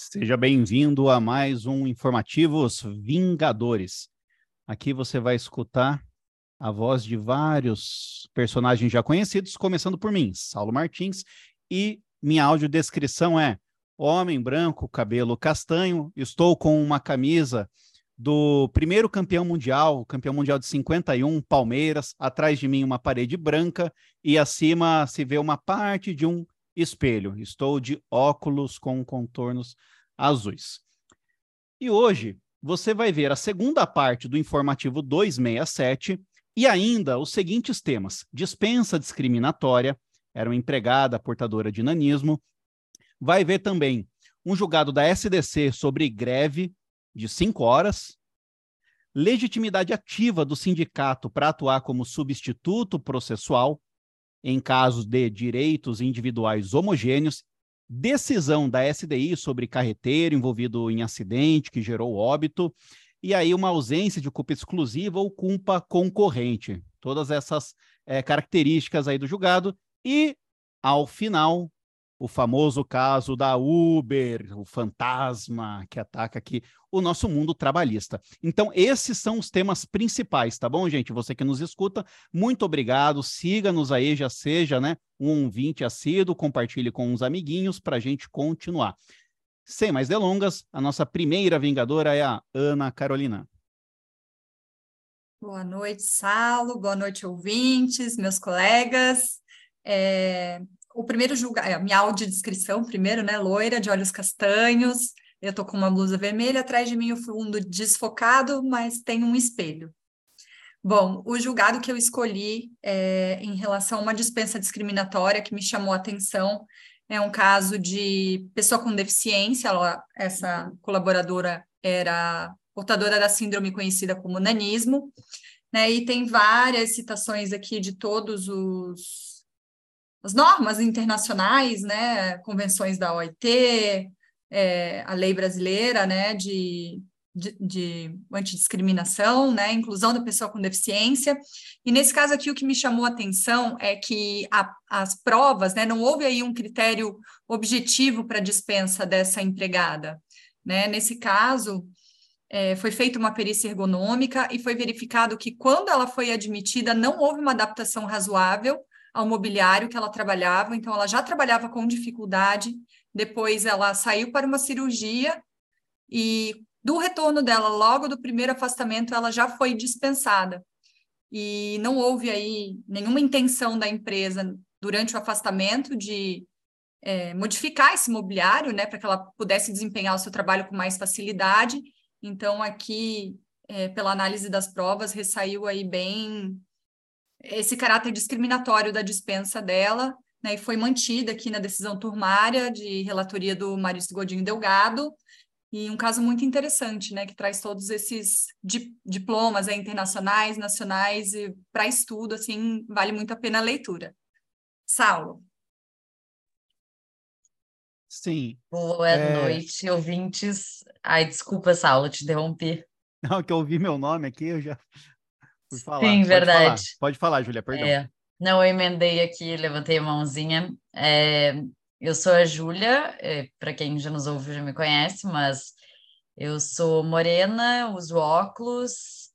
Seja bem-vindo a mais um Informativos Vingadores. Aqui você vai escutar a voz de vários personagens já conhecidos, começando por mim, Saulo Martins, e minha audiodescrição é homem branco, cabelo castanho, estou com uma camisa do primeiro campeão mundial, campeão mundial de 51, Palmeiras, atrás de mim uma parede branca e acima se vê uma parte de um espelho. Estou de óculos com contornos azuis. E hoje você vai ver a segunda parte do informativo 267 e ainda os seguintes temas: dispensa discriminatória, era uma empregada portadora de nanismo. Vai ver também um julgado da SDC sobre greve de cinco horas, legitimidade ativa do sindicato para atuar como substituto processual, em casos de direitos individuais homogêneos, decisão da SDI sobre carreteiro envolvido em acidente que gerou óbito, e aí uma ausência de culpa exclusiva ou culpa concorrente. Todas essas é, características aí do julgado. E, ao final, o famoso caso da Uber, o fantasma que ataca aqui o nosso mundo trabalhista. Então, esses são os temas principais, tá bom, gente? Você que nos escuta, muito obrigado. Siga-nos aí, já seja né, um ouvinte assíduo, compartilhe com uns amiguinhos para a gente continuar. Sem mais delongas, a nossa primeira vingadora é a Ana Carolina. Boa noite, Salo. Boa noite, ouvintes, meus colegas. É, o primeiro julgamento, é, minha audiodescrição primeiro, né? Loira, de olhos castanhos. Eu tô com uma blusa vermelha, atrás de mim o fundo desfocado, mas tem um espelho. Bom, o julgado que eu escolhi é, em relação a uma dispensa discriminatória que me chamou a atenção é um caso de pessoa com deficiência, ela, essa colaboradora era portadora da síndrome conhecida como nanismo, né? E tem várias citações aqui de todos os as normas internacionais, né, convenções da OIT, é, a lei brasileira, né, de, de, de, antidiscriminação, né, inclusão da pessoa com deficiência. E nesse caso aqui, o que me chamou a atenção é que a, as provas, né, não houve aí um critério objetivo para dispensa dessa empregada. Né? Nesse caso, é, foi feita uma perícia ergonômica e foi verificado que quando ela foi admitida, não houve uma adaptação razoável ao mobiliário que ela trabalhava, então ela já trabalhava com dificuldade, depois ela saiu para uma cirurgia e do retorno dela, logo do primeiro afastamento, ela já foi dispensada. E não houve aí nenhuma intenção da empresa durante o afastamento de é, modificar esse mobiliário, né, para que ela pudesse desempenhar o seu trabalho com mais facilidade. Então, aqui, é, pela análise das provas, ressaiu aí bem esse caráter discriminatório da dispensa dela, né, e foi mantida aqui na decisão turmária de relatoria do Marício Godinho Delgado, e um caso muito interessante, né, que traz todos esses di diplomas é, internacionais, nacionais, e para estudo, assim, vale muito a pena a leitura. Saulo. Sim. Boa é... noite, ouvintes. Ai, desculpa, Saulo, te interrompi. Não, que eu ouvi meu nome aqui, eu já por falar. Sim, Pode verdade. Falar. Pode falar, Júlia, perdão. É, não, eu emendei aqui, levantei a mãozinha. É, eu sou a Júlia, é, para quem já nos ouve já me conhece, mas eu sou morena, uso óculos,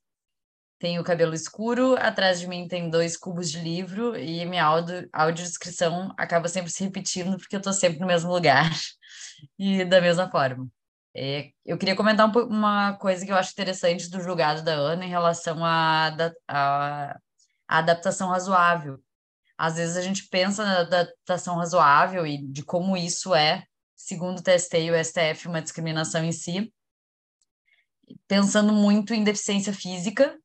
tenho cabelo escuro, atrás de mim tem dois cubos de livro e minha audio, audiodescrição acaba sempre se repetindo porque eu estou sempre no mesmo lugar e da mesma forma. É, eu queria comentar um, uma coisa que eu acho interessante do julgado da Ana em relação à adaptação razoável. Às vezes a gente pensa na adaptação razoável e de como isso é, segundo o TST e o STF, uma discriminação em si, pensando muito em deficiência física,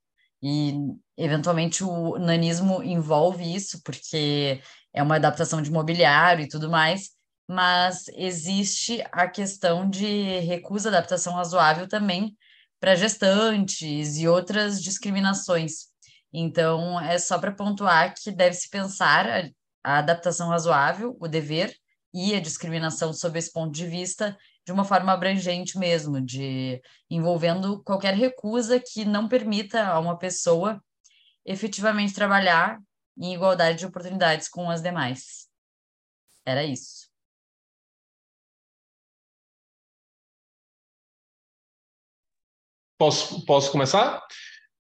e eventualmente o nanismo envolve isso, porque é uma adaptação de mobiliário e tudo mais, mas existe a questão de recusa adaptação razoável também para gestantes e outras discriminações. Então, é só para pontuar que deve-se pensar a, adaptação razoável, o dever e a discriminação sob esse ponto de vista de uma forma abrangente mesmo, de envolvendo qualquer recusa que não permita a uma pessoa efetivamente trabalhar em igualdade de oportunidades com as demais. Era isso. Posso, posso começar?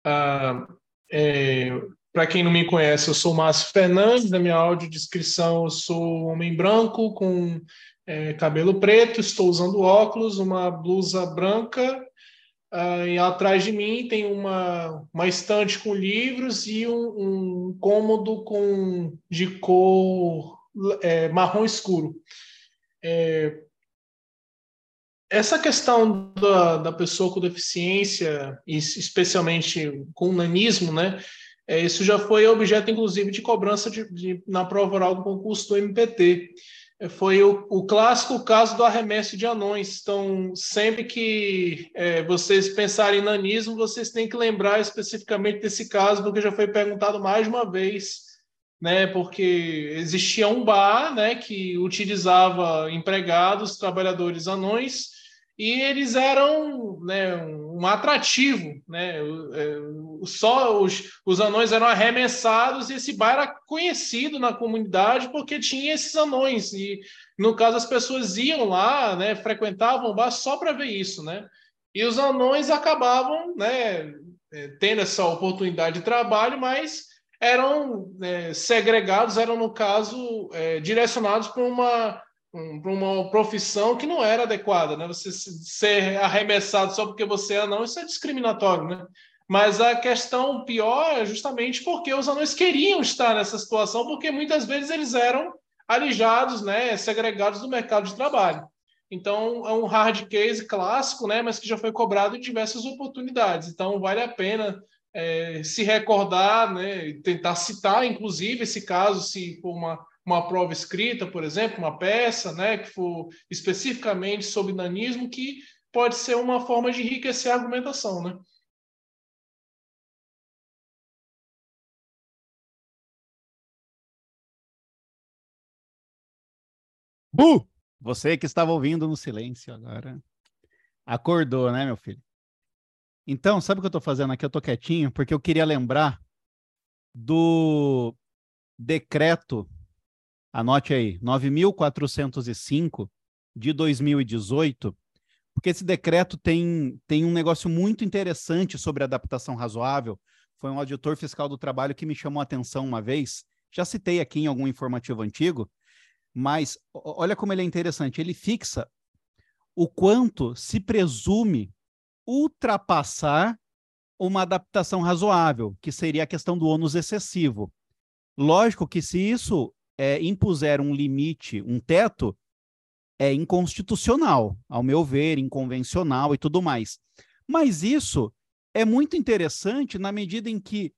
Uh, é, Para quem não me conhece, eu sou Márcio Fernandes, na minha audiodescrição eu sou homem branco com é, cabelo preto, estou usando óculos, uma blusa branca, uh, e atrás de mim tem uma, uma estante com livros e um, um cômodo com, de cor é, marrom escuro. É, essa questão da, da pessoa com deficiência, especialmente com nanismo, né? É, isso já foi objeto, inclusive, de cobrança de, de, na prova oral do concurso do MPT. É, foi o, o, clássico caso do arremesso de anões. Então, sempre que é, vocês pensarem em nanismo, vocês têm que lembrar especificamente desse caso, porque já foi perguntado mais de uma vez né, porque existia um bar, né, que utilizava empregados, trabalhadores anões, e eles eram né, um atrativo, né? É, só os, os anões eram arremessados e esse bar era conhecido na comunidade porque tinha esses anões e no caso as pessoas iam lá, né, frequentavam o bar só para ver isso, né? E os anões acabavam, né, é, tendo essa oportunidade de trabalho, mas eram é, segregados, eram no caso é, direcionados para uma um, para uma profissão que não era adequada, né? Você ser arremessado só porque você é anão, isso é discriminatório, né? Mas a questão pior é justamente porque os anões queriam estar nessa situação, porque muitas vezes eles eram alijados, né, segregados do mercado de trabalho. Então, é um hard case clássico, né, mas que já foi cobrado em diversas oportunidades. Então, vale a pena é, se recordar, né, tentar citar, inclusive, esse caso, se for uma uma prova escrita, por exemplo, uma peça, né, que for especificamente sobre nanismo, que pode ser uma forma de enriquecer a argumentação, né? Bu! Você que estava ouvindo no silêncio agora. Acordou, né, meu filho? Então, sabe o que eu estou fazendo aqui? Eu estou quietinho porque eu queria lembrar do decreto Anote aí, 9.405 de 2018, porque esse decreto tem, tem um negócio muito interessante sobre adaptação razoável. Foi um auditor fiscal do trabalho que me chamou a atenção uma vez. Já citei aqui em algum informativo antigo, mas olha como ele é interessante. Ele fixa o quanto se presume ultrapassar uma adaptação razoável, que seria a questão do ônus excessivo. Lógico que se isso é, impuser um limite, um teto, é inconstitucional, ao meu ver, inconvencional e tudo mais. Mas isso é muito interessante na medida em que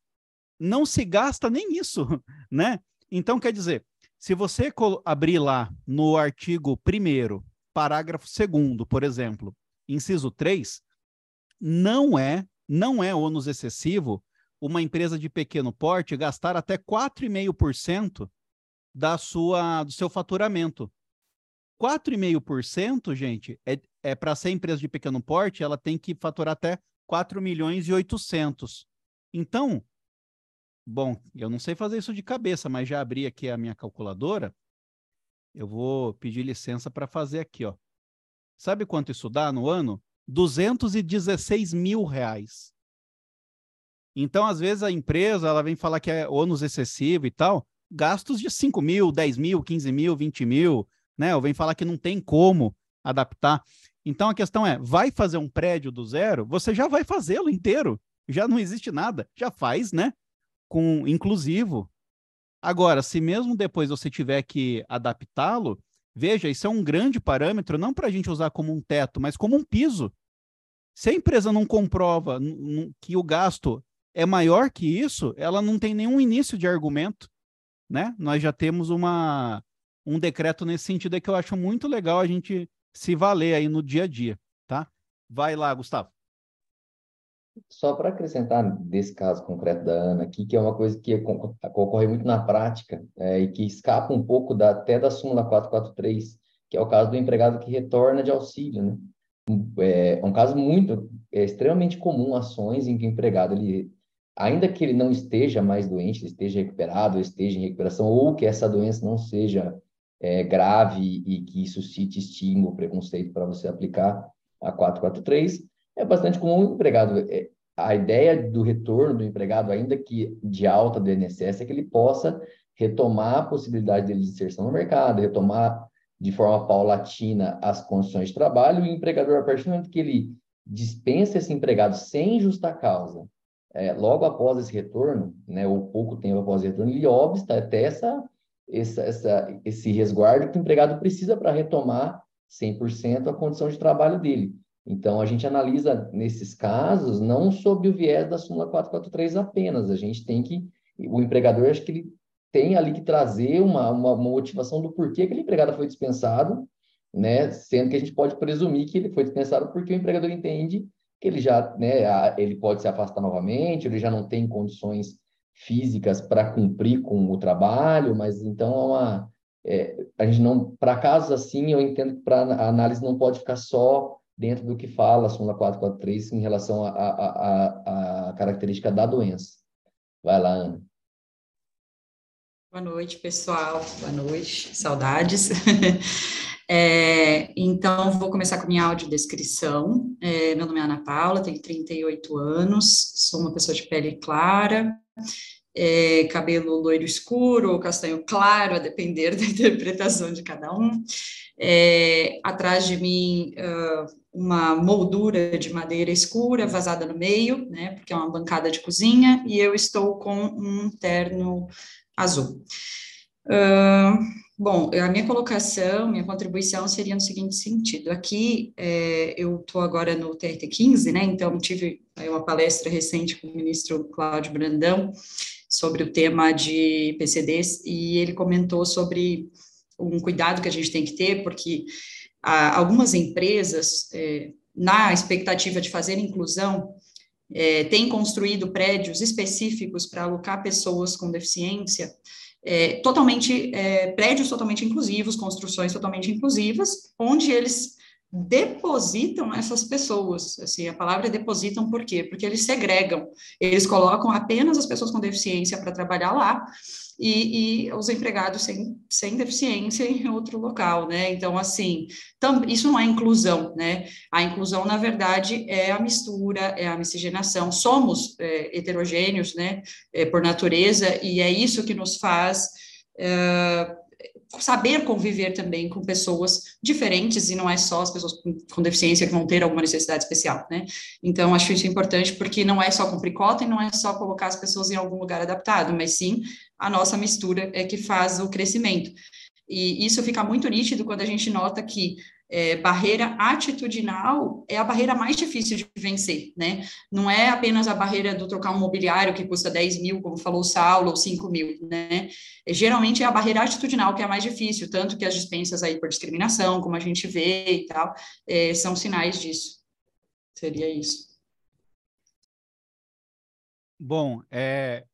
não se gasta nem isso, né? Então, quer dizer, se você abrir lá no artigo 1 parágrafo 2 por exemplo, inciso 3, não é, não é ônus excessivo uma empresa de pequeno porte gastar até 4,5% da sua do seu faturamento. 4,5%, gente, é, é para ser empresa de pequeno porte, ela tem que faturar até 4 milhões e 800. Então, bom, eu não sei fazer isso de cabeça, mas já abri aqui a minha calculadora. Eu vou pedir licença para fazer aqui, ó. Sabe quanto isso dá no ano? 216 mil reais. Então, às vezes, a empresa ela vem falar que é ônus excessivo e tal gastos de 5 mil, 10 mil, 15 mil, 20 mil, né? Ou vem falar que não tem como adaptar. Então a questão é: vai fazer um prédio do zero? Você já vai fazê-lo inteiro. Já não existe nada. Já faz, né? Com inclusivo. Agora, se mesmo depois você tiver que adaptá-lo, veja, isso é um grande parâmetro, não para a gente usar como um teto, mas como um piso. Se a empresa não comprova que o gasto é maior que isso, ela não tem nenhum início de argumento né? Nós já temos uma, um decreto nesse sentido aí que eu acho muito legal a gente se valer aí no dia a dia, tá? Vai lá, Gustavo. Só para acrescentar desse caso concreto da Ana aqui, que é uma coisa que ocorre muito na prática é, e que escapa um pouco da, até da súmula 443, que é o caso do empregado que retorna de auxílio, né? É, é um caso muito, é extremamente comum ações em que o empregado ele ainda que ele não esteja mais doente, esteja recuperado, esteja em recuperação, ou que essa doença não seja é, grave e que suscite estímulo, preconceito para você aplicar a 443, é bastante comum o empregado. É, a ideia do retorno do empregado, ainda que de alta do INSS, é que ele possa retomar a possibilidade dele de inserção no mercado, retomar de forma paulatina as condições de trabalho, e o empregador, a partir do momento que ele dispensa esse empregado sem justa causa, é, logo após esse retorno, né, ou pouco tempo após o retorno, ele obsta até essa, essa, essa, esse resguardo que o empregado precisa para retomar 100% a condição de trabalho dele. Então, a gente analisa nesses casos não sob o viés da súmula 443 apenas, a gente tem que, o empregador, acho que ele tem ali que trazer uma, uma, motivação do porquê aquele empregado foi dispensado, né, sendo que a gente pode presumir que ele foi dispensado porque o empregador entende ele já, né, ele pode se afastar novamente, ele já não tem condições físicas para cumprir com o trabalho, mas então é uma, é, a gente não, para casos assim, eu entendo que para a análise não pode ficar só dentro do que fala a súmula 443 em relação à característica da doença. Vai lá, Ana. Boa noite, pessoal. Boa noite, saudades. É, então, vou começar com minha audiodescrição. É, meu nome é Ana Paula, tenho 38 anos, sou uma pessoa de pele clara, é, cabelo loiro escuro ou castanho claro, a depender da interpretação de cada um. É, atrás de mim, uh, uma moldura de madeira escura vazada no meio, né, porque é uma bancada de cozinha, e eu estou com um terno azul. Uh, bom, a minha colocação, minha contribuição seria no seguinte sentido. Aqui, é, eu estou agora no TRT 15, né? Então, tive uma palestra recente com o ministro Cláudio Brandão sobre o tema de PCDs e ele comentou sobre um cuidado que a gente tem que ter, porque ah, algumas empresas, é, na expectativa de fazer inclusão, é, têm construído prédios específicos para alocar pessoas com deficiência é, totalmente, é, prédios totalmente inclusivos, construções totalmente inclusivas, onde eles depositam essas pessoas, assim, a palavra é depositam por quê? Porque eles segregam, eles colocam apenas as pessoas com deficiência para trabalhar lá, e, e, os empregados sem, sem deficiência em outro local, né? Então, assim, tam, isso não é inclusão, né? A inclusão, na verdade, é a mistura, é a miscigenação. Somos é, heterogêneos, né, é, por natureza, e é isso que nos faz. É, saber conviver também com pessoas diferentes e não é só as pessoas com, com, deficiência que vão ter alguma necessidade especial, né? Então, acho isso importante porque não é só cumprir cota e não é só colocar as pessoas em algum lugar adaptado, mas sim a nossa mistura é que faz o crescimento. E isso fica muito nítido quando a gente nota que é, barreira atitudinal é a barreira mais difícil de vencer, né? Não é apenas a barreira do trocar um mobiliário que custa 10 mil, como falou o Saulo, ou 5 mil, né? É, geralmente é a barreira atitudinal que é a mais difícil, tanto que as dispensas aí por discriminação, como a gente vê e tal, é, são sinais disso. Seria isso. Bom, é,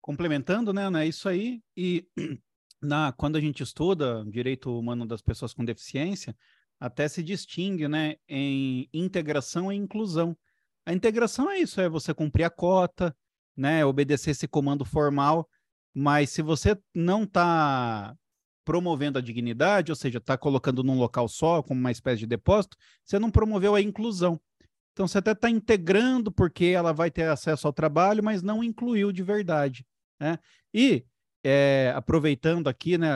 complementando, né, né, isso aí, e na, quando a gente estuda direito humano das pessoas com deficiência, até se distingue né, em integração e inclusão. A integração é isso, é você cumprir a cota, né, obedecer esse comando formal, mas se você não está promovendo a dignidade, ou seja, está colocando num local só, como uma espécie de depósito, você não promoveu a inclusão. Então você até está integrando porque ela vai ter acesso ao trabalho, mas não incluiu de verdade. Né? E é, aproveitando aqui, né?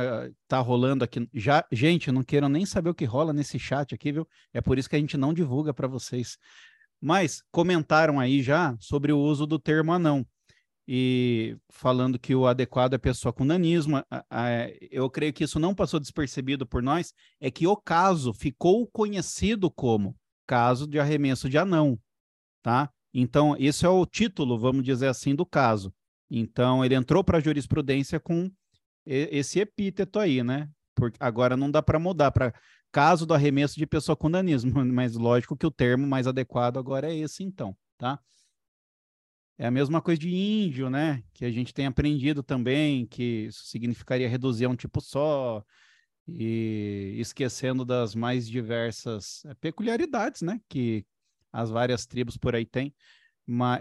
Tá rolando aqui. Já, gente, não queiram nem saber o que rola nesse chat aqui, viu? É por isso que a gente não divulga para vocês. Mas comentaram aí já sobre o uso do termo anão. E falando que o adequado é pessoa com nanismo, eu creio que isso não passou despercebido por nós, é que o caso ficou conhecido como caso de arremesso de anão, tá? Então, esse é o título, vamos dizer assim, do caso. Então, ele entrou para a jurisprudência com esse epíteto aí, né? Porque agora não dá para mudar para caso do arremesso de pessoa com danismo, mas lógico que o termo mais adequado agora é esse, então, tá? É a mesma coisa de índio, né? Que a gente tem aprendido também, que isso significaria reduzir a um tipo só, e esquecendo das mais diversas é, peculiaridades, né? Que as várias tribos por aí têm,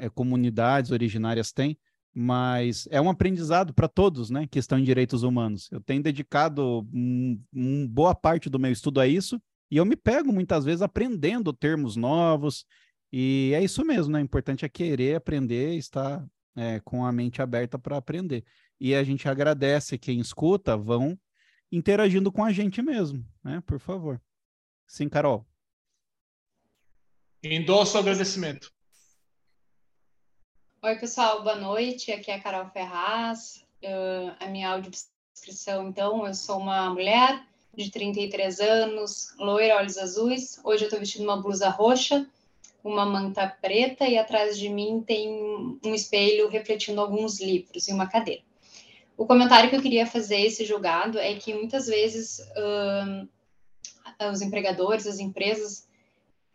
é, comunidades originárias têm mas é um aprendizado para todos, né, que estão em direitos humanos. Eu tenho dedicado um, um, boa parte do meu estudo a isso e eu me pego muitas vezes aprendendo termos novos E é isso mesmo, né? O importante é querer aprender, estar é, com a mente aberta para aprender. E a gente agradece quem escuta, vão interagindo com a gente mesmo, né? Por favor. Sim, Carol. Endosso o agradecimento. Oi, pessoal, boa noite. Aqui é a Carol Ferraz. Uh, a minha audiodescrição, então, eu sou uma mulher de 33 anos, loira, olhos azuis. Hoje eu estou vestindo uma blusa roxa, uma manta preta e atrás de mim tem um espelho refletindo alguns livros e uma cadeira. O comentário que eu queria fazer esse julgado é que muitas vezes uh, os empregadores, as empresas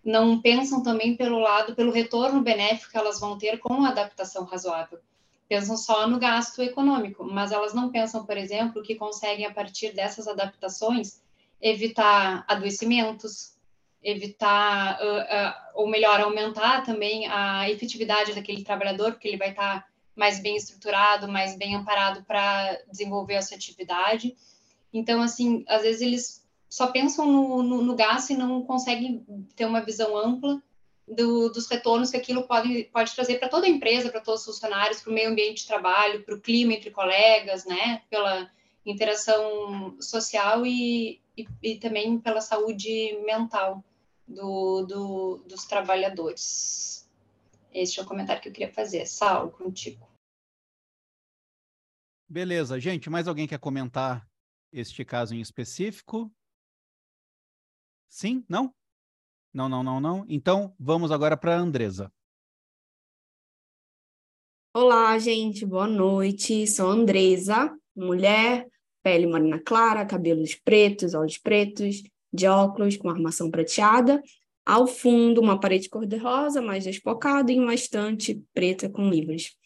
não pensam também pelo lado, pelo retorno benéfico que elas vão ter com a adaptação razoável. Pensam só no gasto econômico, mas elas não pensam, por exemplo, que conseguem, a partir dessas adaptações, evitar adoecimentos, evitar, uh, uh, ou melhor, aumentar também a efetividade daquele trabalhador, porque ele vai estar mais bem estruturado, mais bem amparado para desenvolver a sua atividade. Então, assim, às vezes eles só pensam no, no, no gasto e não conseguem ter uma visão ampla do, dos retornos que aquilo pode, pode trazer para toda a empresa, para todos os funcionários, para o meio ambiente de trabalho, para o clima entre colegas, né, pela interação social e, e, e também pela saúde mental do, do, dos trabalhadores. Este é o comentário que eu queria fazer. Saulo, contigo. Beleza, gente, mais alguém quer comentar este caso em específico? Sim? Não? Não, não, não, não. Então, vamos agora para a Andresa. Olá, gente, boa noite. Sou Andresa, mulher, pele morena clara, cabelos pretos, olhos pretos, de óculos com armação prateada. Ao fundo, uma parede cor-de-rosa, mais despocada, e uma estante preta com livros.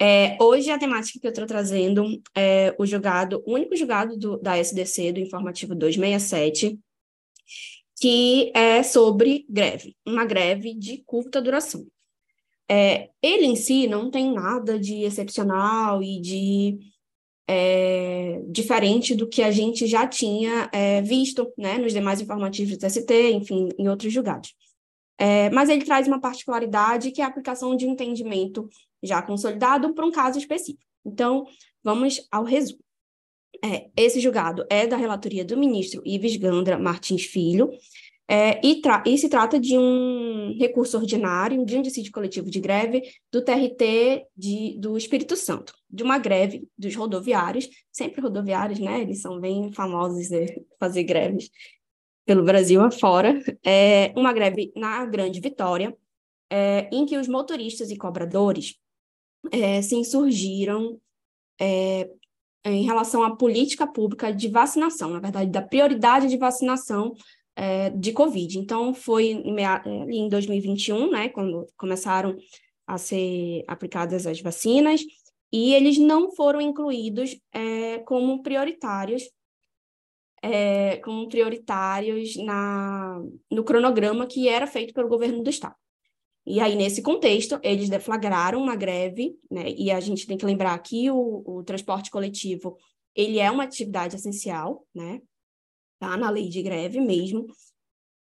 É, hoje, a temática que eu estou trazendo é o julgado, o único julgado do, da SDC, do Informativo 267, que é sobre greve, uma greve de curta duração. É, ele em si não tem nada de excepcional e de é, diferente do que a gente já tinha é, visto né, nos demais informativos do TST, enfim, em outros julgados. É, mas ele traz uma particularidade que é a aplicação de um entendimento já consolidado para um caso específico. Então, vamos ao resumo. É, esse julgado é da relatoria do ministro Ives Gandra Martins Filho, é, e, e, se trata de um recurso ordinário de um dissídio coletivo de greve do TRT de, do Espírito Santo, de uma greve dos rodoviários, sempre rodoviários, né? Eles são bem famosos de fazer greves pelo Brasil afora, é uma greve na Grande Vitória, é, em que os motoristas e cobradores é, se insurgiram é, em relação à política pública de vacinação, na verdade, da prioridade de vacinação é, de Covid. Então, foi em 2021, né, quando começaram a ser aplicadas as vacinas, e eles não foram incluídos é, como prioritários é, como prioritários na, no cronograma que era feito pelo governo do estado. E aí, nesse contexto, eles deflagraram uma greve, né? E a gente tem que lembrar que o, o transporte coletivo, ele é uma atividade essencial, né? Tá na lei de greve mesmo.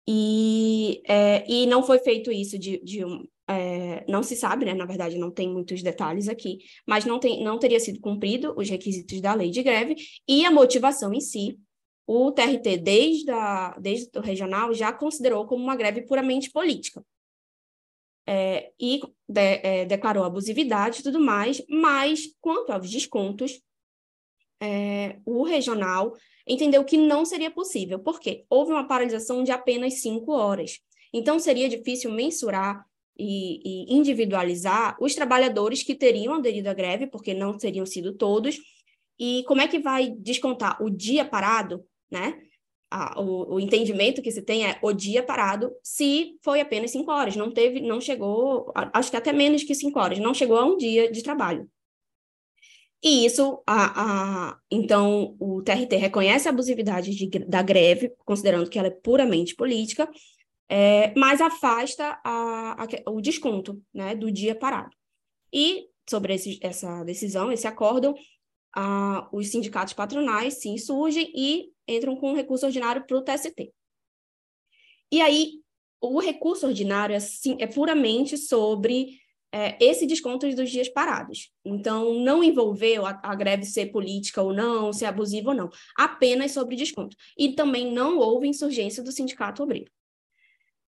E, é, e não foi feito isso de, de um, é, não se sabe, né? Na verdade, não tem muitos detalhes aqui, mas não, tem, não teria sido cumprido os requisitos da lei de greve e a motivação em si, o TRT, desde, a, desde o regional, já considerou como uma greve puramente política é, e de, é, declarou abusividade e tudo mais, mas quanto aos descontos, é, o regional entendeu que não seria possível, porque houve uma paralisação de apenas cinco horas. Então, seria difícil mensurar e, e individualizar os trabalhadores que teriam aderido à greve, porque não teriam sido todos, e como é que vai descontar o dia parado, né? A, o, o, entendimento que se tem é o dia parado se foi apenas cinco horas, não teve, não chegou, acho que até menos que cinco horas, não chegou a um dia de trabalho. E isso, a, a, então, o TRT reconhece a abusividade de, da greve, considerando que ela é puramente política, é, mas afasta a, o desconto né, do dia parado. E sobre esse, essa decisão, esse acórdão, a, os sindicatos patronais se insurgem e entram com um recurso ordinário para o TST. E aí, o recurso ordinário é, sim, é puramente sobre é, esse desconto dos dias parados. Então, não envolveu a, a, greve ser política ou não, ser abusiva ou não, apenas sobre desconto. E também não houve insurgência do sindicato obrero.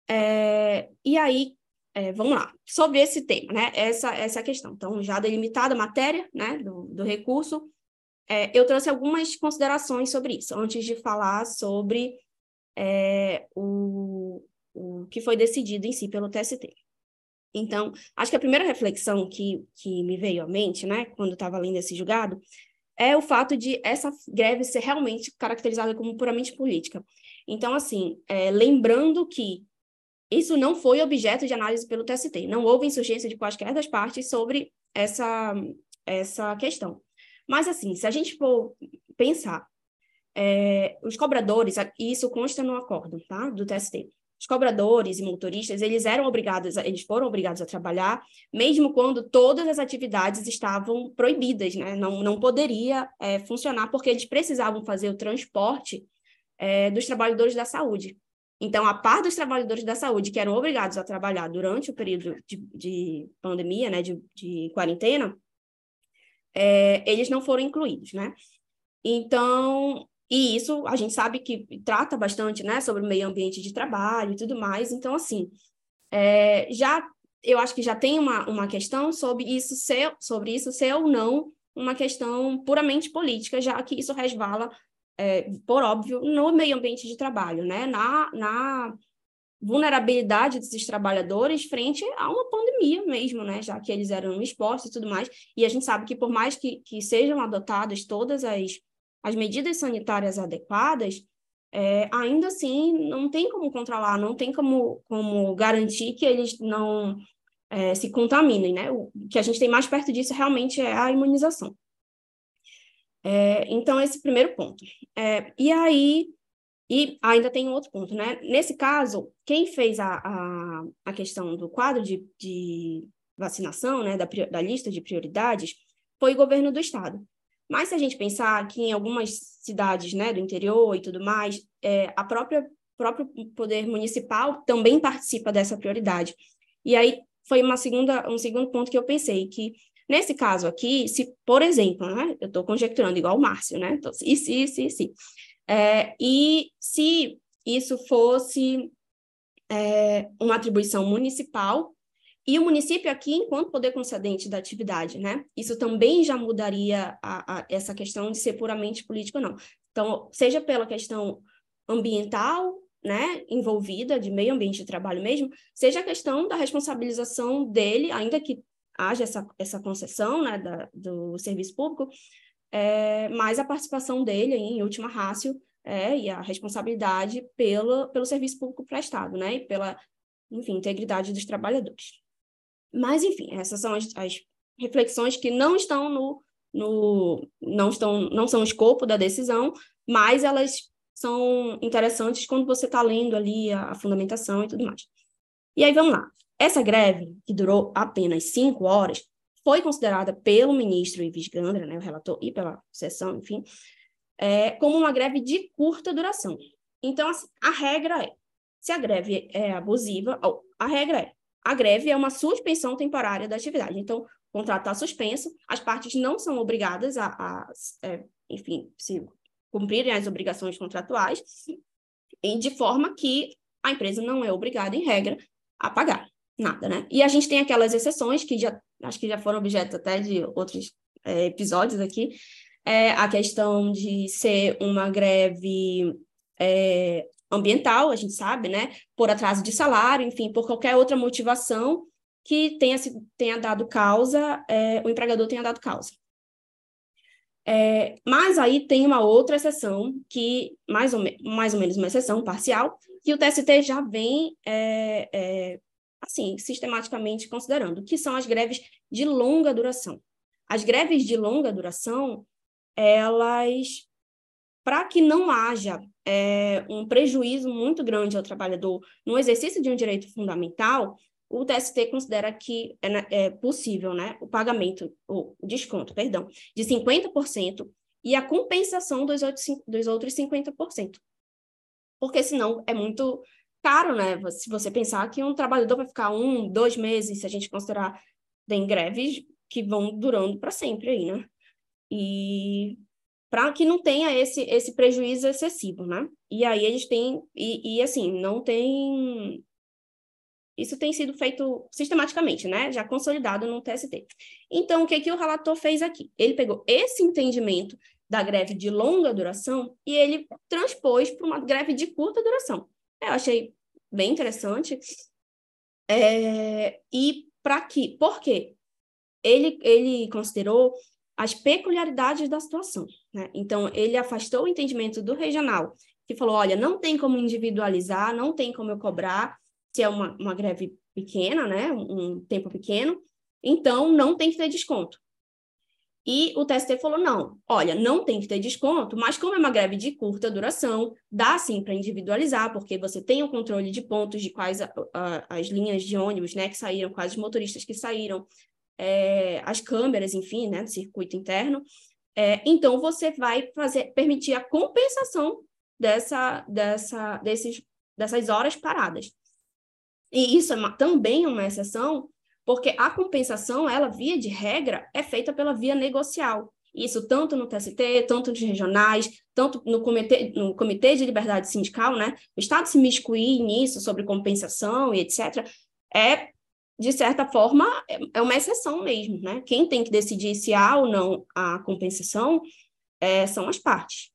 É, e aí, é, vamos lá, sobre esse tema, né? Essa, essa é a questão. Então, já delimitada a matéria né, do, do recurso, é, eu trouxe algumas considerações sobre isso, antes de falar sobre é, o, o que foi decidido em si pelo TST. Então, acho que a primeira reflexão que, que me veio à mente, né, quando estava lendo esse julgado, é o fato de essa greve ser realmente caracterizada como puramente política. Então, assim, é, lembrando que isso não foi objeto de análise pelo TST, não houve insurgência de quaisquer das partes sobre essa, essa questão. Mas, assim, se a gente for pensar, é, os cobradores, isso consta no acordo tá, do TST, os cobradores e motoristas, eles eram obrigados, eles foram obrigados a trabalhar, mesmo quando todas as atividades estavam proibidas, né? Não, não poderia é, funcionar, porque eles precisavam fazer o transporte é, dos trabalhadores da saúde. Então, a par dos trabalhadores da saúde, que eram obrigados a trabalhar durante o período de, de pandemia, né, de, de quarentena, é, eles não foram incluídos, né? Então, e isso a gente sabe que trata bastante, né, sobre o meio ambiente de trabalho e tudo mais. Então, assim, é, já eu acho que já tem uma, uma questão sobre isso ser sobre isso ser ou não uma questão puramente política, já que isso resvala, é, por óbvio, no meio ambiente de trabalho, né, na, na vulnerabilidade desses trabalhadores frente a uma pandemia mesmo, né? Já que eles eram expostos e tudo mais. E a gente sabe que por mais que, que sejam adotadas todas as as medidas sanitárias adequadas, é, ainda assim não tem como controlar, não tem como, como garantir que eles não é, se contaminem, né? O que a gente tem mais perto disso realmente é a imunização. É, então, esse primeiro ponto. É, e aí, e ainda tem um outro ponto, né? Nesse caso, quem fez a, a, a questão do quadro de, de vacinação, né, da, da lista de prioridades, foi o governo do estado. Mas se a gente pensar que em algumas cidades né, do interior e tudo mais, é, a própria próprio poder municipal também participa dessa prioridade. E aí foi uma segunda, um segundo ponto que eu pensei, que nesse caso aqui, se, por exemplo, né, eu estou conjecturando igual o Márcio, né? Então, e se, se, se. É, e se isso fosse é, uma atribuição municipal, e o município aqui, enquanto poder concedente da atividade, né? Isso também já mudaria a, a, essa questão de ser puramente político ou não. Então, seja pela questão ambiental, né, envolvida, de meio ambiente de trabalho mesmo, seja a questão da responsabilização dele, ainda que haja essa, essa concessão, né, da, do serviço público, é, mas a participação dele, em última rácio, é, e a responsabilidade pelo, pelo serviço público prestado, né, e pela, enfim, integridade dos trabalhadores. Mas, enfim, essas são as, as reflexões que não estão no, no não estão não são o escopo da decisão, mas elas são interessantes quando você está lendo ali a, a, fundamentação e tudo mais. E aí vamos lá. Essa greve, que durou apenas cinco horas, foi considerada pelo ministro Ives Gandra, né, o relator, e pela sessão, enfim, é, como uma greve de curta duração. Então, assim, a regra é, se a greve é abusiva, a regra é, a greve é uma suspensão temporária da atividade. Então, o contrato está suspenso, as partes não são obrigadas a, a é, enfim, se cumprirem as obrigações contratuais, de forma que a empresa não é obrigada, em regra, a pagar nada, né? E a gente tem aquelas exceções que já acho que já foram objeto até de outros é, episódios aqui, é a questão de ser uma greve é, ambiental, a gente sabe, né? Por atraso de salário, enfim, por qualquer outra motivação que tenha, tenha dado causa, é, o empregador tenha dado causa. É, mas aí tem uma outra exceção, que mais ou, mais ou menos uma exceção parcial, que o TST já vem, é, é, assim, sistematicamente considerando, que são as greves de longa duração. As greves de longa duração, elas para que não haja é, um prejuízo muito grande ao trabalhador no exercício de um direito fundamental, o TST considera que é, né, é possível né, o pagamento, o desconto, perdão, de 50% e a compensação dos outros, dos outros 50%. Porque senão é muito caro, né? Se você pensar que um trabalhador vai ficar um, dois meses, se a gente considerar, tem greves que vão durando para sempre aí, né? E para que não tenha esse, esse prejuízo excessivo, né? E aí eles têm, e, e assim, não tem. Isso tem sido feito sistematicamente, né? Já consolidado no TST. Então, o que, que o relator fez aqui? Ele pegou esse entendimento da greve de longa duração e ele transpôs para uma greve de curta duração. Eu achei bem interessante. É, e para quê? Por quê? Ele, ele considerou as peculiaridades da situação. Né? Então, ele afastou o entendimento do regional, que falou: olha, não tem como individualizar, não tem como eu cobrar se é uma, uma greve pequena, né? um tempo pequeno, então não tem que ter desconto. E o TST falou: não, olha, não tem que ter desconto, mas como é uma greve de curta duração, dá sim para individualizar, porque você tem o controle de pontos de quais a, a, as linhas de ônibus né, que saíram, quais os motoristas que saíram, é, as câmeras, enfim, né, do circuito interno. É, então, você vai fazer, permitir a compensação dessa, dessa, desses, dessas horas paradas. E isso é uma, também é uma exceção, porque a compensação, ela, via de regra, é feita pela via negocial. Isso tanto no TST, tanto nos regionais, tanto no comitê, no comitê de liberdade sindical, né? O Estado se miscuir nisso, sobre compensação e etc., é de certa forma, é uma exceção mesmo, né? Quem tem que decidir se há ou não a compensação é, são as partes.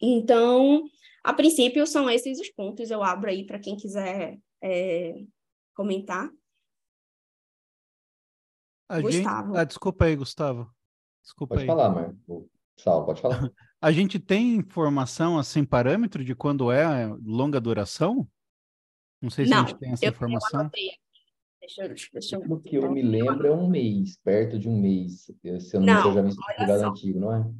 Então, a princípio, são esses os pontos. Eu abro aí para quem quiser é, comentar. A Gustavo. Gente... Ah, desculpa aí, Gustavo. Desculpa pode aí. falar, Marco. Sal, pode falar. A gente tem informação, assim, parâmetro de quando é longa duração? Não sei se não, a gente tem essa eu, informação. Eu Deixa eu, deixa eu... que eu me lembro é um mês, perto de um mês. Se eu não, não me engano, já vi antigo, não é?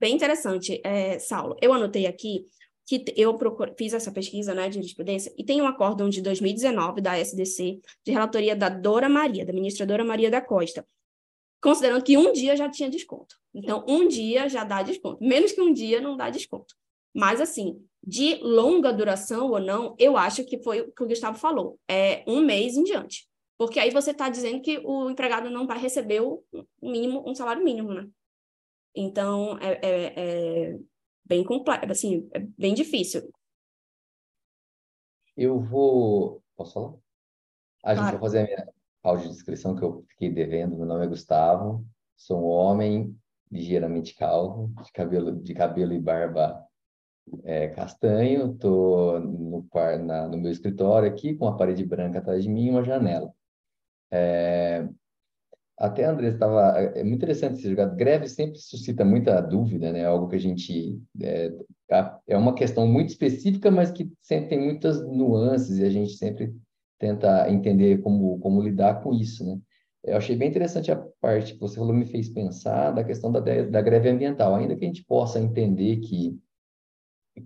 Bem interessante, é, Saulo. Eu anotei aqui que eu procuro, fiz essa pesquisa né, de jurisprudência e tem um acórdão de 2019 da SDC, de relatoria da Dora Maria, da ministra Dora Maria da Costa, considerando que um dia já tinha desconto. Então, um dia já dá desconto. Menos que um dia não dá desconto. Mas, assim, de longa duração ou não, eu acho que foi o que o Gustavo falou, é um mês em diante. Porque aí você está dizendo que o empregado não vai receber o mínimo, um salário mínimo, né? Então, é, é, é bem complexo, assim, é bem difícil. Eu vou... Posso falar? A gente vai fazer a minha audiodescrição que eu fiquei devendo. Meu nome é Gustavo, sou um homem ligeiramente calvo, de cabelo, de cabelo e barba é, castanho, estou no, no meu escritório aqui, com a parede branca atrás de mim e uma janela. É, até a Andressa estava. É muito interessante esse jogado. Greve sempre suscita muita dúvida, né? Algo que a gente. É, é uma questão muito específica, mas que sempre tem muitas nuances e a gente sempre tenta entender como, como lidar com isso, né? Eu achei bem interessante a parte que você falou, me fez pensar da questão da, da greve ambiental. Ainda que a gente possa entender que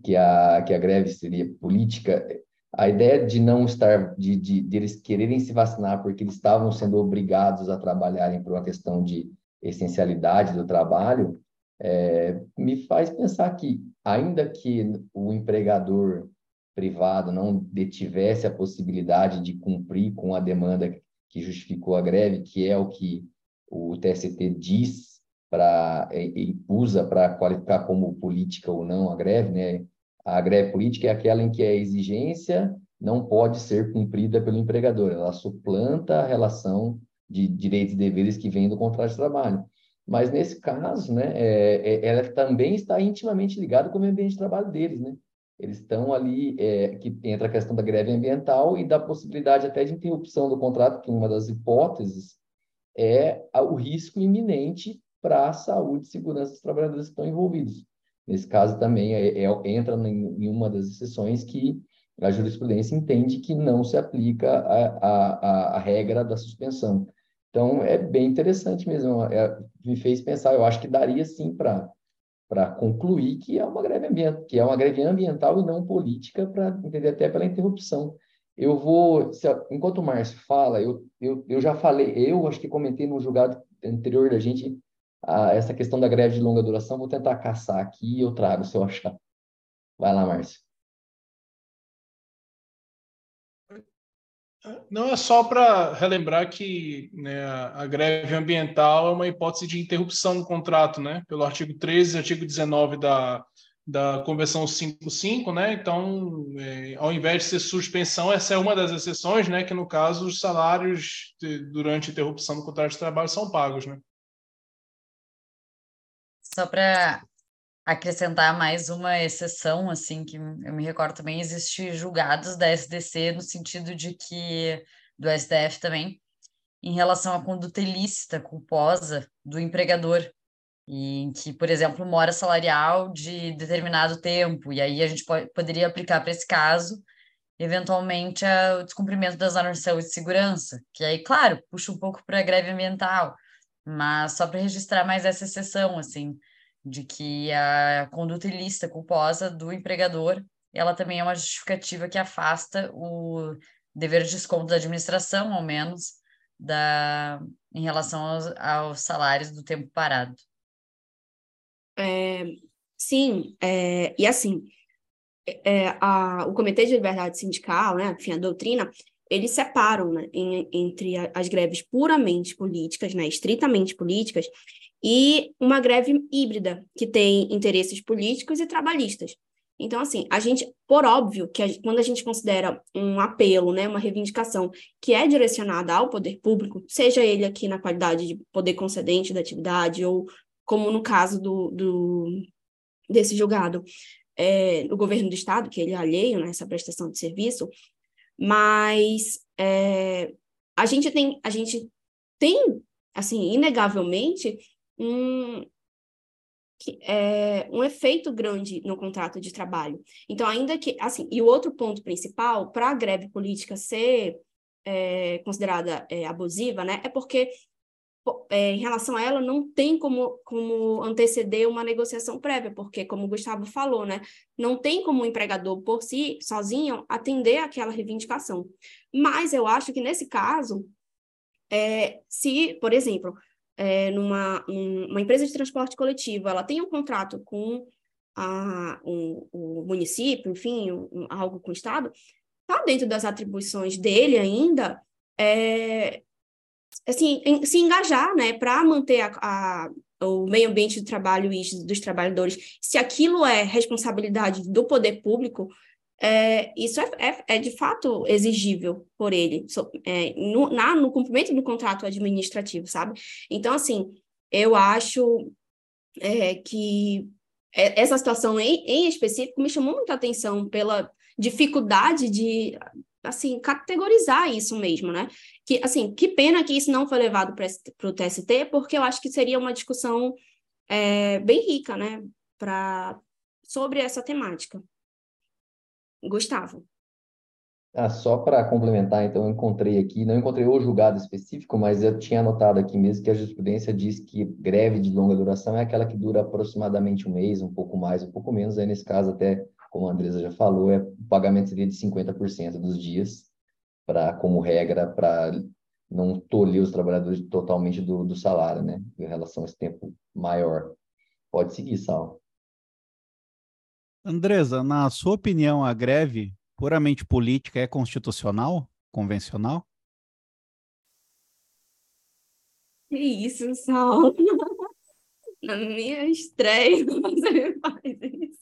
que a, que a greve seria política, a ideia de não estar, de, de, de, eles quererem se vacinar porque eles estavam sendo obrigados a trabalharem por uma questão de essencialidade do trabalho, é, me faz pensar que, ainda que o empregador privado não detivesse a possibilidade de cumprir com a demanda que justificou a greve, que é o que o TST diz para usa para qualificar como política ou não a greve, né? A greve política é aquela em que a exigência não pode ser cumprida pelo empregador, ela suplanta a relação de direitos e deveres que vem do contrato de trabalho. Mas nesse caso, né, é, é, ela também está intimamente ligada com o ambiente de trabalho deles, né? Eles estão ali, é, que entra a questão da greve ambiental e da possibilidade até de interrupção do contrato, que uma das hipóteses é o risco iminente para a saúde e segurança dos trabalhadores que estão envolvidos. Nesse caso também é, é, entra em, uma das exceções que a jurisprudência entende que não se aplica a, a, a regra da suspensão. Então é bem interessante mesmo, é, me fez pensar, eu acho que daria sim para para concluir que é uma greve ambiental, que é uma greve ambiental e não política, para entender até pela interrupção. Eu vou, se, enquanto o Márcio fala, eu, eu, eu já falei, eu acho que comentei no julgado anterior da gente essa questão da greve de longa duração, vou tentar caçar aqui e eu trago se eu achar. Vai lá, Márcio. Não é só para relembrar que né, a greve ambiental é uma hipótese de interrupção do contrato, né? Pelo artigo 13 e artigo 19 da, da Convenção 55, né? Então, é, ao invés de ser suspensão, essa é uma das exceções, né? Que no caso os salários de, durante interrupção do contrato de trabalho são pagos, né? Só para acrescentar mais uma exceção, assim, que eu me recordo também, existe julgados da SDC no sentido de que, do STF também, em relação à conduta ilícita, culposa do empregador, em que, por exemplo, mora salarial de determinado tempo, e aí a gente pode, poderia aplicar para esse caso, eventualmente, o descumprimento das normas de saúde e segurança, que aí, claro, puxa um pouco para a greve ambiental, mas só para registrar mais essa exceção, assim, de que a conduta ilícita culposa do empregador, ela também é uma justificativa que afasta o dever de desconto da administração, ao menos, da, em relação aos, aos salários do tempo parado. É, sim, é, e assim, é, a, o Comitê de Liberdade Sindical, né, enfim, a doutrina, eles separam né, em, entre as greves puramente políticas, né, estritamente políticas, e uma greve híbrida, que tem interesses políticos e trabalhistas. Então, assim, a gente, por óbvio, que a, quando a gente considera um apelo, né, uma reivindicação que é direcionada ao poder público, seja ele aqui na qualidade de poder concedente da atividade, ou como no caso do, do desse julgado, é, o governo do Estado, que ele é alheio nessa né, prestação de serviço, mas é, a gente tem, a gente tem, assim, inegavelmente, um, é, um efeito grande no contrato de trabalho. Então, ainda que, assim, e o outro ponto principal, para a greve política ser é, considerada é, abusiva, né, é porque é, em relação a ela não tem como, como anteceder uma negociação prévia, porque, como o Gustavo falou, né, não tem como o empregador por si, sozinho, atender aquela reivindicação. Mas eu acho que nesse caso, é, se, por exemplo, é, numa um, empresa de transporte coletivo, ela tem um contrato com a, um, o município, enfim, um, algo com o Estado, está dentro das atribuições dele ainda, é, assim, em, se engajar, né, para manter a, a, o meio ambiente do trabalho e dos trabalhadores. Se aquilo é responsabilidade do poder público, é, isso é, é, é, de fato exigível por ele, so, é, no, na, no cumprimento do contrato administrativo, sabe? Então, assim, eu acho é, que essa situação em, em específico me chamou muita atenção pela dificuldade de assim categorizar isso mesmo, né? Que assim, que pena que isso não foi levado para o TST, porque eu acho que seria uma discussão é, bem rica, né? Para sobre essa temática. Gustavo. Ah, só para complementar, então, eu encontrei aqui, não encontrei o julgado específico, mas eu tinha anotado aqui mesmo que a jurisprudência diz que greve de longa duração é aquela que dura aproximadamente um mês, um pouco mais, um pouco menos. Aí, nesse caso, até, como a Andresa já falou, é, o pagamento seria de 50% dos dias, para como regra, para não tolher os trabalhadores totalmente do, do salário, né, em relação a esse tempo maior. Pode seguir, Sal. Andresa, na sua opinião, a greve puramente política é constitucional, convencional? Que isso, Sal? Na minha estreia, você faz isso.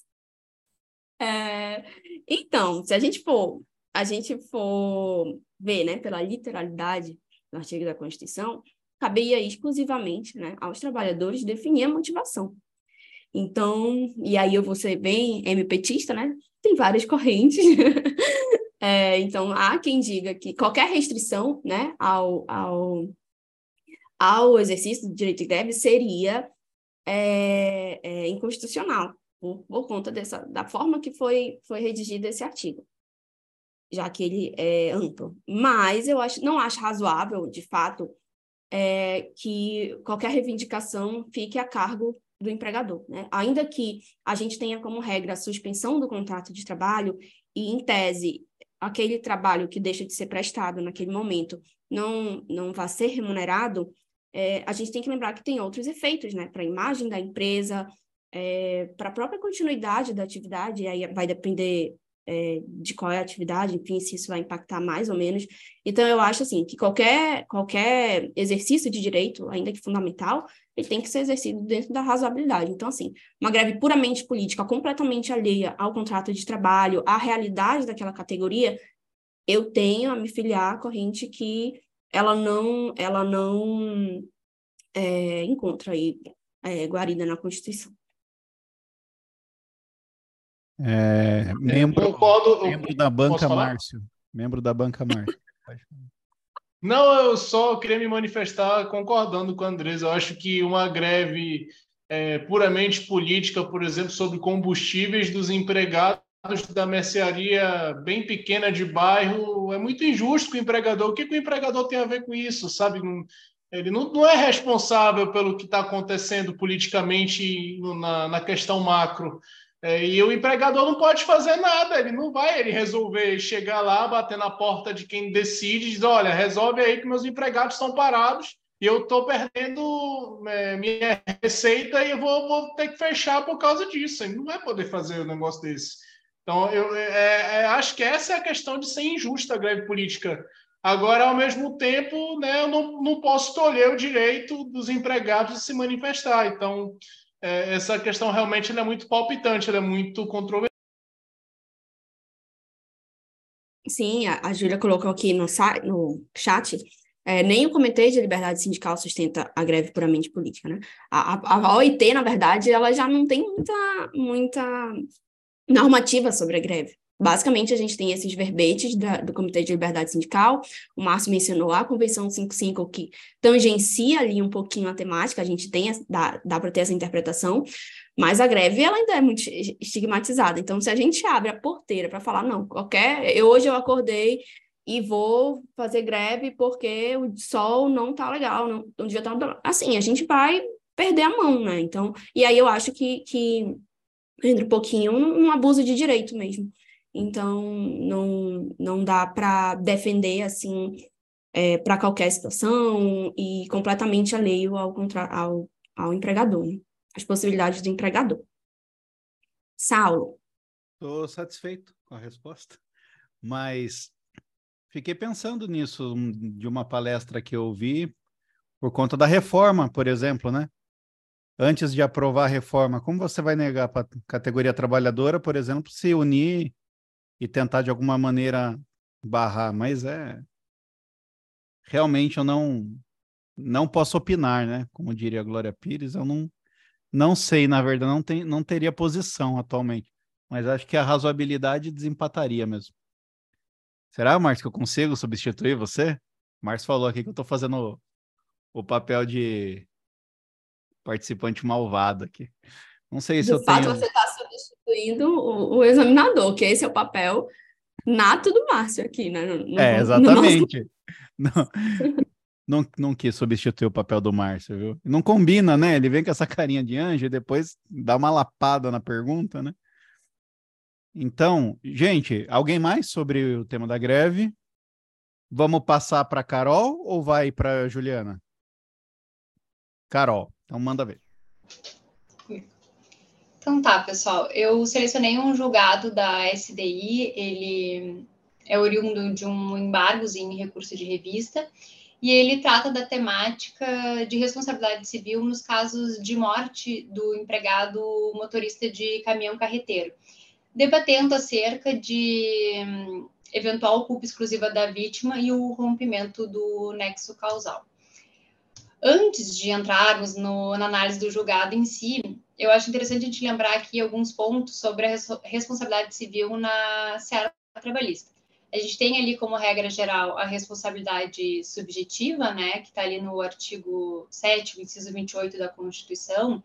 É, então, se a gente for, a gente for ver, né, pela literalidade do artigo da Constituição, caberia exclusivamente, né, aos trabalhadores definir a motivação então, e aí eu vou ser bem MPTista, né? Tem várias correntes. é, então, há quem diga que qualquer restrição né, ao, ao, ao exercício do direito de greve seria é, é, inconstitucional, por, por conta dessa, da forma que foi, foi redigido esse artigo, já que ele é amplo. Mas eu acho, não acho razoável, de fato, é, que qualquer reivindicação fique a cargo do empregador. Né? Ainda que a gente tenha como regra a suspensão do contrato de trabalho e, em tese, aquele trabalho que deixa de ser prestado naquele momento não, não vá ser remunerado, é, a gente tem que lembrar que tem outros efeitos né? para a imagem da empresa, é, para a própria continuidade da atividade, aí vai depender é, de qual é a atividade, enfim, se isso vai impactar mais ou menos. Então, eu acho assim que qualquer, qualquer exercício de direito, ainda que fundamental, ele tem que ser exercido dentro da razoabilidade. Então, assim, uma greve puramente política, completamente alheia ao contrato de trabalho, à realidade daquela categoria, eu tenho a me filiar à corrente que ela não, ela não é, encontra aí é, guarida na Constituição. É, membro, concordo, membro da banca Márcio. Membro da banca Márcio. Não, eu só queria me manifestar concordando com Andrés. Eu acho que uma greve é, puramente política, por exemplo, sobre combustíveis dos empregados da mercearia bem pequena de bairro, é muito injusto com o empregador. O que, que o empregador tem a ver com isso, sabe? Ele não, não é responsável pelo que está acontecendo politicamente na, na questão macro. É, e o empregador não pode fazer nada, ele não vai ele resolver chegar lá, bater na porta de quem decide dizer: olha, resolve aí que meus empregados estão parados e eu estou perdendo é, minha receita e eu vou, vou, ter que fechar por causa disso. Ele não vai poder fazer um negócio desse. Então, eu é, é, acho que essa é a questão de ser injusta a greve política. Agora, ao mesmo tempo, né, eu não, não posso tolher o direito dos empregados de se manifestar. Então, é, essa questão realmente é muito palpitante, é muito controversa. Sim, a, a Júlia colocou aqui no, no chat, é, nem o Comitê de Liberdade Sindical sustenta a greve puramente política, né? A, a, a OIT, na verdade, ela já não tem muita, muita normativa sobre a greve. Basicamente, a gente tem esses verbetes da, do Comitê de Liberdade Sindical, o Márcio mencionou a Convenção 55, que tangencia ali um pouquinho a temática, a gente tem, dá, dá para ter essa interpretação, mas a greve, ela ainda é muito estigmatizada, então se a gente abre a porteira para falar, não, qualquer, eu, hoje eu acordei e vou fazer greve porque o sol não tá legal, não, o dia tá... Assim, a gente vai perder a mão, né? Então, e aí eu acho que, que entra um pouquinho um, um abuso de direito mesmo. Então, não, não dá para defender assim é, para qualquer situação e completamente alheio ao, contra, ao, ao empregador, né? as possibilidades do empregador. Saulo. Estou satisfeito com a resposta, mas fiquei pensando nisso de uma palestra que eu ouvi por conta da reforma, por exemplo, né? Antes de aprovar a reforma, como você vai negar para a categoria trabalhadora, por exemplo, se unir e tentar de alguma maneira barrar, mas é realmente eu não não posso opinar, né? Como diria a Glória Pires, eu não não sei, na verdade, não tem não teria posição atualmente, mas acho que a razoabilidade desempataria mesmo. Será, Márcio, que eu consigo substituir você? Márcio falou aqui que eu estou fazendo o, o papel de participante malvado aqui. Não sei se De eu fato, tenho... você está substituindo o, o, examinador, que esse é o papel nato do Márcio aqui, né? No, é, exatamente. Nosso... Não, não, não quis substituir o papel do Márcio, viu? Não combina, né? Ele vem com essa carinha de anjo e depois dá uma lapada na pergunta, né? Então, gente, alguém mais sobre o tema da greve? Vamos passar para Carol ou vai para Juliana? Carol, então manda ver. Então tá, pessoal. Eu selecionei um julgado da SDI, ele é oriundo de um embargozinho em recurso de revista, e ele trata da temática de responsabilidade civil nos casos de morte do empregado motorista de caminhão carreteiro, debatendo acerca de hum, eventual culpa exclusiva da vítima e o rompimento do nexo causal. Antes de entrarmos no, na análise do julgado em si, eu acho interessante a gente lembrar aqui alguns pontos sobre a res responsabilidade civil na seara trabalhista. A gente tem ali como regra geral a responsabilidade subjetiva, né, que está ali no artigo 7, inciso 28 da Constituição,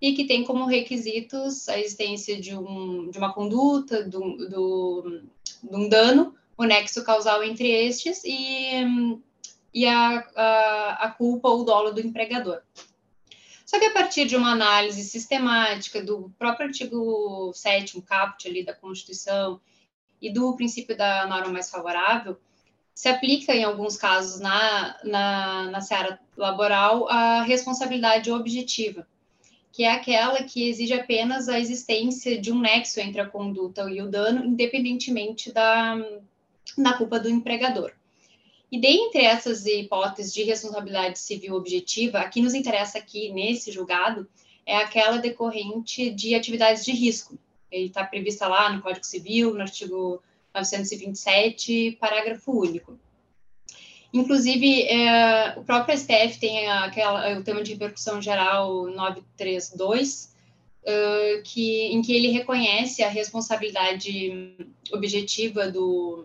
e que tem como requisitos a existência de, um, de uma conduta, do, do, de um dano, o nexo causal entre estes e, e a, a, a culpa ou dolo do empregador. Só que a partir de uma análise sistemática do próprio artigo 7 caput ali da Constituição e do princípio da norma mais favorável, se aplica em alguns casos na, na, na seara laboral a responsabilidade objetiva. que é aquela que exige apenas a existência de um nexo entre a conduta e o dano, independentemente da, da culpa do empregador. E dentre essas hipóteses de responsabilidade civil objetiva, a que nos interessa aqui nesse julgado é aquela decorrente de atividades de risco. Ele está prevista lá no Código Civil, no artigo 927, parágrafo único. Inclusive, é, o próprio STF tem aquela, o tema de repercussão geral 932, uh, que, em que ele reconhece a responsabilidade objetiva do,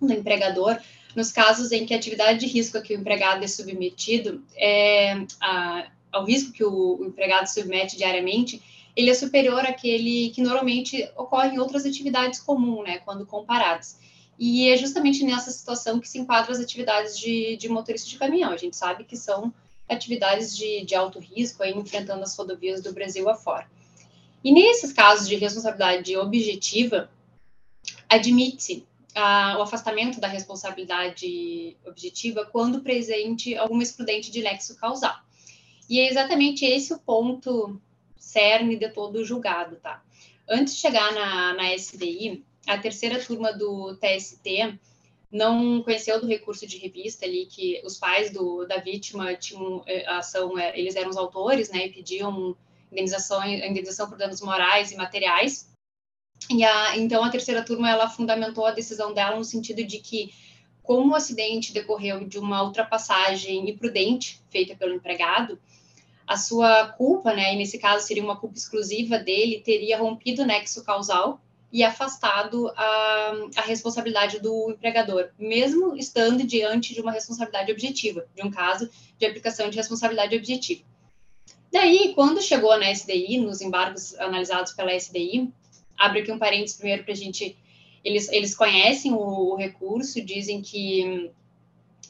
do empregador nos casos em que a atividade de risco a que o empregado é submetido, é, a, ao risco que o, o empregado submete diariamente, ele é superior àquele que normalmente ocorre em outras atividades comuns, né, quando comparadas. E é justamente nessa situação que se enquadram as atividades de, de motorista de caminhão. A gente sabe que são atividades de, de alto risco, aí, enfrentando as rodovias do Brasil afora. E nesses casos de responsabilidade objetiva, admite-se o afastamento da responsabilidade objetiva quando presente alguma excludente de nexo causal. E é exatamente esse o ponto cerne de todo o julgado, tá? Antes de chegar na, na SDI, a terceira turma do TST não conheceu do recurso de revista ali que os pais do, da vítima tinham eh, a ação, eh, eles eram os autores, né, e pediam indenização, indenização por danos morais e materiais. E a, então a terceira turma ela fundamentou a decisão dela no sentido de que como o acidente decorreu de uma ultrapassagem imprudente feita pelo empregado, a sua culpa, né, e nesse caso seria uma culpa exclusiva dele, teria rompido o nexo causal e afastado a, a responsabilidade do empregador, mesmo estando diante de uma responsabilidade objetiva, de um caso de aplicação de responsabilidade objetiva. Daí, quando chegou na SDI, nos embargos analisados pela SDI, abre aqui um parênteses primeiro para a gente. Eles, eles conhecem o, o, recurso, dizem que,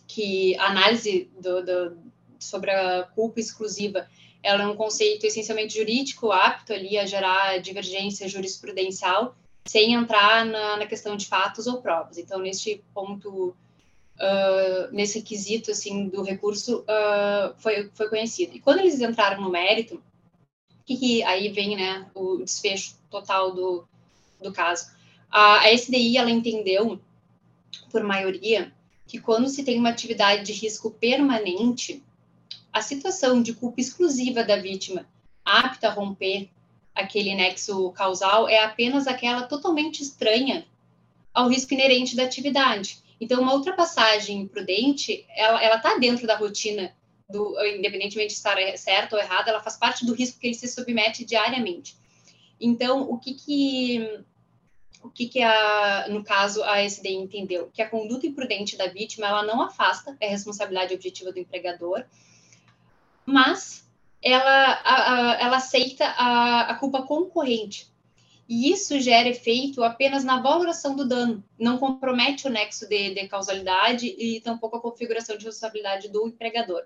que a análise do, do, sobre a culpa exclusiva ela é um conceito essencialmente jurídico, apto ali a gerar divergência jurisprudencial, sem entrar na, na questão de fatos ou provas. Então, neste ponto, uh, nesse quesito assim do recurso, uh, foi, foi conhecido. E quando eles entraram no mérito, que, que aí vem né, o desfecho total do, do caso. A, a SDI, ela entendeu, por maioria, que quando se tem uma atividade de risco permanente, a situação de culpa exclusiva da vítima apta a romper aquele nexo causal é apenas aquela totalmente estranha ao risco inerente da atividade. Então, uma ultrapassagem imprudente, ela está dentro da rotina, do, independentemente de estar certo ou errado, ela faz parte do risco que ele se submete diariamente. Então, o que que, o que, que a, no caso a SDI entendeu? Que a conduta imprudente da vítima, ela não afasta a responsabilidade objetiva do empregador, mas ela, a, a, ela aceita a, a culpa concorrente. E isso gera efeito apenas na valoração do dano, não compromete o nexo de, de causalidade e tampouco a configuração de responsabilidade do empregador.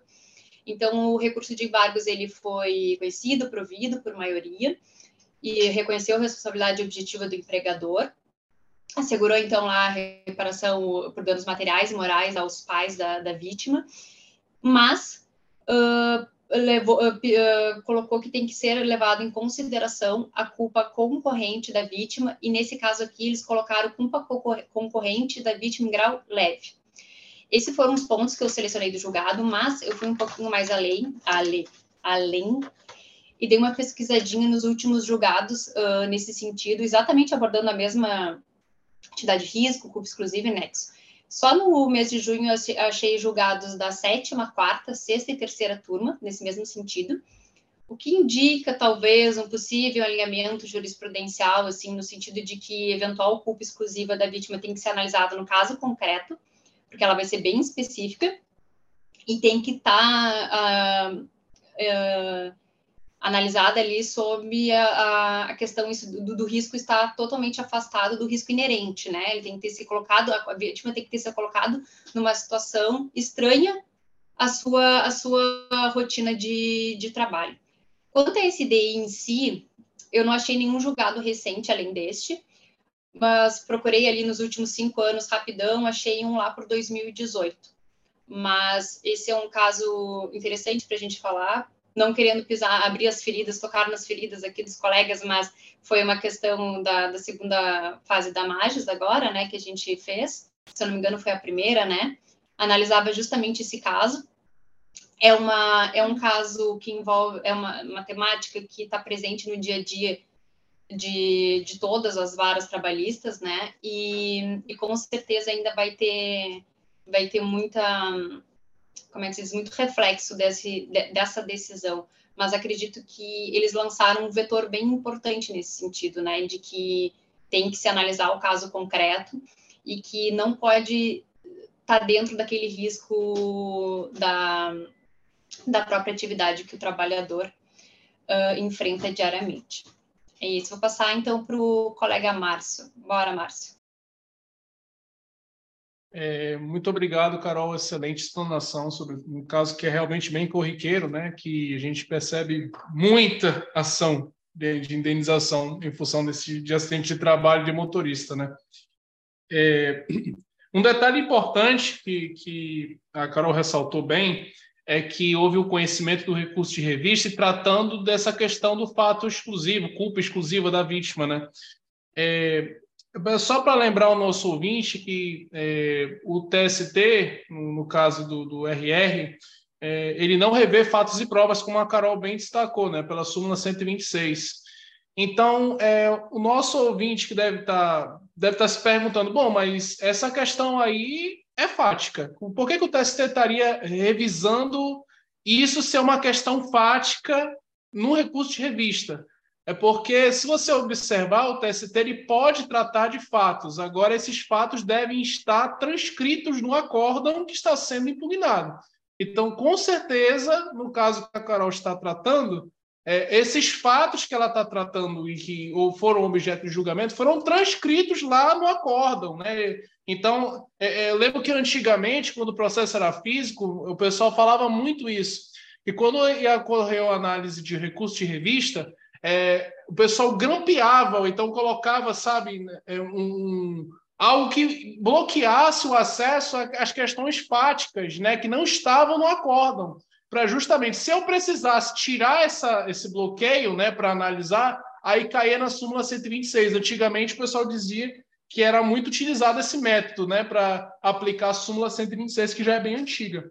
Então, o recurso de embargos ele foi conhecido, provido por maioria, e reconheceu a responsabilidade objetiva do empregador, assegurou, então, lá a reparação por danos materiais e morais aos pais da, da vítima, mas uh, levou, uh, uh, colocou que tem que ser levado em consideração a culpa concorrente da vítima, e nesse caso aqui eles colocaram culpa concorrente da vítima em grau leve. Esses foram os pontos que eu selecionei do julgado, mas eu fui um pouquinho mais além, além, além e dei uma pesquisadinha nos últimos julgados uh, nesse sentido, exatamente abordando a mesma entidade de risco, culpa exclusiva e nexo. Só no mês de junho eu achei julgados da sétima, quarta, sexta e terceira turma, nesse mesmo sentido, o que indica talvez um possível alinhamento jurisprudencial, assim, no sentido de que eventual culpa exclusiva da vítima tem que ser analisada no caso concreto, porque ela vai ser bem específica e tem que estar tá, uh, uh, analisada ali sob a, a questão do, do, risco estar totalmente afastado do risco inerente, né? Ele tem que ter se colocado, a vítima tem que ter se colocado numa situação estranha à sua, à sua rotina de, de trabalho. Quanto a esse DI em si, eu não achei nenhum julgado recente além deste, mas procurei ali nos últimos cinco anos rapidão, achei um lá por 2018. Mas esse é um caso interessante para a gente falar, não querendo pisar, abrir as feridas, tocar nas feridas aqui dos colegas, mas foi uma questão da, da segunda fase da Magis agora, né, que a gente fez, se eu não me engano foi a primeira, né, analisava justamente esse caso, é, uma, é um caso que envolve, é uma, uma temática que está presente no dia a dia de, de todas as varas trabalhistas, né? E, e com certeza ainda vai ter, vai ter muita, como é que se diz, muito reflexo desse, de, dessa decisão. Mas acredito que eles lançaram um vetor bem importante nesse sentido, né? De que tem que se analisar o caso concreto e que não pode estar tá dentro daquele risco da, da própria atividade que o trabalhador uh, enfrenta diariamente. É isso. Vou passar então para o colega Márcio. Bora, Márcio. É, muito obrigado, Carol. Excelente explanação sobre um caso que é realmente bem corriqueiro, né? Que a gente percebe muita ação de, de indenização em função desse de acidente de trabalho de motorista, né? É, um detalhe importante que, que a Carol ressaltou bem é que houve o conhecimento do recurso de revista e tratando dessa questão do fato exclusivo, culpa exclusiva da vítima, né? É, só para lembrar o nosso ouvinte que é, o TST, no, caso do, do RR, é, ele não revê fatos e provas, como a Carol bem destacou, né, pela súmula 126. Então, é, o nosso ouvinte que deve estar tá, deve tá se perguntando, bom, mas essa questão aí é fática. Por que, que o TST estaria revisando isso ser uma questão fática no recurso de revista? É porque, se você observar, o TST ele pode tratar de fatos. Agora, esses fatos devem estar transcritos no acórdão que está sendo impugnado. Então, com certeza, no caso que a Carol está tratando, é, esses fatos que ela está tratando e que ou foram objeto de julgamento foram transcritos lá no acórdão, né? Então, é, é, eu lembro que antigamente, quando o processo era físico, o pessoal falava muito isso. E quando ia ocorrer a análise de recurso de revista, é, o pessoal grampeava, ou então colocava, sabe, é, um, algo que bloqueasse o acesso às questões fáticas, né, que não estavam no acórdão, para justamente, se eu precisasse tirar essa, esse bloqueio, né, para analisar, aí caía na súmula 126. Antigamente o pessoal dizia que era muito utilizado esse método né, para aplicar a súmula 126, que já é bem antiga.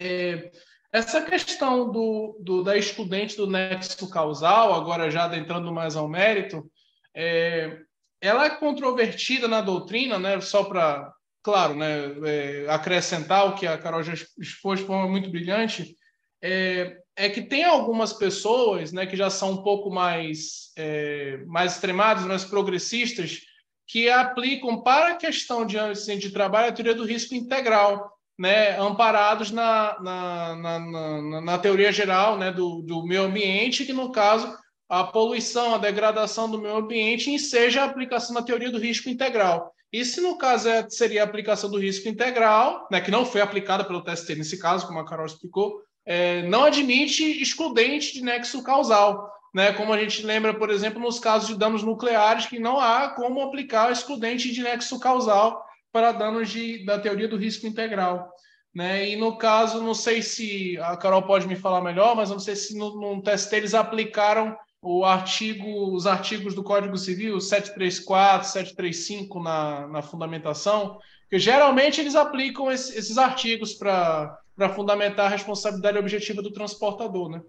É, essa questão do, do, da estudante do nexo causal, agora já adentrando mais ao mérito, é, ela é controvertida na doutrina, né, só para, claro, né, é, acrescentar o que a Carol já expôs de forma muito brilhante, é, é, que tem algumas pessoas né, que já são um pouco mais, é, mais extremadas, mais progressistas, que aplicam para a questão de acidente de trabalho a teoria do risco integral, né, amparados na, na, na, na, na teoria geral né, do, do meio ambiente, que no caso a poluição, a degradação do meio ambiente seja a aplicação da teoria do risco integral. E se no caso é, seria a aplicação do risco integral, né, que não foi aplicada pelo TST nesse caso, como a Carol explicou, é, não admite excludente de nexo causal né? Como a gente lembra, por exemplo, nos casos de danos nucleares, que não há como aplicar excludente de nexo causal para danos de, da teoria do risco integral. Né? E no caso, não sei se a Carol pode me falar melhor, mas não sei se no, no eles aplicaram o artigo, os artigos do Código Civil 734, 735 na, na fundamentação, que geralmente eles aplicam esse, esses artigos para fundamentar a responsabilidade objetiva do transportador, né?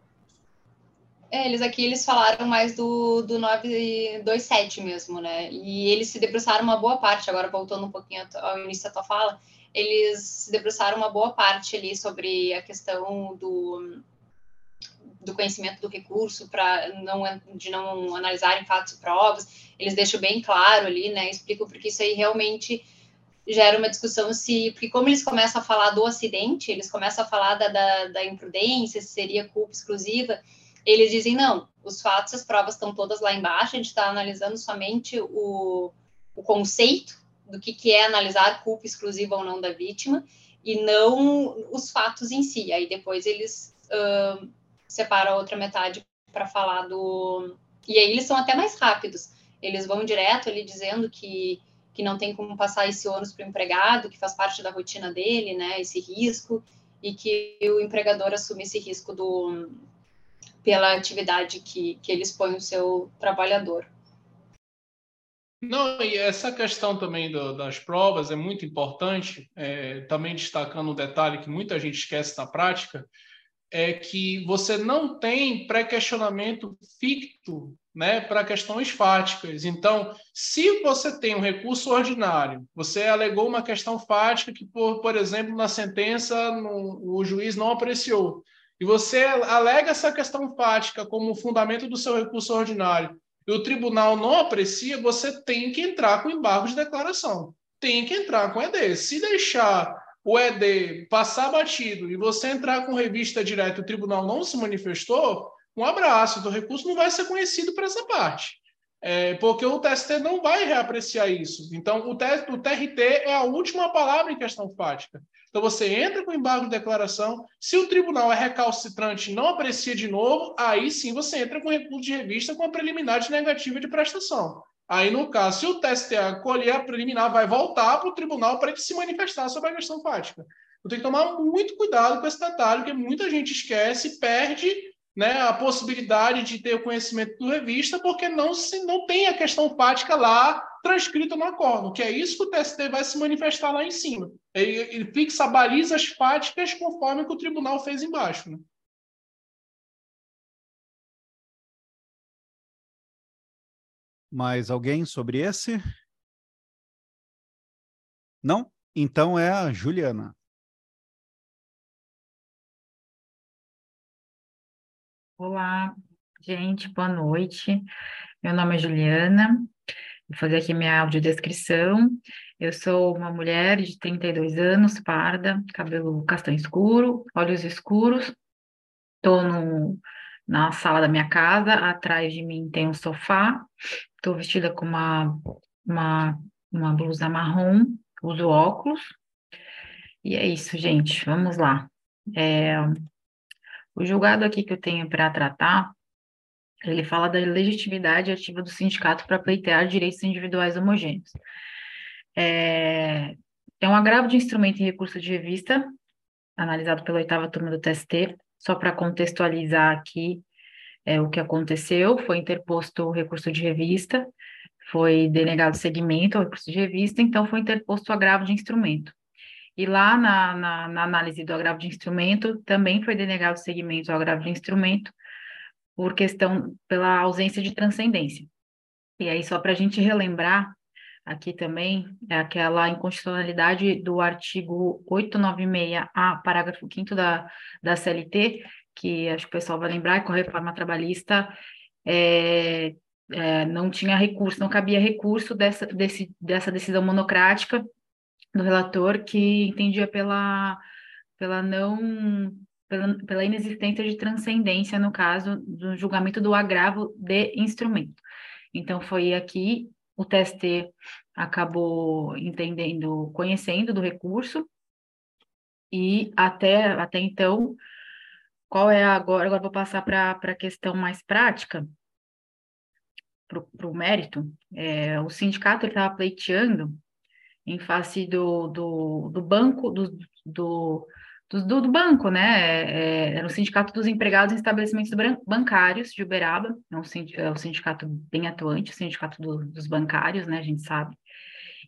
É, eles aqui eles falaram mais do, do 927 mesmo, né? E eles se debruçaram uma boa parte, agora voltando um pouquinho ao início da tua fala, eles se debruçaram uma boa parte ali sobre a questão do, do conhecimento do recurso para não de não analisarem fatos e provas. Eles deixam bem claro ali, né? Explicam porque isso aí realmente gera uma discussão se porque como eles começam a falar do acidente, eles começam a falar da, da, da imprudência, se seria culpa exclusiva eles dizem não, os fatos, as provas estão todas lá embaixo, a gente está analisando somente o, o conceito do que, que é analisar culpa exclusiva ou não da vítima e não os fatos em si. Aí depois eles uh, separam a outra metade para falar do. E aí eles são até mais rápidos. Eles vão direto ali dizendo que, que não tem como passar esse ônus para o empregado, que faz parte da rotina dele, né? Esse risco, e que o empregador assume esse risco do, pela atividade que, que ele expõe o seu trabalhador. Não, e essa questão também do, das provas é muito importante, é, também destacando um detalhe que muita gente esquece na prática, é que você não tem pré-questionamento ficto né, para questões fáticas. Então, se você tem um recurso ordinário, você alegou uma questão fática que, por, por exemplo, na sentença no, o juiz não apreciou, e você alega essa questão fática como fundamento do seu recurso ordinário, e o tribunal não aprecia, você tem que entrar com embargo de declaração. Tem que entrar com ED. Se deixar o ED passar batido e você entrar com revista direto e o tribunal não se manifestou, um abraço, o recurso não vai ser conhecido para essa parte. É, porque o TST não vai reapreciar isso. Então, o, o TRT é a última palavra em questão fática. Então, você entra com embargo de declaração. Se o tribunal é recalcitrante e não aprecia de novo, aí sim você entra com recurso de revista com a preliminar de negativa de prestação. Aí, no caso, se o TST acolher a preliminar, vai voltar para o tribunal para ele se manifestar sobre a questão fática. Eu tenho que tomar muito cuidado com esse detalhe, porque muita gente esquece perde né, a possibilidade de ter o conhecimento do revista, porque não, se, não tem a questão fática lá transcrita no acordo, que é isso que o TST vai se manifestar lá em cima. Ele, ele fixa balizas fáticas conforme que o tribunal fez embaixo. Né? Mais alguém sobre esse? Não? Então é a Juliana. Olá, gente, boa noite. Meu nome é Juliana, vou fazer aqui minha audiodescrição. Eu sou uma mulher de 32 anos, parda, cabelo castanho escuro, olhos escuros. Estou na sala da minha casa, atrás de mim tem um sofá. Estou vestida com uma, uma, uma blusa marrom, uso óculos. E é isso, gente, vamos lá. É, o julgado aqui que eu tenho para tratar, ele fala da legitimidade ativa do sindicato para pleitear direitos individuais homogêneos. É, é um agravo de instrumento em recurso de revista, analisado pela oitava turma do TST, só para contextualizar aqui é, o que aconteceu, foi interposto o recurso de revista, foi denegado seguimento ao recurso de revista, então foi interposto o agravo de instrumento. E lá na, na, na, análise do agravo de instrumento, também foi denegado seguimento ao agravo de instrumento por questão, pela ausência de transcendência. E aí, só para a gente relembrar, aqui também, é aquela inconstitucionalidade do artigo 896A, parágrafo 5 da, da CLT, que acho que o pessoal vai lembrar, com a reforma trabalhista, é, é, não tinha recurso, não cabia recurso dessa, desse, dessa decisão monocrática do relator que entendia pela, pela não pela, pela inexistência de transcendência no caso do julgamento do agravo de instrumento. Então foi aqui o TST acabou entendendo, conhecendo do recurso e até até então qual é agora agora vou passar para a questão mais prática para o mérito. É, o sindicato estava pleiteando em face do, do, do banco, do, do, do, do banco, né? É, era o Sindicato dos Empregados em Estabelecimentos Bancários de Uberaba, é um, é um sindicato bem atuante, o sindicato do, dos bancários, né? A gente sabe.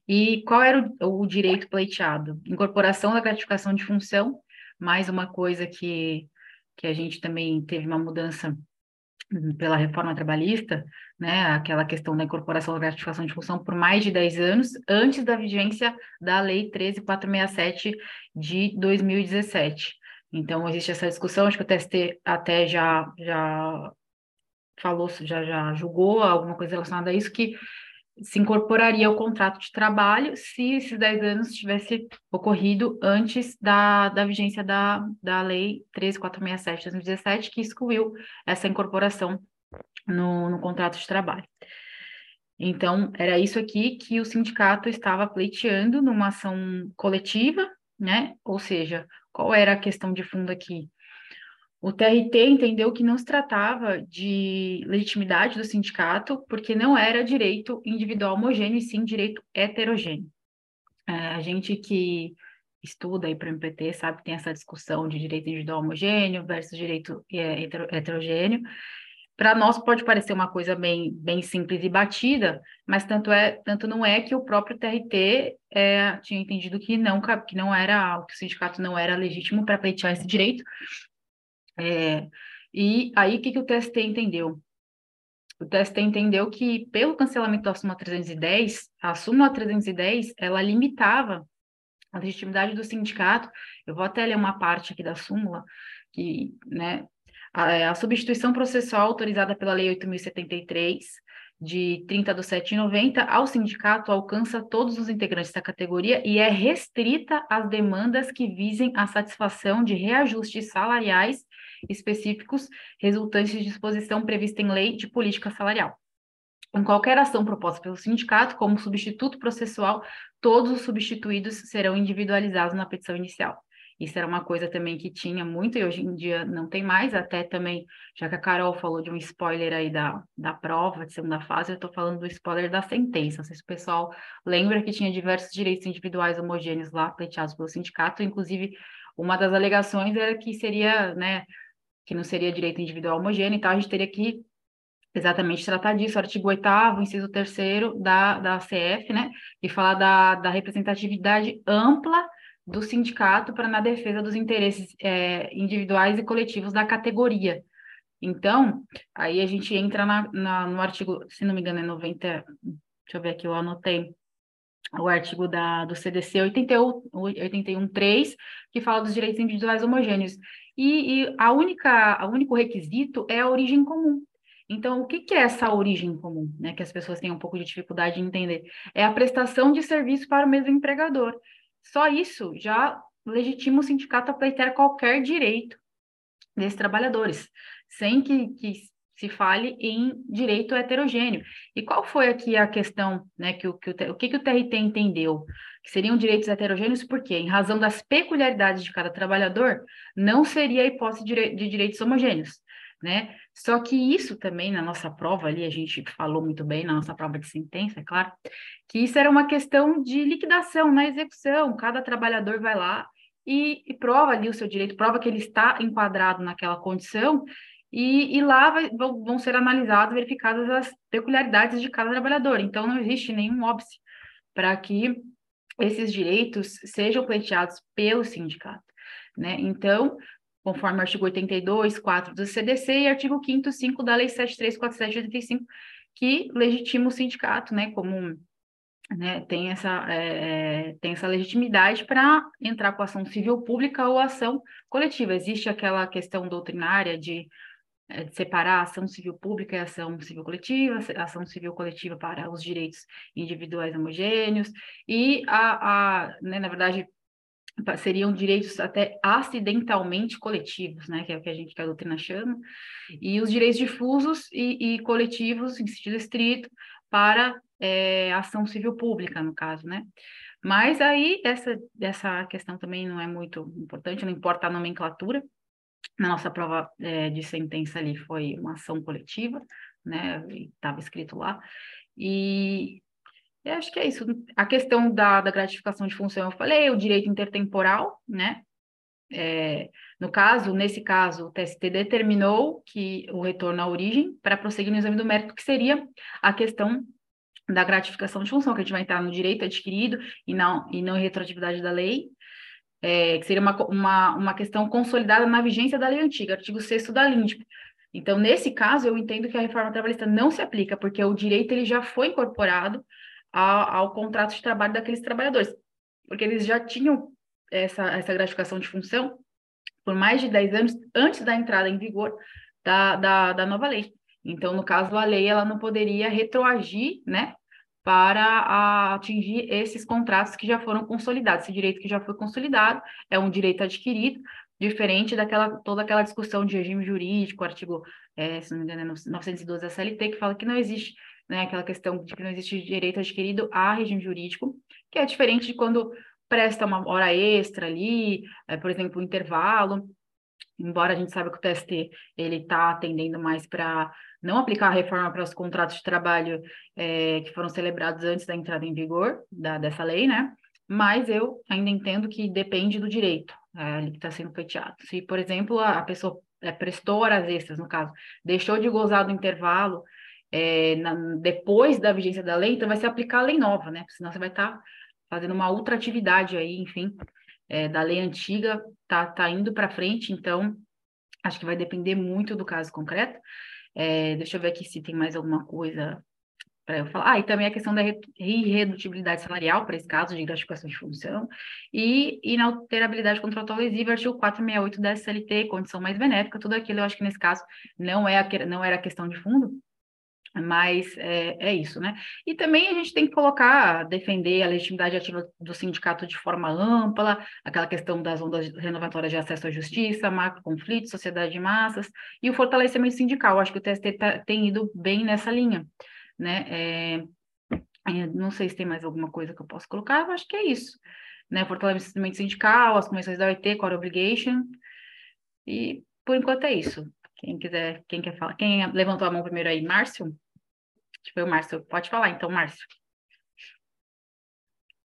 E qual era o, o direito pleiteado? Incorporação da gratificação de função, mais uma coisa que, que a gente também teve uma mudança pela reforma trabalhista, né, aquela questão da incorporação da gratificação de função por mais de 10 anos, antes da vigência da Lei 13467 de 2017. Então, existe essa discussão, acho que o TST até já, já falou, já, já julgou alguma coisa relacionada a isso, que se incorporaria ao contrato de trabalho se esses 10 anos tivesse ocorrido antes da, da vigência da, da Lei 13467 de 2017, que excluiu essa incorporação no, no contrato de trabalho. Então, era isso aqui que o sindicato estava pleiteando numa ação coletiva, né? Ou seja, qual era a questão de fundo aqui? O TRT entendeu que não se tratava de legitimidade do sindicato, porque não era direito individual homogêneo, e sim direito heterogêneo. É, a gente que estuda aí para o MPT sabe que tem essa discussão de direito individual homogêneo versus direito é, heterogêneo. Para nós pode parecer uma coisa bem, bem simples e batida, mas tanto é tanto não é que o próprio TRT é, tinha entendido que não que não era que o sindicato não era legítimo para pleitear esse direito. É, e aí o que, que o TST entendeu? O TST entendeu que pelo cancelamento da súmula 310, a súmula 310 ela limitava a legitimidade do sindicato. Eu vou até ler uma parte aqui da súmula que, né, a, a substituição processual autorizada pela Lei 8.073, de 30 de 7 de 90, ao sindicato alcança todos os integrantes da categoria e é restrita às demandas que visem a satisfação de reajustes salariais específicos resultantes de disposição prevista em lei de política salarial. Em qualquer ação proposta pelo sindicato, como substituto processual, todos os substituídos serão individualizados na petição inicial. Isso era uma coisa também que tinha muito e hoje em dia não tem mais, até também, já que a Carol falou de um spoiler aí da, da prova de segunda fase, eu estou falando do spoiler da sentença. Não sei se o pessoal lembra que tinha diversos direitos individuais homogêneos lá pleiteados pelo sindicato, inclusive uma das alegações era que seria, né, que não seria direito individual homogêneo e tal, a gente teria que exatamente tratar disso, artigo 8 inciso 3 da, da CF, né, e falar da, da representatividade ampla do sindicato para na defesa dos interesses é, individuais e coletivos da categoria. Então, aí a gente entra na, na, no artigo, se não me engano, é 90, deixa eu ver aqui, eu anotei, o artigo da, do CDC 81.3, que fala dos direitos individuais homogêneos. E, e a única, o único requisito é a origem comum. Então, o que, que é essa origem comum, né? Que as pessoas têm um pouco de dificuldade de entender. É a prestação de serviço para o mesmo empregador. Só isso já legitima o sindicato a pleitear qualquer direito desses trabalhadores, sem que, que se fale em direito heterogêneo. E qual foi aqui a questão, né, que o, que o, o que, que o TRT entendeu? Que seriam direitos heterogêneos porque, em razão das peculiaridades de cada trabalhador, não seria a hipótese de direitos homogêneos, né? Só que isso também, na nossa prova ali, a gente falou muito bem, na nossa prova de sentença, é claro, que isso era uma questão de liquidação na execução. Cada trabalhador vai lá e, e prova ali o seu direito, prova que ele está enquadrado naquela condição, e, e lá vai, vão, vão ser analisadas, verificadas as peculiaridades de cada trabalhador. Então, não existe nenhum óbice para que esses direitos sejam pleiteados pelo sindicato. Né? Então, conforme o artigo 82, 4 do CDC e artigo 5 5 da Lei 7347 de 85, que legitima o sindicato, né, como né, tem, essa, é, é tem essa legitimidade para entrar com ação civil pública ou ação coletiva. Existe aquela questão doutrinária de, é, de separar a ação civil pública e ação civil coletiva, ação civil coletiva para os direitos individuais homogêneos, e, a, a né, na verdade, seriam direitos até acidentalmente coletivos, né, que é o que a gente que a doutrina chama, e os direitos difusos e, e coletivos em sentido estrito para é, ação civil pública, no caso, né? Mas aí essa, essa questão também não é muito importante, não importa a nomenclatura. Na nossa prova é, de sentença ali foi uma ação coletiva, né? Estava escrito lá. E eu acho que é isso. A questão da, da gratificação de função, eu falei, o direito intertemporal, né? É, no caso, nesse caso, o TST determinou que o retorno à origem para prosseguir no exame do mérito, que seria a questão da gratificação de função, que a gente vai entrar no direito adquirido e não, e não em retroatividade da lei, é, que seria uma, uma, uma questão consolidada na vigência da lei antiga, artigo 6 da LINDP. Então, nesse caso, eu entendo que a reforma trabalhista não se aplica, porque o direito ele já foi incorporado ao, ao contrato de trabalho daqueles trabalhadores, porque eles já tinham essa, essa gratificação de função por mais de 10 anos antes da entrada em vigor da, da, da nova lei. Então, no caso, a lei ela não poderia retroagir, né, para atingir esses contratos que já foram consolidados. Esse direito que já foi consolidado é um direito adquirido, diferente daquela toda aquela discussão de regime jurídico, artigo, é, se não me engano, é 912 da CLT, que fala que não existe né, aquela questão de que não existe direito adquirido a regime jurídico, que é diferente de quando presta uma hora extra ali, é, por exemplo, um intervalo, embora a gente saiba que o TST ele está atendendo mais para não aplicar a reforma para os contratos de trabalho é, que foram celebrados antes da entrada em vigor da, dessa lei, né? mas eu ainda entendo que depende do direito é, ali que está sendo pleiteado. Se, por exemplo, a, pessoa é, prestou horas extras, no caso, deixou de gozar do intervalo é, na, depois da vigência da lei, então vai se aplicar a lei nova, né? Senão você vai estar tá fazendo uma outra atividade aí, enfim, é, da lei antiga, tá, tá indo para frente, então acho que vai depender muito do caso concreto. É, deixa eu ver aqui se tem mais alguma coisa para eu falar. Ah, e também a questão da irredutibilidade salarial, para esse caso de gratificação de função, e inalterabilidade contratual lesiva, artigo 468 da SLT, condição mais benéfica, tudo aquilo eu acho que nesse caso não, é a, não era questão de fundo, mas é, é, isso, né? E também a gente tem que colocar, defender a legitimidade ativa do sindicato de forma ampla, aquela questão das ondas renovatórias de acesso à justiça, macro conflito, sociedade de massas, e o fortalecimento sindical. Acho que o TST tá, tem ido bem nessa linha, né? É, é, não sei se tem mais alguma coisa que eu posso colocar, eu acho que é isso. Né? Fortalecimento sindical, as convenções da OIT, Core Obligation, e por enquanto é isso. Quem quiser, quem quer falar? Quem levantou a mão primeiro aí? Márcio? Acho que foi o Márcio. Pode falar então, Márcio.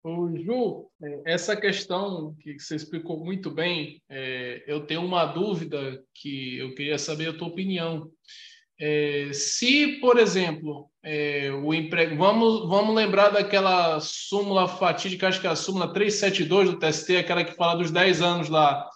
O Ju, essa questão que você explicou muito bem, é, eu tenho uma dúvida que eu queria saber a tua opinião. É, se, por exemplo, é, o emprego. Vamos, vamos lembrar daquela súmula fatídica, acho que é a súmula 372 do TST, aquela que fala dos 10 anos lá.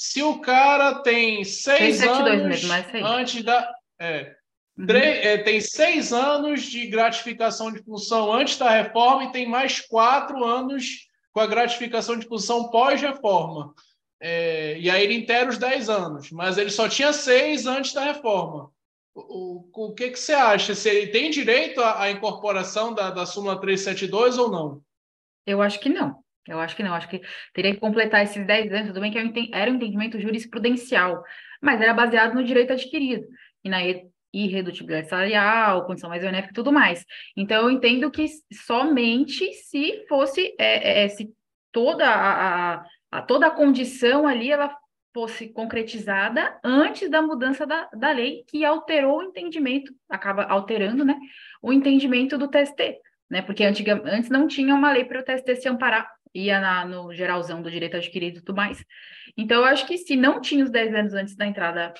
Se o cara tem seis anos mesmo, antes da. É, uhum. três, é, tem seis anos de gratificação de função antes da reforma e tem mais quatro anos com a gratificação de função pós-reforma. É, e aí ele inteira os dez anos, mas ele só tinha seis antes da reforma. O, o, o que, que você acha? Se ele tem direito à, à incorporação da, da súmula 372 ou não? Eu acho que não. Eu acho que não, acho que teria que completar esses 10 anos, tudo bem que era um entendimento jurisprudencial, mas era baseado no direito adquirido e na irredutibilidade salarial, condição mais benéfica e tudo mais. Então, eu entendo que somente se fosse, é, é, se toda a, a, toda a condição ali, ela fosse concretizada antes da mudança da, da lei, que alterou o entendimento, acaba alterando, né, o entendimento do TST, né, porque antes não tinha uma lei para o TST se amparar ia na, no geralzão do direito adquirido e tudo mais. Então, eu acho que se não tinha os 10 anos antes da entrada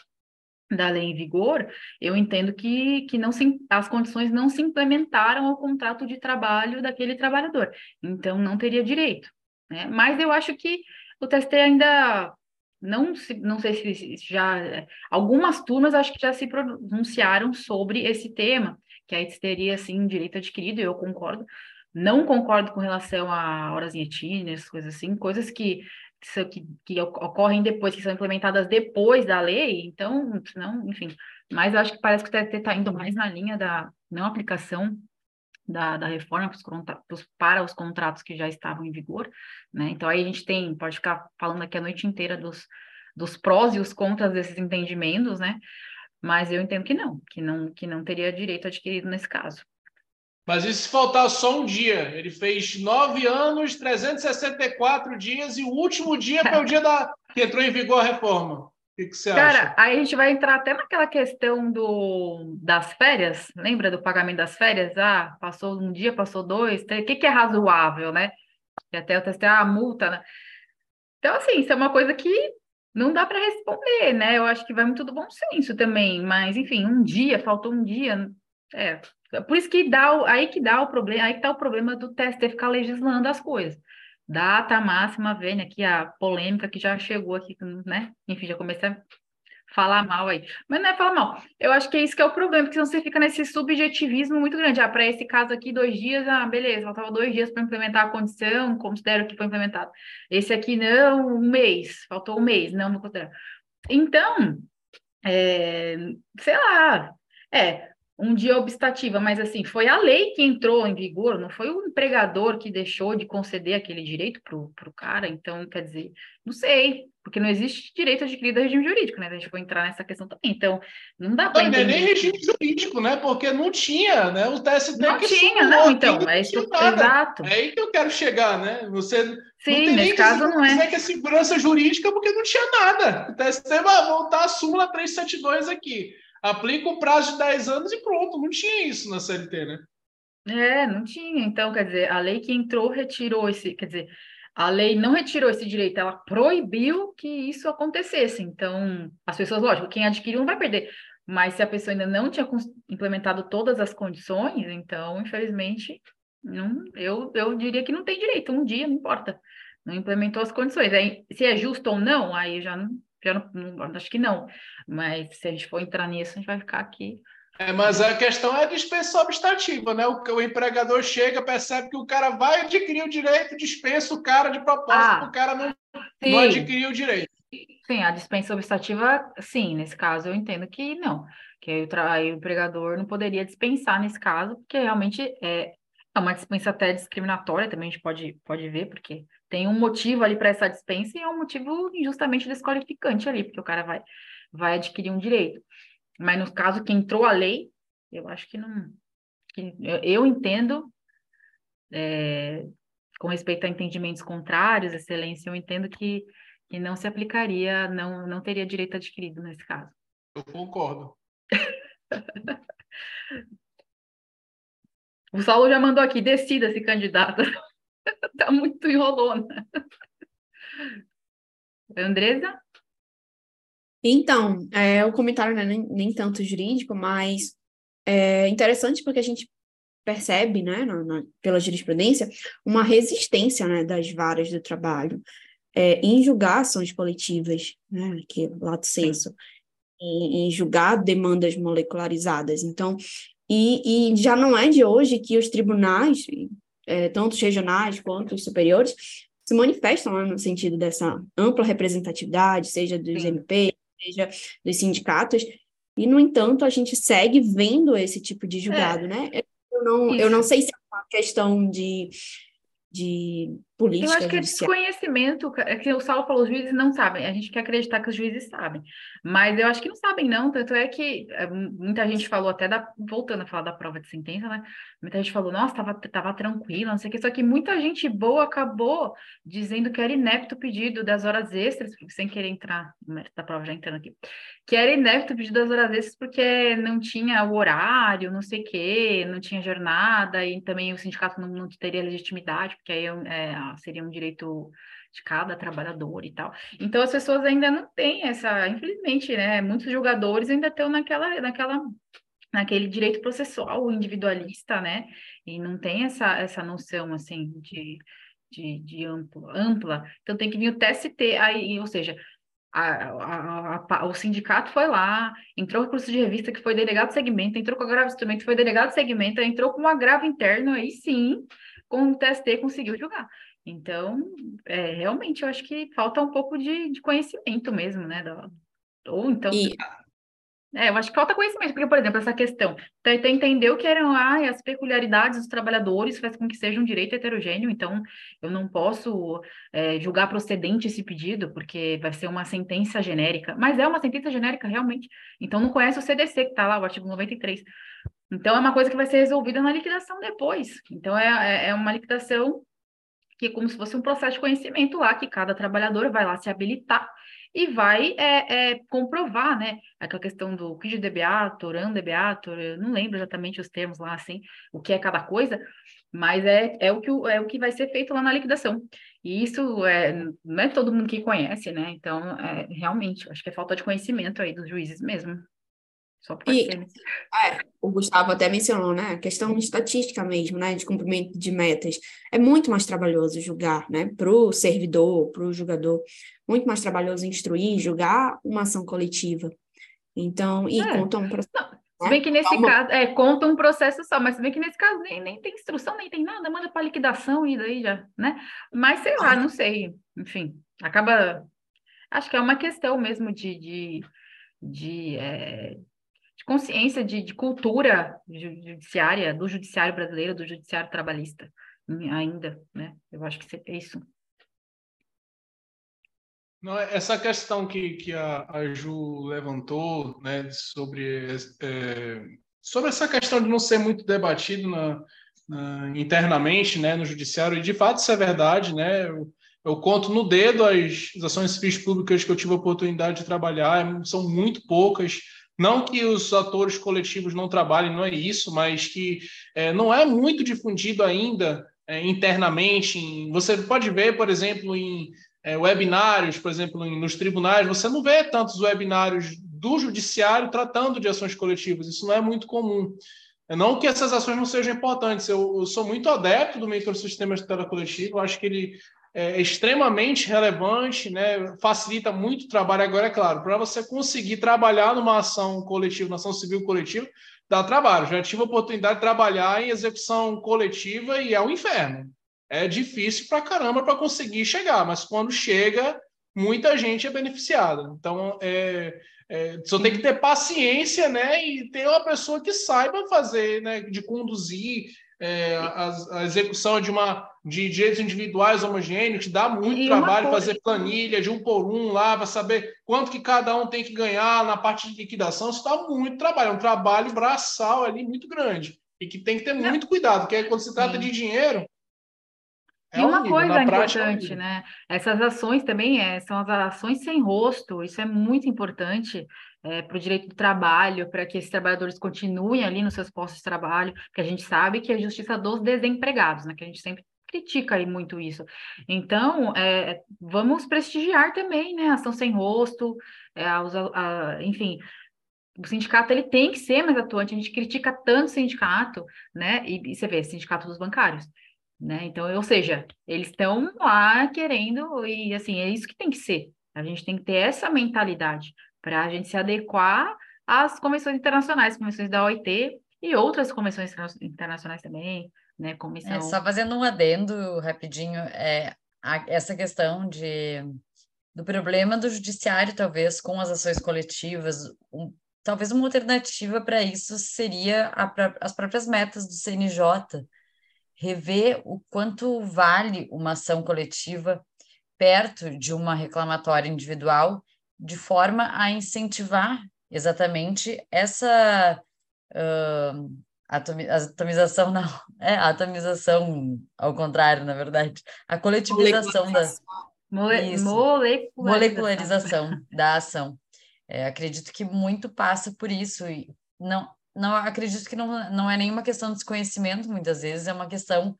da lei em vigor, eu entendo que, que não se, as condições não se implementaram ao contrato de trabalho daquele trabalhador. Então, não teria direito. Né? Mas eu acho que o TST ainda não, não sei se já. Algumas turmas acho que já se pronunciaram sobre esse tema, que aí teria, sim, direito adquirido, eu concordo, não concordo com relação a horas em etines, coisas assim, coisas que, que, que ocorrem depois, que são implementadas depois da lei, então, não, enfim. Mas eu acho que parece que o TST está indo mais na linha da não aplicação da, da reforma para os contratos que já estavam em vigor, né? Então aí a gente tem, pode ficar falando aqui a noite inteira dos, dos prós e os contras desses entendimentos, né? Mas eu entendo que não, que não, que não teria direito adquirido nesse caso. Mas e se faltar só um dia? Ele fez nove anos, 364 dias, e o último dia foi o dia da... que entrou em vigor a reforma. O que, que você Cara, acha? Cara, aí a gente vai entrar até naquela questão do, das férias. Lembra do pagamento das férias? Ah, passou um dia, passou dois. O que, que é razoável, né? E até eu testei a multa, né? Então, assim, isso é uma coisa que não dá para responder, né? Eu acho que vai muito do bom senso também. Mas, enfim, um dia, faltou um dia. É, por isso que dá, aí que dá o problema, aí que tá o problema do TST ficar legislando as coisas. Data máxima, vem aqui a polêmica que já chegou aqui, né? Enfim, já comecei a falar mal aí. Mas não é falar mal. Eu acho que é isso que é o problema, porque senão você fica nesse subjetivismo muito grande. Ah, para esse caso aqui, dois dias, ah, beleza, faltava dois dias para implementar a condição, considero que foi implementado. Esse aqui não, um mês, faltou um mês, não vou considerar. Então, é, sei lá, é, um dia obstativa, mas assim, foi a lei que entrou em vigor, não foi o empregador que deixou de conceder aquele direito para o cara, então, quer dizer, não sei, porque não existe direito adquirido a regime jurídico, né? A gente vai entrar nessa questão também, então, não dá para. Não é nem regime jurídico, né? Porque não tinha, né? O TST não tinha, não, então, é isso, exato. É aí que eu quero chegar, né? Você Sim, não nesse caso não é. que é segurança jurídica porque não tinha nada. O TST vai voltar a súmula 372 aqui aplica o prazo de 10 anos e pronto, não tinha isso na CLT, né? É, não tinha. Então, quer dizer, a lei que entrou retirou esse, quer dizer, a lei não retirou esse direito, ela proibiu que isso acontecesse. Então, as pessoas, lógico, quem adquiriu não vai perder. Mas se a pessoa ainda não tinha implementado todas as condições, então, infelizmente, não, eu, eu diria que não tem direito, um dia, não importa. Não implementou as condições. Aí, se é justo ou não, aí já não, já não, não, acho que não. Mas se a gente for entrar nisso, a gente vai ficar aqui é, mas a questão é a dispensa obstativa, né? O, o, empregador chega, percebe que o cara vai adquirir o direito, dispensa o cara de propósito, ah, o cara não, não adquiriu o direito. Sim, a dispensa obstativa, sim, nesse caso eu entendo que não, que o, aí o empregador não poderia dispensar nesse caso, porque realmente é, é uma dispensa até discriminatória, também a gente pode, pode ver, porque tem um motivo ali para essa dispensa e é um motivo injustamente desqualificante ali, porque o cara vai, vai adquirir um direito. Mas no caso que entrou a lei, eu acho que não. Que eu, entendo, é, com respeito a entendimentos contrários, excelência, eu entendo que, que não se aplicaria, não, não teria direito adquirido nesse caso. Eu concordo. o Saulo já mandou aqui, decida se candidata. tá muito enrolona. Andresa? Então, é, o comentário não é nem, nem tanto jurídico, mas é interessante porque a gente percebe, né, na, na, pela jurisprudência, uma resistência né, das varas do trabalho é, em julgar ações coletivas, né, que é lato senso, em, em, julgar demandas molecularizadas. Então, e, e, já não é de hoje que os tribunais, é, tanto os regionais quanto os superiores, se manifestam né, no sentido dessa ampla representatividade, seja dos Sim. MP, seja dos sindicatos, e, no entanto, a gente segue vendo esse tipo de julgado, é. né? Eu não, eu não sei se é uma questão de, de política. Eu acho que é desconhecimento, é que o Saulo falou, os juízes não sabem, a gente quer acreditar que os juízes sabem, mas eu acho que não sabem não, tanto é que é, muita gente falou até, da, voltando a falar da prova de sentença, né, muita gente falou, nossa, tava, tava tranquila, não sei o que, só que muita gente boa acabou dizendo que era inepto o pedido das horas extras, sem querer entrar no mérito da prova, já entrando aqui, que era inepto o pedido das horas extras porque não tinha o horário, não sei o que, não tinha jornada, e também o sindicato não, não teria legitimidade, porque aí é, seria um direito de cada trabalhador e tal. Então as pessoas ainda não têm essa, infelizmente, né? Muitos jogadores ainda estão naquela, naquela, naquele direito processual individualista, né? E não tem essa, essa noção assim de, de, de ampla, ampla. Então tem que vir o TST aí, ou seja, a, a, a, o sindicato foi lá, entrou com curso de revista que foi delegado de segmento, entrou com agravo de instrumento, foi delegado de segmento, entrou com um agravo interno, aí sim, com o TST conseguiu julgar. Então, é, realmente, eu acho que falta um pouco de, de conhecimento mesmo, né? Da, ou então. E... É, eu acho que falta conhecimento, porque, por exemplo, essa questão, Tenta entender o que eram ah, as peculiaridades dos trabalhadores, faz com que seja um direito heterogêneo, então eu não posso é, julgar procedente esse pedido, porque vai ser uma sentença genérica, mas é uma sentença genérica realmente, então não conhece o CDC, que está lá, o artigo 93. Então é uma coisa que vai ser resolvida na liquidação depois. Então é, é, é uma liquidação que é como se fosse um processo de conhecimento lá, que cada trabalhador vai lá se habilitar e vai é, é, comprovar, né, aquela questão do quid debeator, eu não lembro exatamente os termos lá, assim, o que é cada coisa, mas é, é, o, que, é o que vai ser feito lá na liquidação. E isso é, não é todo mundo que conhece, né, então, é, realmente, acho que é falta de conhecimento aí dos juízes mesmo. Só e, é, o Gustavo até mencionou, né? A questão estatística mesmo, né? De cumprimento de metas. É muito mais trabalhoso julgar, né? Para o servidor, para o julgador. Muito mais trabalhoso instruir, julgar uma ação coletiva. Então, e é. conta um processo. Se bem que nesse caso, é, conta um processo só, mas se bem que nesse caso nem, nem tem instrução, nem tem nada, manda para liquidação e daí já, né? Mas sei lá, não sei, enfim, acaba. Acho que é uma questão mesmo de, de, de é, de consciência, de, de cultura judiciária, do judiciário brasileiro, do judiciário trabalhista, ainda, né? Eu acho que é isso. Não, essa questão que, que a, a Ju levantou, né, sobre, é, sobre essa questão de não ser muito debatido na, na, internamente, né, no judiciário, e de fato isso é verdade, né, eu, eu conto no dedo as, as ações civis públicas que eu tive a oportunidade de trabalhar, são muito poucas, Não que os atores coletivos não trabalhem, não é isso, mas que é, não é muito difundido ainda é, internamente. Em, você pode ver, por exemplo, em é, webinários, por exemplo, em, nos tribunais, você não vê tantos webinários do judiciário tratando de ações coletivas. Isso não é muito comum. Não que essas ações não sejam importantes. Eu, eu sou muito adepto do microsistema de tutela coletiva. Acho que ele é extremamente relevante, né? facilita muito o trabalho. Agora, é claro, para você conseguir trabalhar numa ação coletiva, numa ação civil coletiva, dá trabalho. Já tive a oportunidade de trabalhar em execução coletiva e é um inferno. É difícil para caramba para conseguir chegar, mas quando chega, muita gente é beneficiada. Então, é, é, só tem que ter paciência, né? E ter uma pessoa que saiba fazer, né? De conduzir é, a, a, execução de uma de direitos individuais homogêneos, dá muito e trabalho fazer planilha de um por um lá, para saber quanto que cada um tem que ganhar na parte de liquidação. Isso dá muito trabalho, é um trabalho braçal ali muito grande. E que tem que ter muito cuidado, porque quando se trata Sim. de dinheiro, é e uma horrível, coisa importante, né? Essas ações também é, são as ações sem rosto, isso é muito importante é, para o direito do trabalho, para que esses trabalhadores continuem ali nos seus postos de trabalho, porque a gente sabe que é a justiça dos desempregados, né? Que a gente sempre critica aí muito isso. Então, é, vamos prestigiar também, né? Ação sem rosto, é, a, a, enfim, o sindicato ele tem que ser mais atuante. A gente critica tanto o sindicato, né? E, e você vê, sindicato dos bancários. Né? Então, ou seja, eles estão lá querendo, e assim, é isso que tem que ser. A gente tem que ter essa mentalidade para a gente se adequar às convenções internacionais, convenções da OIT e outras convenções internacionais também, né? Comissão... É, só fazendo um adendo rapidinho, é, a, essa questão de, do problema do judiciário, talvez, com as ações coletivas, um, talvez uma alternativa para isso seria a, as próprias metas do CNJ, rever o quanto vale uma ação coletiva perto de uma reclamatória individual, de forma a incentivar exatamente essa uh, atomização, não, é atomização, ao contrário, na verdade, a coletivização da Mole molecularização. molecularização da ação. É, acredito que muito passa por isso e não não acredito que não, não é nenhuma questão de desconhecimento, muitas vezes é uma questão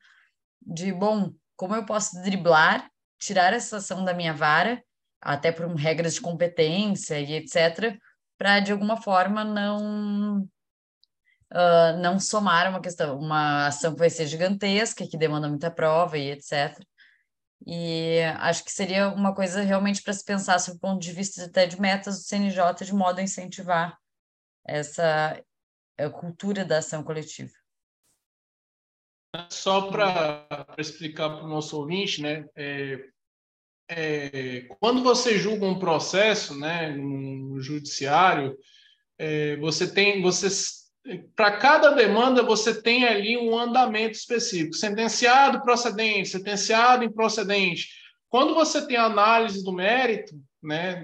de, bom, como eu posso driblar, tirar essa ação da minha vara, até por regras de competência e etc., para de alguma forma não uh, não somar uma questão, uma ação que vai ser gigantesca, que demanda muita prova e etc. E acho que seria uma coisa realmente para se pensar sob o ponto de vista até de metas do CNJ, de modo a incentivar essa cultura da ação coletiva. Só para explicar para o nosso ouvinte, né, é, é, quando você julga um processo, né, no judiciário, é, você tem, você para cada demanda você tem ali um andamento específico, sentenciado procedente, sentenciado improcedente. Quando você tem análise do mérito, né,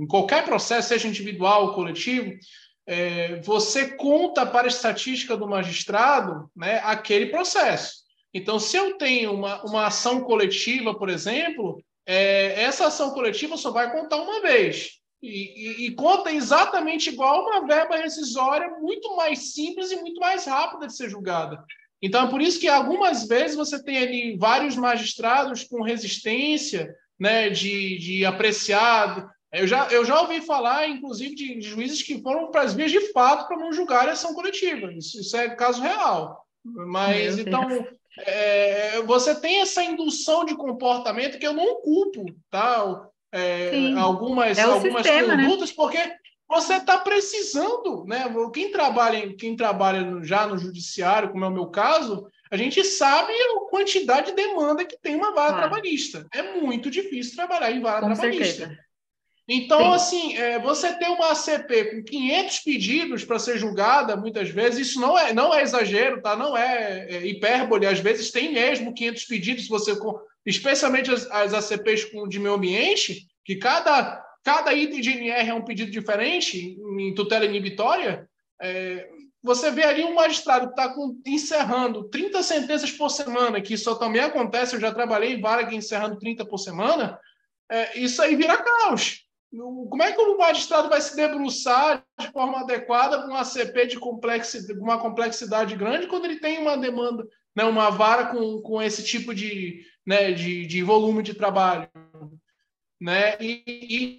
em qualquer processo, seja individual ou coletivo, é, você conta para a estatística do magistrado né, aquele processo. Então, se eu tenho uma, uma ação coletiva, por exemplo, é, essa ação coletiva só vai contar uma vez. E, e, e, conta exatamente igual uma verba rescisória muito mais simples e muito mais rápida de ser julgada. Então, é por isso que algumas vezes você tem ali vários magistrados com resistência né, de, de apreciar eu já, eu já ouvi falar, inclusive, de, de juízes que foram para as vias de fato para não julgar a ação coletiva. Isso, isso é caso real. Mas, Meu então, é, você tem essa indução de comportamento que eu não culpo, tá? É, algumas é algumas sistema, né? condutas, né? porque você está precisando, né? Quem trabalha, quem trabalha já no judiciário, como é o meu caso, a gente sabe a quantidade de demanda que tem uma vara claro. trabalhista. É muito difícil trabalhar em vara com trabalhista. Certeza. Então, Sim. assim, é, você ter uma ACP com 500 pedidos para ser julgada, muitas vezes, isso não é, não é exagero, tá? não é, é hipérbole. Às vezes tem mesmo 500 pedidos, você, especialmente as, as ACPs com, de meio ambiente, que cada, cada item de NR é um pedido diferente, em tutela inibitória. É, você vê ali um magistrado que está encerrando 30 sentenças por semana, que isso também acontece, eu já trabalhei em vara encerrando 30 por semana, é, isso aí vira caos. Como é que o magistrado vai se debruçar de forma adequada para uma CP de complexidade, uma complexidade grande quando ele tem uma demanda, né, uma vara com, com esse tipo de, né, de, de volume de trabalho? Né? E,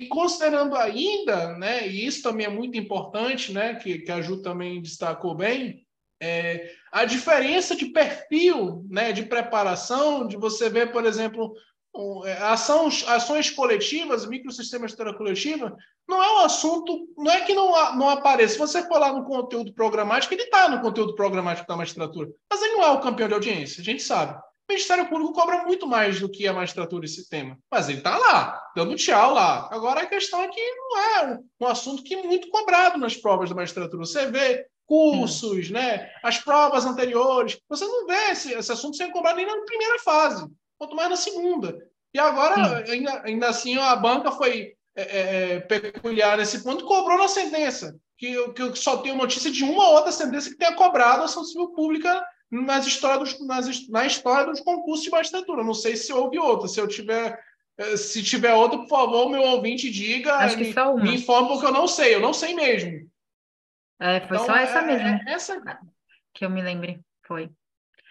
e, considerando ainda, né, e isso também é muito importante, né, que, que a Ju também destacou bem, é, a diferença de perfil né, de preparação, de você ver, por exemplo, é, ação, ações coletivas, microsistemas de coletiva, não é um assunto, não é que não, não apareça. Se você for lá no conteúdo programático, ele está no conteúdo programático da magistratura, mas ele não é o campeão de audiência, a gente sabe. O Ministério Público cobra muito mais do que a magistratura esse tema, mas ele está lá, dando tchau lá. Agora a questão é que não é um, um assunto que é muito cobrado nas provas da magistratura. Você vê cursos, né, as provas anteriores, você não vê esse, esse assunto sendo cobrado nem na primeira fase quanto mais na segunda. E agora, ainda, ainda assim, a banca foi é, é, é, peculiar nesse ponto, cobrou na sentença, que, que só tenho notícia de uma outra sentença que tenha cobrado a ação civil pública nas história dos, nas, na história dos concursos de magistratura. Não sei se houve outra. Se eu tiver, é, se tiver outra, por favor, meu ouvinte diga, Acho me, me informe, porque eu não sei, eu não sei mesmo. É, foi Então, só essa é- mesmo é- essa, que eu me lembre. Foi.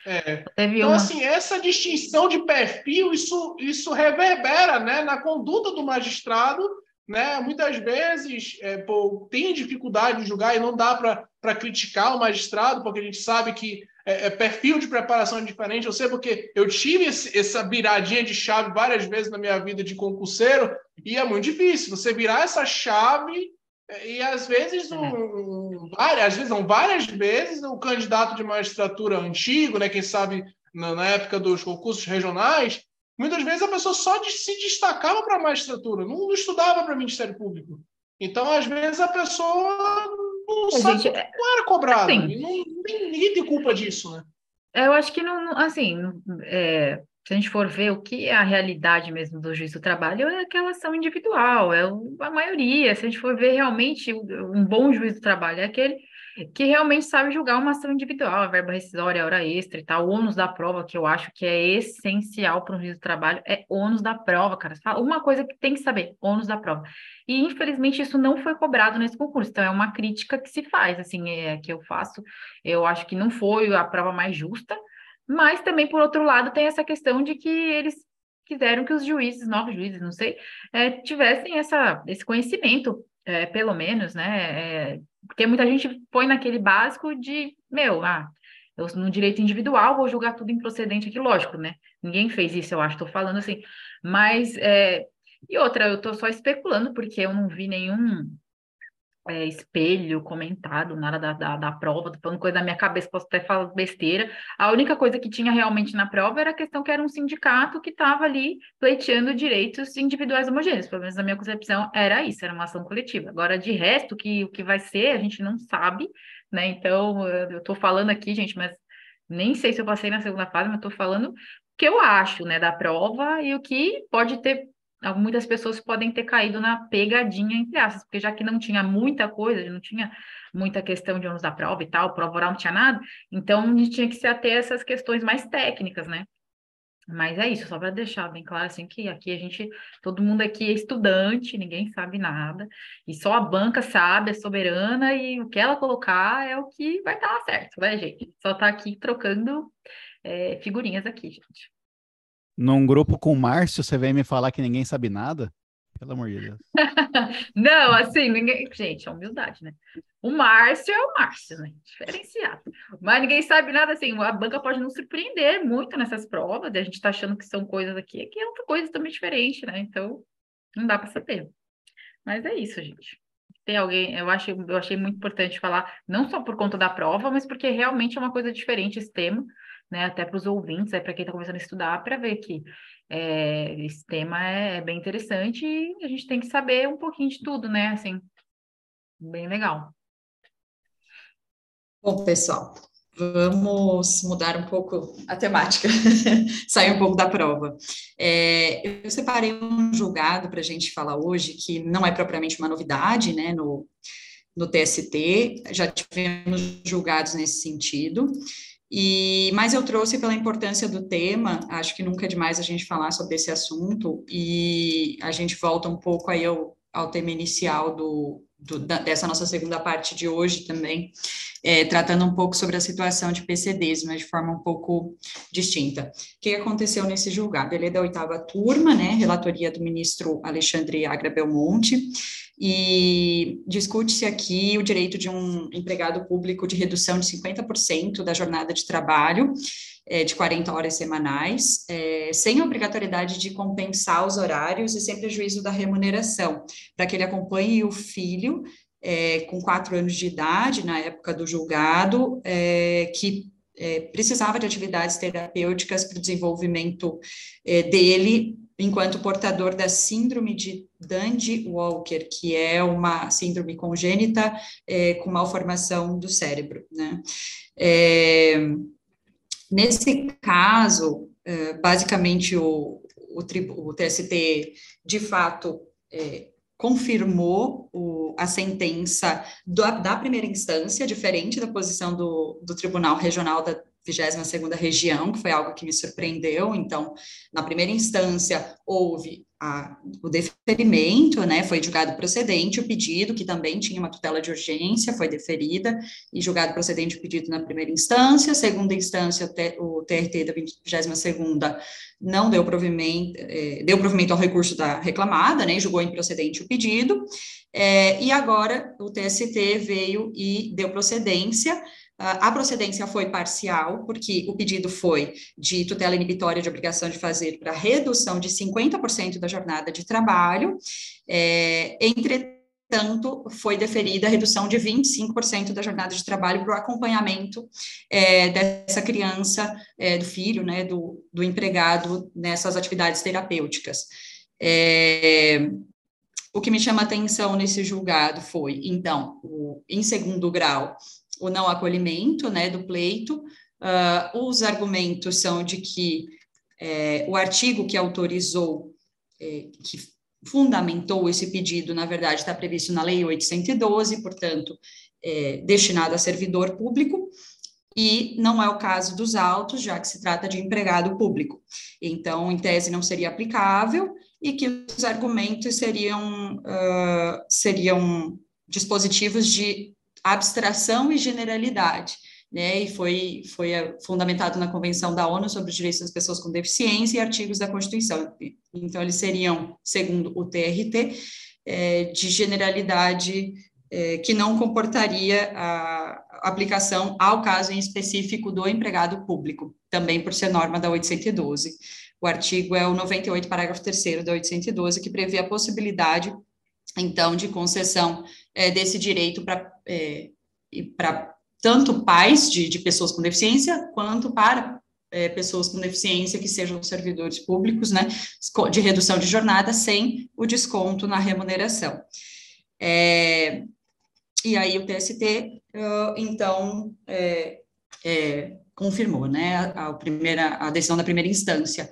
É, Então, uma. assim, essa distinção de perfil, isso, isso reverbera né, na conduta do magistrado. Né? Muitas vezes é, pô, tem dificuldade de julgar e não dá para criticar o magistrado, porque a gente sabe que é, é, perfil de preparação é diferente. Eu sei porque eu tive esse, essa viradinha de chave várias vezes na minha vida de concurseiro e é muito difícil. Você virar essa chave e às vezes, um, um, várias, às vezes não, várias vezes o candidato de magistratura antigo, né, quem sabe na, na época dos concursos regionais, muitas vezes a pessoa só de, se destacava para a magistratura, não, não estudava para o Ministério Público. Então, às vezes, a pessoa não A sabe, gente- é, não era cobrado. assim, não, ninguém tem culpa disso, né? Eu acho que não, assim, é, se a gente for ver o que é a realidade mesmo do juiz do trabalho, é aquela ação individual, é a maioria. Se a gente for ver realmente um bom juiz do trabalho, é aquele que realmente sabe julgar uma ação individual, a verba rescisória, a hora extra e tal, o ônus da prova, que eu acho que é essencial para um juiz do trabalho, é ônus da prova, cara. Uma coisa que tem que saber, ônus da prova. E, infelizmente, isso não foi cobrado nesse concurso, então é uma crítica que se faz, assim, é, que eu faço. Eu acho que não foi a prova mais justa, mas também, por outro lado, tem essa questão de que eles quiseram que os juízes, novos juízes, não sei, eh, tivessem essa, esse conhecimento, eh, pelo menos, né? eh, porque muita gente põe naquele básico de, meu, ah, eu no direito individual vou julgar tudo improcedente aqui, lógico, né? Ninguém fez isso, eu acho, estou falando assim. Mas, e outra, eu estou só especulando, porque eu não vi nenhum é, espelho comentado, nada da, da, da prova, tô falando coisa da minha cabeça, posso até falar besteira. A única coisa que tinha realmente na prova era a questão que era um sindicato que estava ali pleiteando direitos individuais homogêneos, pelo menos na minha concepção era isso, era uma ação coletiva. Agora, de resto, que, o que vai ser, a gente não sabe, né? Então, eu estou falando aqui, gente, mas nem sei se eu passei na segunda fase, mas estou falando o que eu acho, né, da prova e o que pode ter muitas pessoas podem ter caído na pegadinha, entre aspas, porque já que não tinha muita coisa, não tinha muita questão de ônus da prova e tal, prova oral não tinha nada, então a gente tinha que se ater a essas questões mais técnicas, né? Mas é isso, só para deixar bem claro assim que aqui a gente, todo mundo aqui é estudante, ninguém sabe nada, e só a banca sabe, é soberana, e o que ela colocar é o que vai dar certo, né, gente? Só tá aqui trocando é, figurinhas aqui, gente. Num grupo com o Márcio, você vem me falar que ninguém sabe nada? Pelo amor de Deus. Não, assim, ninguém. Gente, é humildade, né? O Márcio é o Márcio, né? Diferenciado. Mas ninguém sabe nada assim. A banca pode nos surpreender muito nessas provas, e a gente tá achando que são coisas aqui, que é outra coisa também diferente, né? Então, não dá para saber. Mas é isso, gente. Tem alguém, eu achei, eu achei muito importante falar, não só por conta da prova, mas porque realmente é uma coisa diferente esse tema, né? Até para os ouvintes, é para quem está começando a estudar, para ver que é, esse tema é, é bem interessante e a gente tem que saber um pouquinho de tudo, né? Assim, bem legal. Bom, pessoal, vamos mudar um pouco a temática, sair um pouco da prova. É, eu separei um julgado para a gente falar hoje, que não é propriamente uma novidade, né, no, no TST, já tivemos julgados nesse sentido, e, mas eu trouxe pela importância do tema, acho que nunca é demais a gente falar sobre esse assunto, e a gente volta um pouco aí ao, ao tema inicial do, do, da, dessa nossa segunda parte de hoje também, é, tratando um pouco sobre a situação de PCDs, mas de forma um pouco distinta. O que aconteceu nesse julgado? Ele é da oitava turma, né, relatoria do ministro Alexandre Agra Belmonte, e discute-se aqui o direito de um empregado público de redução de 50% da jornada de trabalho, é, de 40 horas semanais, é, sem obrigatoriedade de compensar os horários e sem prejuízo da remuneração, para que ele acompanhe o filho é, com quatro anos de idade, na época do julgado, é, que é, precisava de atividades terapêuticas para o desenvolvimento é, dele enquanto portador da síndrome de Dandy-Walker, que é uma síndrome congênita com malformação do cérebro, né? É, Nesse caso, é, basicamente, o, o, o, TST, de fato, é, confirmou o, a sentença do, da primeira instância, diferente da posição do, do Tribunal Regional da 22ª Região, que foi algo que me surpreendeu. Então, na primeira instância, houve a, o deferimento, né, foi julgado procedente o pedido, que também tinha uma tutela de urgência, foi deferida, e julgado procedente o pedido na primeira instância, segunda instância, o, TRT da 22ª não deu provimento, é, deu provimento ao recurso da reclamada, né, julgou improcedente o pedido, é, e agora o TST veio e deu procedência, a procedência foi parcial, porque o pedido foi de tutela inibitória de obrigação de fazer para redução de 50% da jornada de trabalho, é, entretanto, foi deferida a redução de 25% da jornada de trabalho para o acompanhamento é, dessa criança, é, do filho, né, do, do empregado nessas atividades terapêuticas. É, o que me chama atenção nesse julgado foi, então, o, em segundo grau, o não acolhimento né, do pleito. Uh, os argumentos são de que é, o artigo que autorizou, é, que fundamentou esse pedido, na verdade, está previsto na Lei 812, portanto, é, destinado a servidor público, e não é o caso dos autos, já que se trata de empregado público. Então, em tese, não seria aplicável, e que os argumentos seriam, uh, seriam dispositivos de abstração e generalidade, né, e foi, foi eh, fundamentado na Convenção da ONU sobre os Direitos das Pessoas com Deficiência e artigos da Constituição. Então, eles seriam, segundo o TRT, é, de generalidade é, que não comportaria a aplicação ao caso em específico do empregado público, também por ser norma da 812. O artigo é o 98, parágrafo 3 da 812, que prevê a possibilidade então, de concessão é, desse direito para é, tanto pais de, de, pessoas com deficiência, quanto para é, pessoas com deficiência que sejam servidores públicos, né, de redução de jornada, sem o desconto na remuneração. É, e aí o TST, então, é, é, confirmou, né, a, a, primeira, a decisão da primeira instância.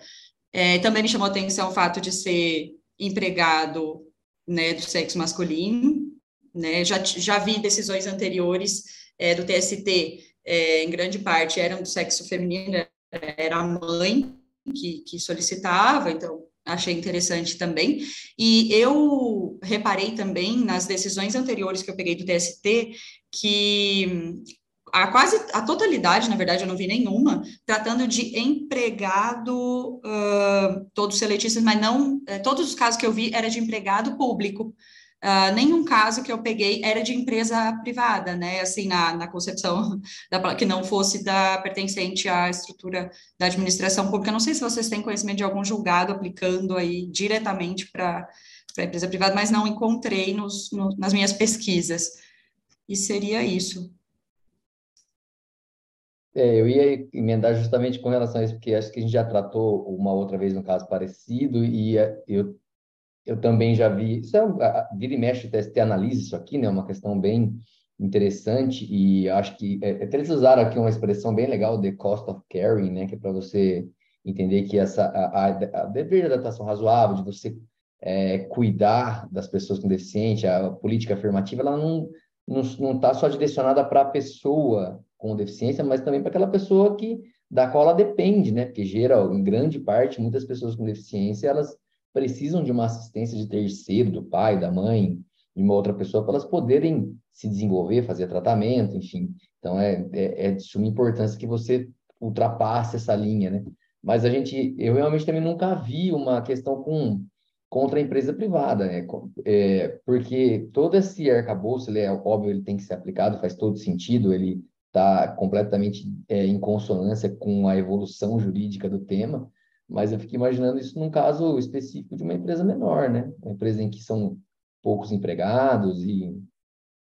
É, também me chamou a atenção o fato de ser empregado né, do sexo masculino, né, já, já vi decisões anteriores é, do TST, é, em grande parte eram do sexo feminino, era a mãe que, que solicitava, então achei interessante também. E eu reparei também nas decisões anteriores que eu peguei do TST que a quase a totalidade, na verdade, eu não vi nenhuma, tratando de empregado, uh, todos seletistas, mas não, uh, todos os casos que eu vi era de empregado público. Uh, nenhum caso que eu peguei era de empresa privada, né? Assim, na, na concepção da, que não fosse da pertencente à estrutura da administração pública. Não sei se vocês têm conhecimento de algum julgado aplicando aí diretamente para a empresa privada, mas não encontrei nos, no, nas minhas pesquisas. E seria isso. É, eu ia emendar justamente com relação a isso, porque acho que a gente já tratou uma outra vez um caso parecido, e é, eu, eu também já vi. Isso é vira e mexe, o TST analisa isso aqui, né? Uma questão bem interessante, e acho que é, até eles usaram aqui uma expressão bem legal, the cost of caring, né? Que é para você entender que essa a, a, a dever de adaptação razoável, de você é, cuidar das pessoas com deficiência, a política afirmativa, ela não não está só direcionada para a pessoa com deficiência, mas também para aquela pessoa que da qual ela depende, né? Porque gera, em grande parte, muitas pessoas com deficiência, elas precisam de uma assistência de terceiro, do pai, da mãe, de uma outra pessoa, para elas poderem se desenvolver, fazer tratamento, enfim. Então, é, é, é de suma importância que você ultrapasse essa linha, né? Mas a gente, eu realmente também nunca vi uma questão com contra a empresa privada, né? É, porque todo esse arcabouço, ele é óbvio, ele tem que ser aplicado, faz todo sentido, ele está completamente é, em consonância com a evolução jurídica do tema, mas eu fico imaginando isso num caso específico de uma empresa menor, né? Uma empresa em que são poucos empregados e,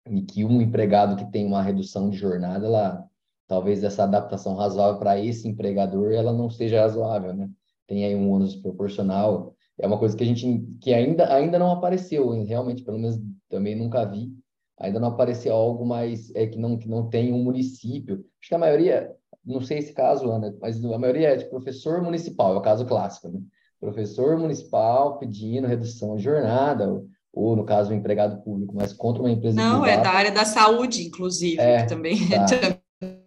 e que um empregado que tem uma redução de jornada, ela, talvez essa adaptação razoável para esse empregador, ela não seja razoável, né? Tem aí um ônus proporcional, é uma coisa que a gente que ainda ainda não apareceu, realmente, pelo menos também nunca vi. Ainda não apareceu algo mais é que não que não tem um município. Acho que a maioria, não sei esse caso, Ana, mas a maioria é de professor municipal, é o caso clássico, né? Professor municipal pedindo redução de jornada, ou, ou no caso, um empregado público, mas contra uma empresa Não, privada. é da área da saúde, inclusive, É, também, tá.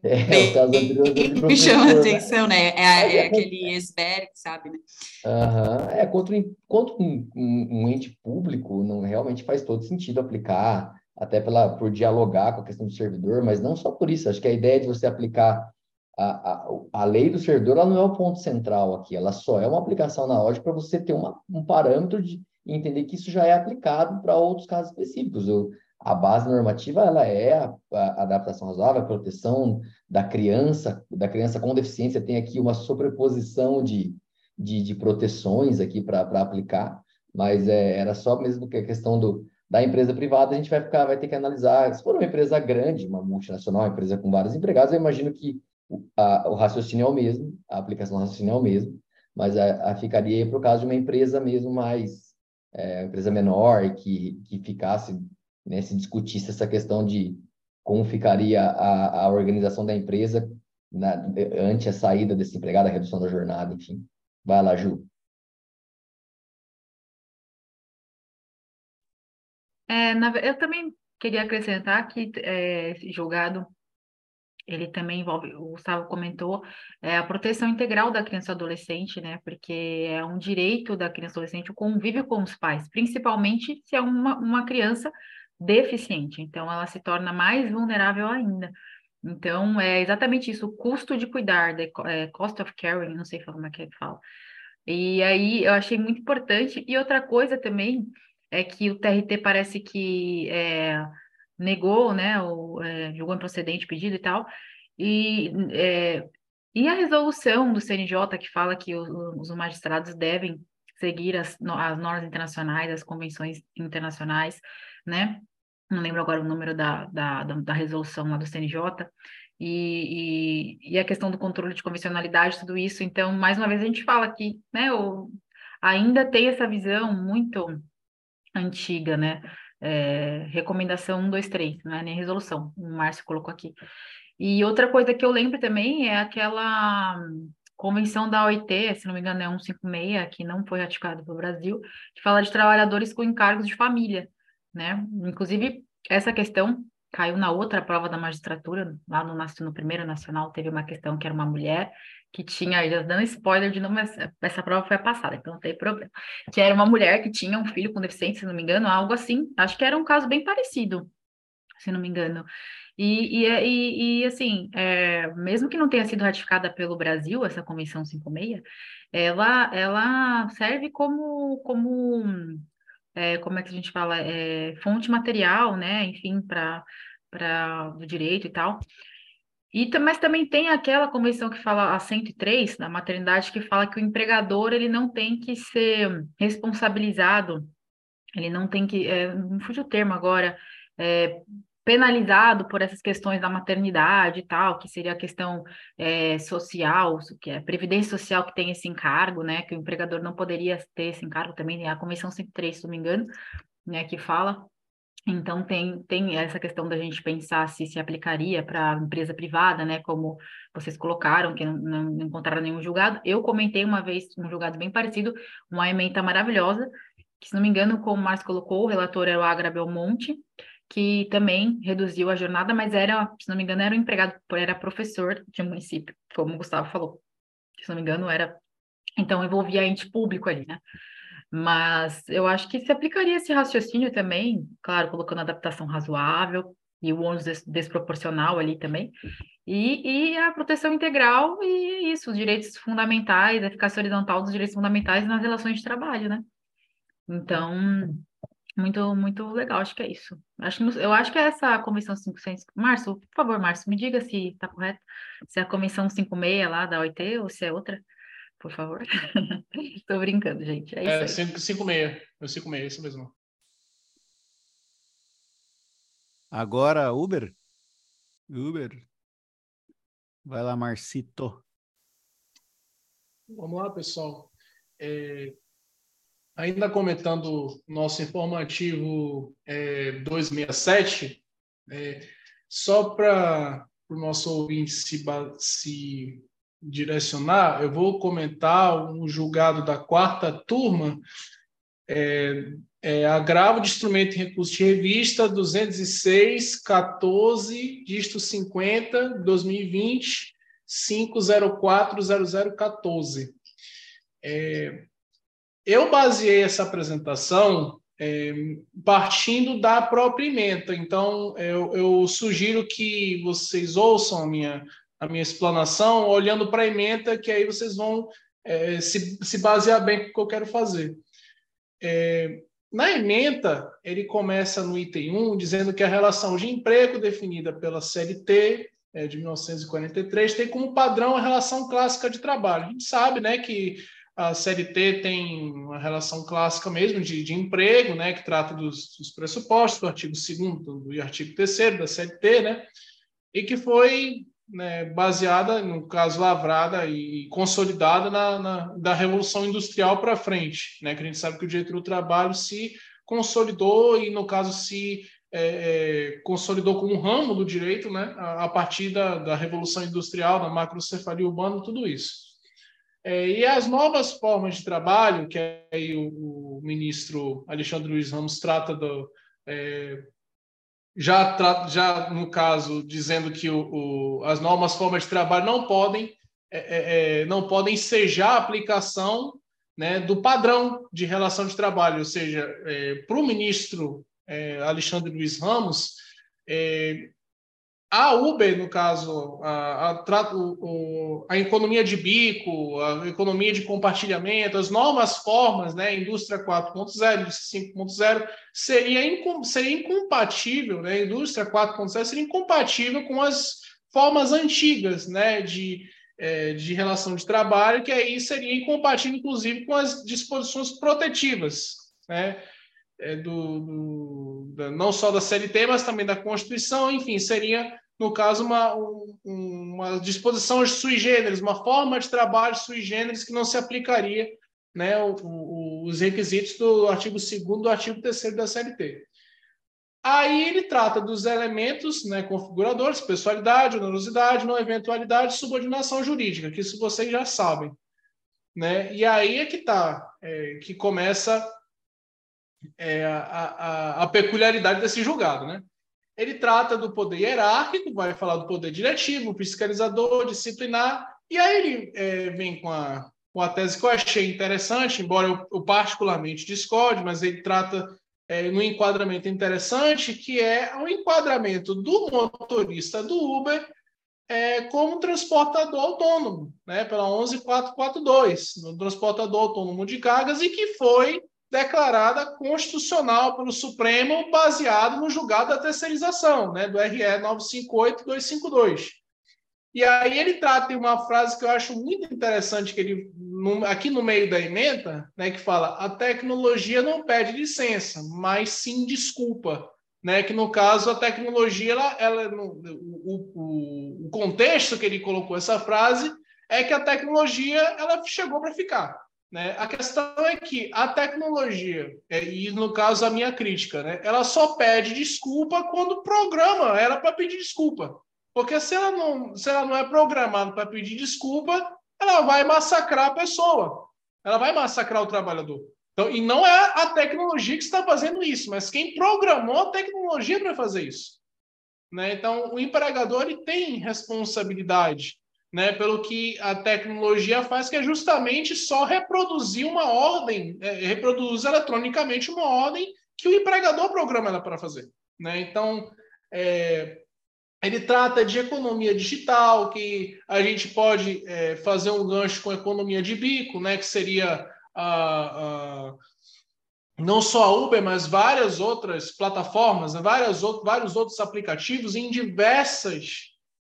É, o caso anterior é me chama a né? atenção, né? É, é é- aquele esberg, sabe, né? Aham, É, contra, um- contra um, um- um ente público, não realmente faz todo sentido aplicar, até pela, por dialogar com a questão do servidor, mas não só por isso. Acho que a ideia de você aplicar a, a, a lei do servidor, ela não é o ponto central aqui, ela só é uma aplicação analógica para você ter uma, um parâmetro de entender que isso já é aplicado para outros casos específicos. O, a base normativa, ela é a, a adaptação razoável, a proteção da criança, da criança com deficiência, tem aqui uma sobreposição de, de, de proteções aqui para aplicar, mas é, era só mesmo que a questão do, da empresa privada, a gente vai ficar, vai ter que analisar, se for uma empresa grande, uma multinacional, uma empresa com vários empregados, eu imagino que o, a, o raciocínio é o mesmo, a aplicação do raciocínio é o mesmo, mas a, a ficaria para o caso de uma empresa mesmo mais, é, empresa menor que, que ficasse, né, se discutisse essa questão de como ficaria a, a organização da empresa na, ante a saída desse empregado, a redução da jornada, enfim. Vai lá, Ju. É, na eu também queria acrescentar que é, esse julgado ele também envolve, o Gustavo comentou, é, a proteção integral da criança e adolescente, né? Porque é um direito da criança e adolescente o convívio com os pais, principalmente se é uma, uma criança deficiente. Então, ela se torna mais vulnerável ainda. Então, é exatamente isso, o custo de cuidar, the é, cost of caring, não sei como é que fala. E aí, eu achei muito importante. E outra coisa também é que o TRT parece que é, negou, né, o, é, julgou improcedente o pedido e tal, e, é, e a resolução do CNJ que fala que o- os magistrados devem seguir as, as normas internacionais, as convenções internacionais, né, não lembro agora o número da, da, da, da resolução lá do CNJ, e, e, e a questão do controle de convencionalidade, tudo isso, então, mais uma vez a gente fala que, né, o, ainda tem essa visão muito antiga, né, é, recomendação 1, 2, 3, não é nem resolução, o Márcio colocou aqui. E outra coisa que eu lembro também é aquela convenção da OIT, se não me engano é 156, que não foi ratificada pelo Brasil, que fala de trabalhadores com encargos de família, né? Inclusive, essa questão caiu na outra prova da magistratura, lá no, no primeiro nacional teve uma questão que era uma mulher que tinha, já dando spoiler de novo, mas essa prova foi a passada, então não tem problema, que era uma mulher que tinha um filho com deficiência, se não me engano, algo assim, acho que era um caso bem parecido, se não me engano. E, e, e, e, assim, é, mesmo que não tenha sido ratificada pelo Brasil, essa Convenção 56, ela, ela serve como, como, é, como é que a gente fala, é, fonte material, né, enfim, para para o direito e tal. E, mas também tem aquela convenção que fala, a 103, da maternidade, que fala que o empregador ele não tem que ser responsabilizado, ele não tem que, é, me fugiu o termo agora, é, penalizado por essas questões da maternidade e tal, que seria a questão é, social, que é previdência social que tem esse encargo, né, que o empregador não poderia ter esse encargo também, é a Convenção 103, se não me engano, né, que fala. Então, tem, tem essa questão da gente pensar se se aplicaria para empresa privada, né? Como vocês colocaram, que não, não, encontraram nenhum julgado. Eu comentei uma vez um julgado bem parecido, uma ementa maravilhosa, que, se não me engano, como o Márcio colocou, o relator era o Agra Belmonte, que também reduziu a jornada, mas era, se não me engano, era um empregado, era professor de um município, como o Gustavo falou. Se não me engano, era. Então, envolvia ente público ali, né? Mas eu acho que se aplicaria esse raciocínio também, claro, colocando adaptação razoável e o ônus des desproporcional ali também, e, e, a proteção integral e isso, os direitos fundamentais, a eficácia horizontal dos direitos fundamentais nas relações de trabalho, né? Então, muito, muito legal, acho que é isso. Acho, eu acho que é essa Convenção 500. Márcio, por favor, Márcio, me diga se está correto, se é a Convenção 56 lá da OIT ou se é outra por favor. Estou brincando, gente. É, é isso. É, 56. É 56, isso mesmo. Agora, Uber? Uber. Vai lá, Marcito. Vamos lá, pessoal. É, ainda comentando nosso informativo é, 267, é, só para o nosso ouvinte se, se direcionar, eu vou comentar um julgado da quarta turma, é, é, agravo de instrumento em recurso de revista 206, 14, disto 50, 2020, 5040014. É, eu baseei essa apresentação é, partindo da própria emenda. Então, eu, eu, sugiro que vocês ouçam a minha a minha explanação olhando para a emenda, que aí vocês vão é, se, se basear bem com o que eu quero fazer. É, na emenda, ele começa no item 1, dizendo que a relação de emprego definida pela CLT é, de 1943 tem como padrão a relação clássica de trabalho. A gente sabe né, que a CLT tem uma relação clássica mesmo de, de emprego, né, que trata dos, dos pressupostos do artigo 2 e artigo 3 da CLT, né, e que foi né, baseada, no caso, lavrada e consolidada na, na da Revolução Industrial para frente, né, que a gente sabe que o direito do trabalho se consolidou e, no caso, se é, é, consolidou como um ramo do direito né, a, a partir da, da, Revolução Industrial, da macrocefalia urbana, tudo isso. É, e as novas formas de trabalho, que aí o, o ministro Alexandre Luiz Ramos trata do, já, já no caso, dizendo que o, o, as novas formas de trabalho não podem, é, é, é não podem sejar a aplicação né, do padrão de relação de trabalho, ou seja, é, para o ministro é, Alexandre Luiz Ramos, a Uber, no caso, a, a, a, economia de bico, a economia de compartilhamento, as novas formas, né, indústria 4.0, indústria 5.0, seria, seria incompatível, né, indústria 4.0 seria incompatível com as formas antigas né, de, é, de relação de trabalho, que aí seria incompatível, inclusive, com as disposições protetivas, né, é, do, do da, não só da CLT, mas também da Constituição, enfim, seria, no caso, uma, um, uma disposição sui generis, uma forma de trabalho sui generis que não se aplicaria né, o, o, os requisitos do artigo 2 do artigo 3 da CLT. Aí ele trata dos elementos né, configuradores, pessoalidade, onerosidade, não eventualidade, subordinação jurídica, que isso vocês já sabem. Né? E aí é que está, é, que começa é, a, a, a, peculiaridade desse julgado. Né? Ele trata do poder hierárquico, vai falar do poder diretivo, fiscalizador, disciplinar, e aí ele é, vem com a, com a tese que eu achei interessante, embora eu, eu particularmente discorde, mas ele trata é, no enquadramento interessante, que é o enquadramento do motorista do Uber é, como transportador autônomo, né, pela 11442, no transportador autônomo de cargas, e que foi declarada constitucional pelo Supremo baseado no julgado da terceirização, né, do RE 958-252. E aí ele trata uma frase que eu acho muito interessante, que ele aqui no meio da emenda, né, que fala a tecnologia não pede licença, mas sim desculpa. Né, que no caso a tecnologia, ela, ela o, o, o contexto que ele colocou essa frase é que a tecnologia ela chegou para ficar. Né? A questão é que a tecnologia, é, e no caso a minha crítica, né, ela só pede desculpa quando programa era para pedir desculpa. Porque se ela não, se ela não é programada para pedir desculpa, ela vai massacrar a pessoa. Ela vai massacrar o trabalhador. Então, e não é a tecnologia que está fazendo isso, mas quem programou a tecnologia para fazer isso. Né? Então, o empregador ele tem responsabilidade né, pelo que a tecnologia faz, que é justamente só reproduzir uma ordem, é, reproduzir eletronicamente uma ordem que o empregador programa ela para fazer. Né? Então, é, ele trata de economia digital, que a gente pode é, fazer um gancho com economia de bico, né, que seria a, a, não só a Uber, mas várias outras plataformas, né, várias, vários outros aplicativos em diversas,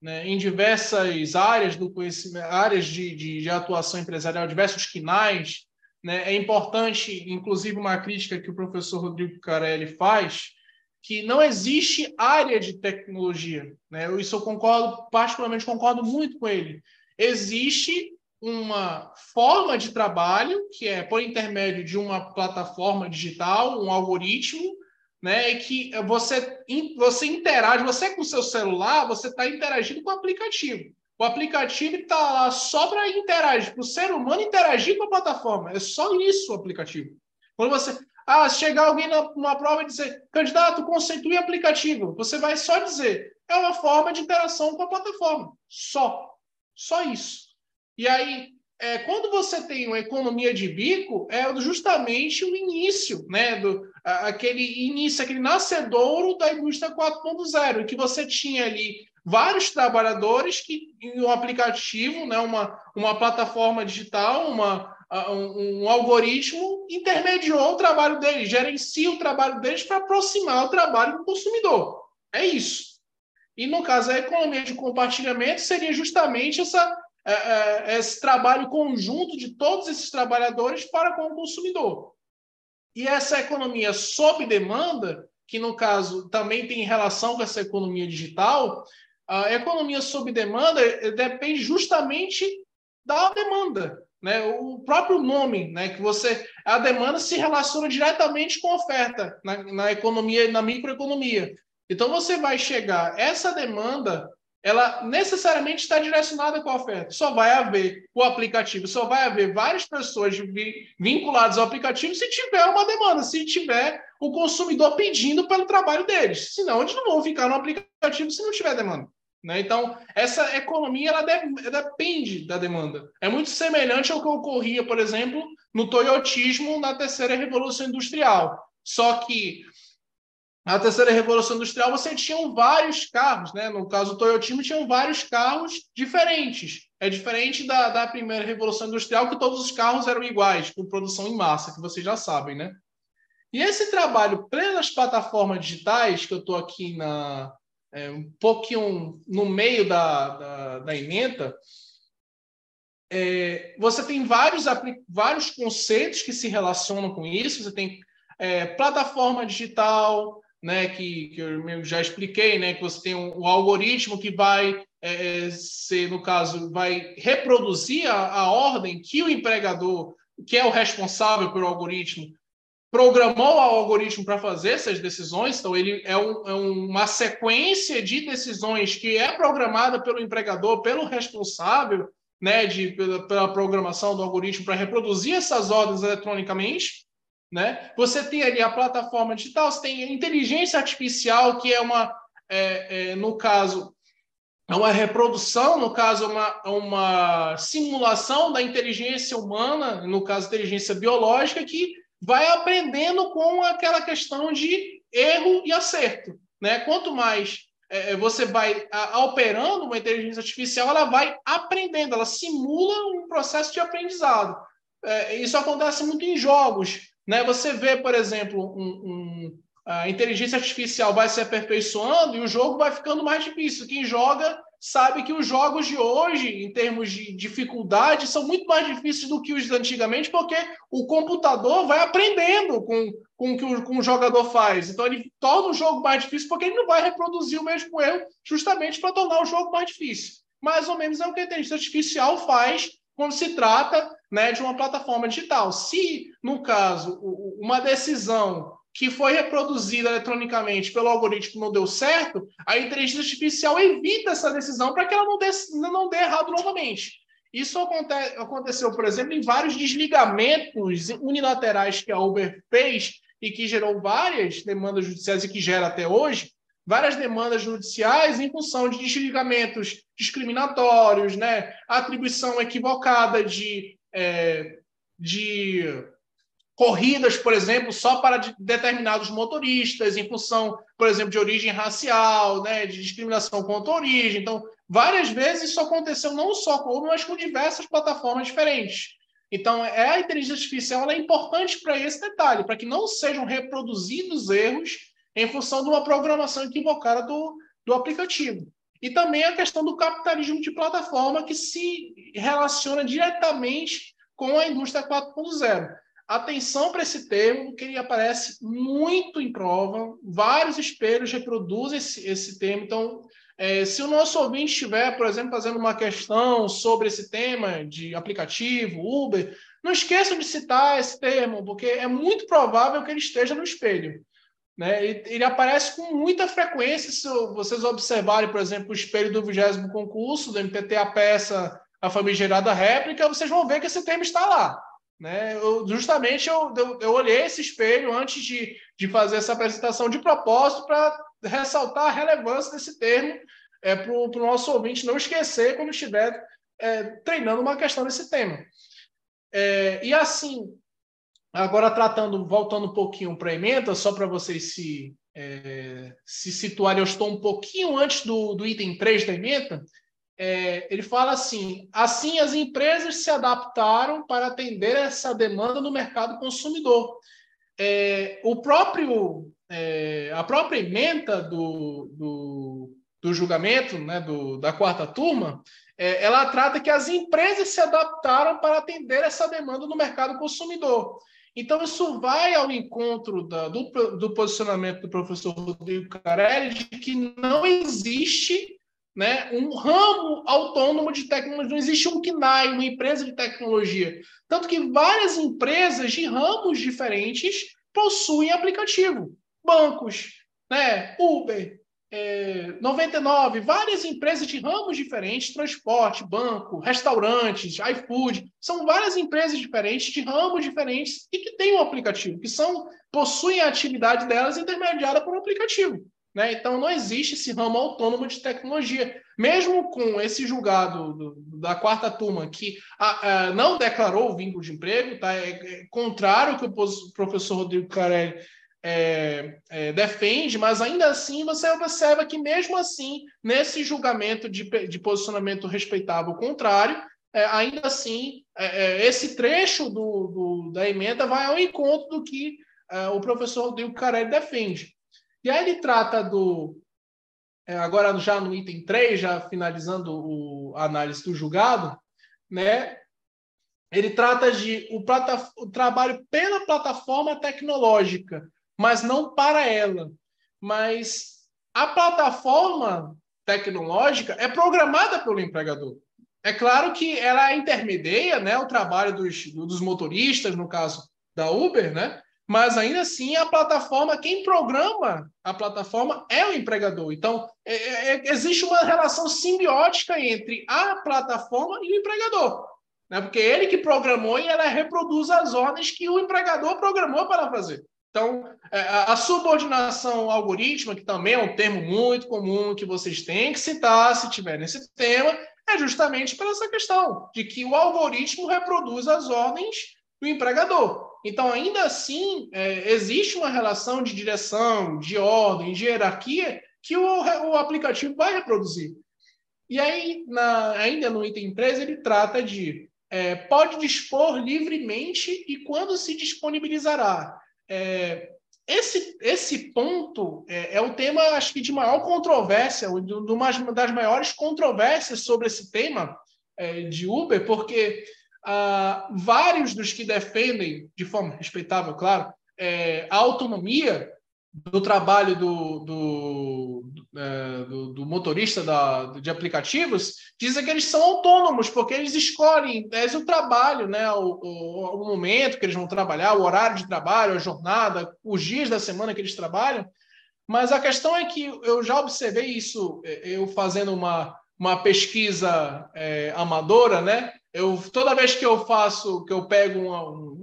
né, em diversas áreas do conhecimento, áreas de, de, de atuação empresarial, diversos quinais. Né, é importante, inclusive, uma crítica que o professor Rodrigo Carelli faz, que não existe área de tecnologia. Né? Isso eu concordo, particularmente concordo muito com ele. Existe uma forma de trabalho, que é por intermédio de uma plataforma digital, um algoritmo, né, e que você, você interage, você com o seu celular, você está interagindo com o aplicativo. O aplicativo está lá só para interagir, para o ser humano interagir com a plataforma. É só isso o aplicativo. Quando você, ah, chegar alguém numa prova e dizer, candidato, conceitue aplicativo. Você vai só dizer, é uma forma de interação com a plataforma. Só. Só isso. E aí, é, quando você tem uma economia de bico, é justamente o início, né? Do, aquele início, aquele nascedouro da indústria 4.0, em que você tinha ali vários trabalhadores que em um aplicativo, né, uma, uma plataforma digital, uma, um, um, algoritmo intermediou o trabalho deles, gerencia o trabalho deles para aproximar o trabalho do consumidor. É isso. E no caso, a economia de compartilhamento seria justamente essa, é, é, esse trabalho conjunto de todos esses trabalhadores para com o consumidor. E essa economia sob demanda, que no caso também tem relação com essa economia digital, a economia sob demanda eh, depende justamente da demanda. Né? O próprio nome, né? que você a demanda se relaciona diretamente com a oferta na, na economia, na microeconomia. Então você vai chegar essa demanda, ela necessariamente está direcionada com a oferta. Só vai haver o aplicativo, só vai haver várias pessoas vinculadas ao aplicativo se tiver uma demanda, se tiver o consumidor pedindo pelo trabalho deles. Senão eles não vão ficar no aplicativo se não tiver demanda. Né? Então, essa economia ela, de, depende da demanda. É muito semelhante ao que ocorria, por exemplo, no toyotismo na terceira revolução industrial. Só que na terceira revolução industrial você tinha vários carros, né? no caso do toyotismo, tinham vários carros diferentes. É diferente da, da primeira revolução industrial, que todos os carros eram iguais, com produção em massa, que vocês já sabem. Né? E esse trabalho pelas plataformas digitais, que eu estou aqui na, é, um pouquinho no meio da, da, da emenda, é, você tem vários, vários conceitos que se relacionam com isso. Você tem é, plataforma digital, né, que, que eu já expliquei, né, que você tem um, um algoritmo que vai é, ser, no caso, vai reproduzir a, a ordem que o empregador, que é o responsável pelo algoritmo, programou o algoritmo para fazer essas decisões, então ele é, um, é, uma sequência de decisões que é programada pelo empregador, pelo responsável, né, de, pela, pela programação do algoritmo para reproduzir essas ordens eletronicamente, né? Você tem ali a plataforma digital, você tem a inteligência artificial, que é uma, é, é, no caso, é uma reprodução, no caso, uma, uma simulação da inteligência humana, no caso, inteligência biológica, que vai aprendendo com aquela questão de erro e acerto. Né? Quanto mais é, é você vai a, operando uma inteligência artificial, ela vai aprendendo, ela simula um processo de aprendizado. É, isso acontece muito em jogos. Né? Você vê, por exemplo, um, um, a inteligência artificial vai se aperfeiçoando e o jogo vai ficando mais difícil. Quem joga sabe que os jogos de hoje, em termos de dificuldade, são muito mais difíceis do que os antigamente, porque o computador vai aprendendo com, com o que o, com o jogador faz. Então, ele torna o jogo mais difícil, porque ele não vai reproduzir o mesmo erro, justamente para tornar o jogo mais difícil. Mais ou menos é o que a inteligência artificial faz quando se trata né, de uma plataforma digital. Se, no caso, uma decisão que foi reproduzida eletronicamente pelo algoritmo não deu certo, a inteligência artificial evita essa decisão para que ela não dê, não dê errado novamente. Isso aconte, aconteceu, por exemplo, em vários desligamentos unilaterais que a Uber fez e que gerou várias demandas judiciais e que gera até hoje, várias demandas judiciais em função de desligamentos discriminatórios, né? atribuição equivocada de, é, de corridas, por exemplo, só para de determinados motoristas, em função, por exemplo, de origem racial, né? de discriminação contra a origem. Então, várias vezes isso aconteceu não só com Uber, mas com diversas plataformas diferentes. Então, é, a inteligência artificial é importante para esse detalhe, para que não sejam reproduzidos erros em função de uma programação equivocada do, do aplicativo. E também a questão do capitalismo de plataforma, que se relaciona diretamente com a indústria 4.0. Atenção para esse termo, que ele aparece muito em prova, vários espelhos reproduzem esse, esse termo. Então, é, se o nosso ouvinte estiver, por exemplo, fazendo uma questão sobre esse tema de aplicativo, Uber, não esqueçam de citar esse termo, porque é muito provável que ele esteja no espelho. Né? Ele, aparece com muita frequência, se vocês observarem, por exemplo, o espelho do vigésimo concurso, do MPT a peça A Famigerada Réplica, vocês vão ver que esse termo está lá. Né? Eu, justamente eu, eu, eu, olhei esse espelho antes de, de fazer essa apresentação de propósito para ressaltar a relevância desse termo é, para o nosso ouvinte não esquecer quando estiver é, treinando uma questão desse tema. É, e assim, Agora, tratando, voltando um pouquinho para a emenda, só para vocês se, é, se situarem, eu estou um pouquinho antes do, do item 3 da emenda. É, ele fala assim: assim as empresas se adaptaram para atender essa demanda no mercado consumidor. É, o próprio, é, a própria emenda do, do, do julgamento né, do, da quarta turma, é, ela trata que as empresas se adaptaram para atender essa demanda no mercado consumidor. Então, isso vai ao encontro da, do, do, posicionamento do professor Rodrigo Carelli de que não existe né, um ramo autônomo de tecnologia, não existe um KNAI, uma empresa de tecnologia. Tanto que várias empresas de ramos diferentes possuem aplicativo. Bancos, né, Uber, é, 99, várias empresas de ramos diferentes, transporte, banco, restaurantes, iFood, são várias empresas diferentes, de ramos diferentes, e que têm um aplicativo, que são possuem a atividade delas intermediada por um aplicativo. Né? Então, não existe esse ramo autônomo de tecnologia. Mesmo com esse julgado do, da quarta turma, que a, a, não declarou o vínculo de emprego, tá? é, é contrário ao que o professor Rodrigo Carelli é, é, defende, mas ainda assim você observa que, mesmo assim, nesse julgamento de, de posicionamento respeitável contrário, é, ainda assim, é, é, esse trecho do, do, da emenda vai ao encontro do que é, o professor Rodrigo Carelli defende. E aí ele trata do. agora, já no item 3, já finalizando o, a análise do julgado, né, ele trata de o, o trabalho pela plataforma tecnológica mas não para ela. Mas a plataforma tecnológica é programada pelo empregador. É claro que ela intermedia né, o trabalho dos, dos motoristas, no caso da Uber, né? mas ainda assim a plataforma, quem programa a plataforma é o empregador. Então, é, é, é existe uma relação simbiótica entre a plataforma e o empregador. Né? Porque ele que programou e ela reproduz as ordens que o empregador programou para fazer. Então, é, a subordinação algorítmica, que também é um termo muito comum que vocês têm que citar se tiver nesse tema, é justamente pela essa questão de que o algoritmo reproduz as ordens do empregador. Então, ainda assim, é, existe uma relação de direção, de ordem, de hierarquia que o, o aplicativo vai reproduzir. E aí, na, ainda no item 3, ele trata de é, pode dispor livremente e quando se disponibilizará. É, esse, esse ponto é, é, o tema, acho que, de maior controvérsia, uma das maiores controvérsias sobre esse tema é, de Uber, porque ah, vários dos que defendem, de forma respeitável, claro, é, a autonomia do trabalho do, do, é, do, do, motorista da, de aplicativos dizem que eles são autônomos, porque eles escolhem é, o trabalho, né, o, o, o, momento que eles vão trabalhar, o horário de trabalho, a jornada, os dias da semana que eles trabalham. Mas a questão é que eu já observei isso, é, eu fazendo uma, uma pesquisa é, amadora, né? Eu, toda vez que eu faço, que eu pego um,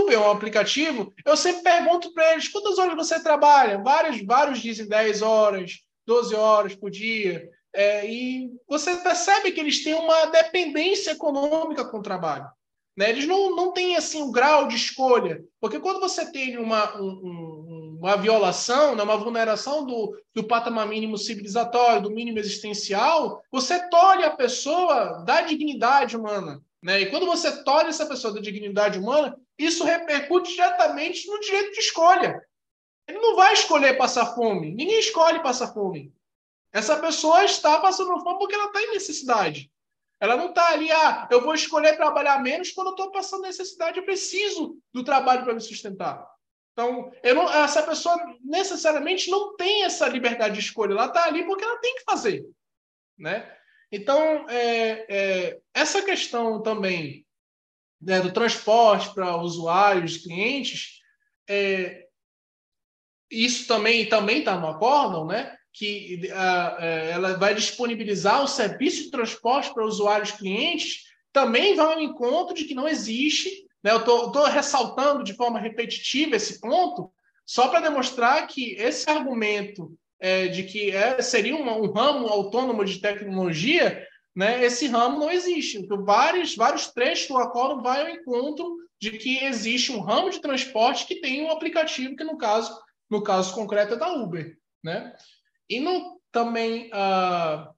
Uber um aplicativo, eu sempre pergunto para eles quantas horas você trabalha. Vários, vários dizem 10 horas, 12 horas por dia. É, e você percebe que eles têm uma dependência econômica com o trabalho. Né? Eles não, não têm assim um grau de escolha, porque quando você tem uma, um, uma violação, né, uma vulneração do, do patamar mínimo civilizatório, do mínimo existencial, você tolhe a pessoa da dignidade humana. Né? E quando você tolhe essa pessoa da dignidade humana, isso repercute diretamente no direito de escolha. Ele não vai escolher passar fome. Ninguém escolhe passar fome. Essa pessoa está passando fome porque ela está em necessidade. Ela não está ali, ah, eu vou escolher trabalhar menos quando eu estou passando necessidade, eu preciso do trabalho para me sustentar. Então, não, essa pessoa necessariamente não tem essa liberdade de escolha, ela está ali porque ela tem que fazer. Né? Então, é, é, essa questão também né, do transporte para usuários, clientes, é, isso também também está no acórdão, né? que uh, ela vai disponibilizar o serviço de transporte para usuários clientes, também vai ao encontro de que não existe. Né? Eu estou ressaltando de forma repetitiva esse ponto, só para demonstrar que esse argumento é, de que é, seria uma, um ramo autônomo de tecnologia, né, esse ramo não existe. Então, vários, vários trechos do acordo vai ao encontro de que existe um ramo de transporte que tem um aplicativo, que no caso, no caso concreto é da Uber. Né? E não também, ah,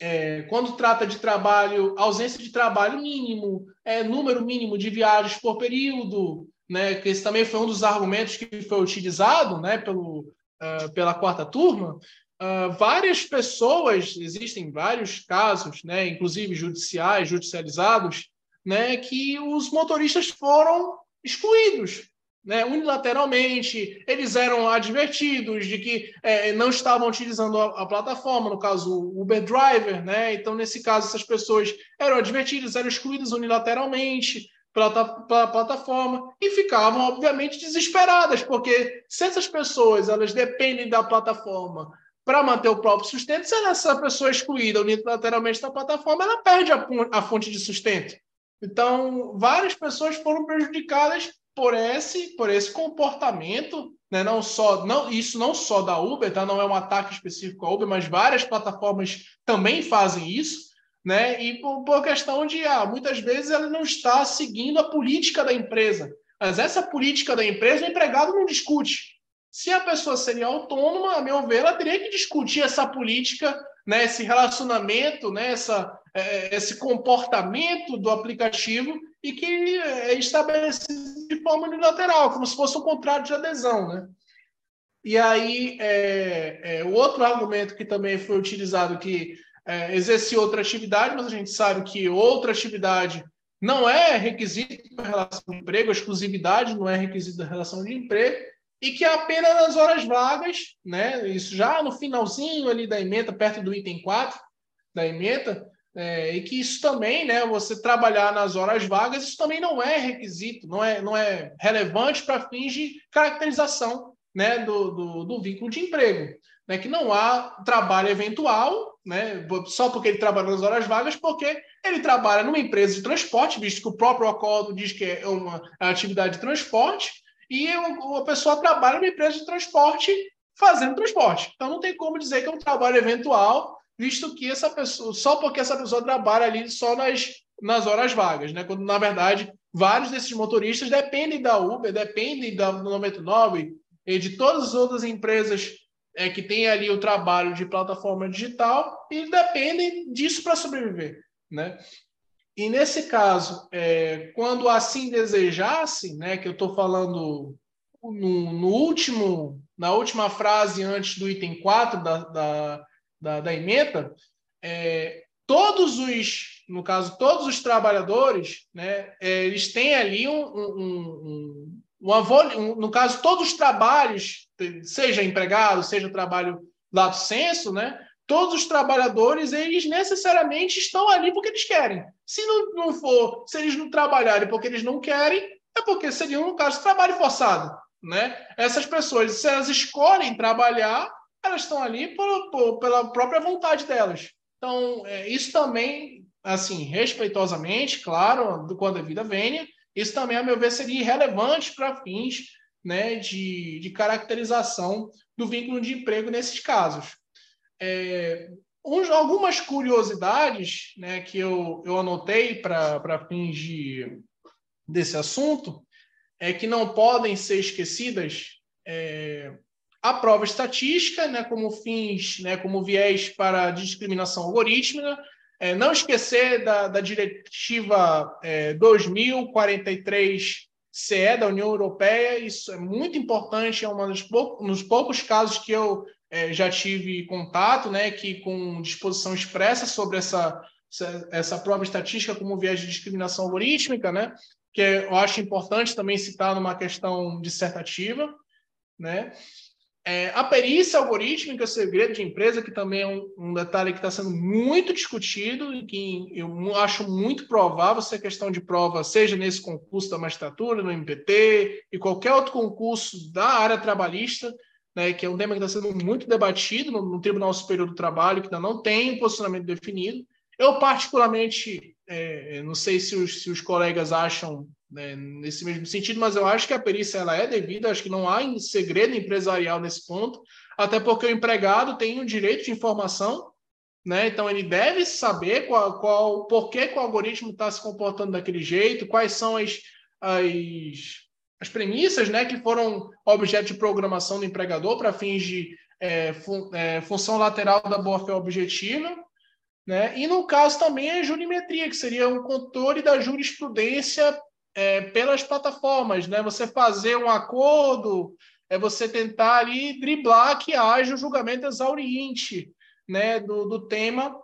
é, quando trata de trabalho, ausência de trabalho mínimo, é, número mínimo de viagens por período, né, que esse também foi um dos argumentos que foi utilizado né, pelo, uh, pela quarta turma, uh, várias pessoas, existem vários casos, né, inclusive judiciais, judicializados, né, que os motoristas foram excluídos né, unilateralmente, eles eram advertidos de que é, não estavam utilizando a, a, plataforma, no caso o Uber Driver, né? Então, nesse caso, essas pessoas eram advertidas, eram excluídas unilateralmente pela, pela plataforma e ficavam, obviamente, desesperadas, porque se essas pessoas elas dependem da plataforma para manter o próprio sustento, se essa pessoa é excluída unilateralmente da plataforma, ela perde a, a fonte de sustento. Então, várias pessoas foram prejudicadas por esse, por esse comportamento, né? não só, não, isso não só da Uber, tá? não é um ataque específico à Uber, mas várias plataformas também fazem isso, né? E por, por questão de, ah, muitas vezes ela não está seguindo a política da empresa, mas essa política da empresa o empregado não discute. Se a pessoa seria autônoma, a meu ver, ela teria que discutir essa política, né, esse relacionamento, né, essa, é, esse comportamento do aplicativo e que é estabelecido de forma unilateral, como se fosse um contrato de adesão, né? E aí, é, é, o outro argumento que também foi utilizado que é, exerce outra atividade, mas a gente sabe que outra atividade não é requisito da relação de emprego, exclusividade não é requisito da relação de emprego, e que é apenas nas horas vagas, né? Isso já no finalzinho ali da emenda, perto do item 4 da emenda, é, e que isso também, né, você trabalhar nas horas vagas, isso também não é requisito, não é, não é relevante para fins de caracterização né, do, do, do, vínculo de emprego. Né, que não há trabalho eventual, né, só porque ele trabalha nas horas vagas, porque ele trabalha numa empresa de transporte, visto que o próprio acordo diz que é uma atividade de transporte, e a pessoa trabalha numa empresa de transporte fazendo transporte. Então não tem como dizer que é um trabalho eventual visto que essa pessoa, só porque essa pessoa trabalha ali só nas, nas horas vagas, né? Quando na verdade vários desses motoristas dependem da Uber, dependem da 99 e de todas as outras empresas é, que têm ali o trabalho de plataforma digital e dependem disso para sobreviver, né? E nesse caso, é, quando assim desejasse, né, que eu estou falando no, no, último, na última frase antes do item 4 da, da da, da emenda, é, todos os, no caso, todos os trabalhadores, né, é, eles têm ali um, um, um, um, no caso, todos os trabalhos, seja empregado, seja trabalho lato senso, né, todos os trabalhadores, eles necessariamente estão ali porque eles querem. Se não, não for, se eles não trabalharem porque eles não querem, é porque seria, no caso, trabalho forçado. Né? Essas pessoas, se elas escolhem trabalhar, elas estão ali por, por, pela própria vontade delas. Então, é, isso também, assim, respeitosamente, claro, do quando a vida venha, isso também, a meu ver, seria irrelevante para fins né, de, de caracterização do vínculo de emprego nesses casos. É, algumas curiosidades né, que eu, eu anotei para fins de, desse assunto é que não podem ser esquecidas é, a prova estatística, né, como fins, né, como viés para discriminação algorítmica, é, não esquecer da, da diretiva é, 2043 CE da União Europeia, isso é muito importante, é um dos poucos casos que eu é, já tive contato, né, que com disposição expressa sobre essa, essa, prova estatística como viés de discriminação algorítmica, né, que eu acho importante também citar numa questão dissertativa, né, é, a perícia algorítmica, segredo de empresa, que também é um, um detalhe que está sendo muito discutido e que eu acho muito provável ser questão de prova, seja nesse concurso da magistratura, no MPT e qualquer outro concurso da área trabalhista, né, que é um tema que está sendo muito debatido no, no, Tribunal Superior do Trabalho, que ainda não tem um posicionamento definido. Eu, particularmente, é, não sei se os, se os colegas acham né, nesse mesmo sentido, mas eu acho que a perícia ela é devida, acho que não há segredo empresarial nesse ponto, até porque o empregado tem um direito de informação, né, então ele deve saber qual, qual, por que, que o algoritmo está se comportando daquele jeito, quais são as, as, as premissas né, que foram objeto de programação do empregador para fins de é, fun, é, função lateral da boa-fé objetiva, né? E no caso também a jurimetria, que seria um controle da jurisprudência é, pelas plataformas, né? Você fazer um acordo, é você tentar ali driblar que haja um julgamento exauriente, né? Do, do tema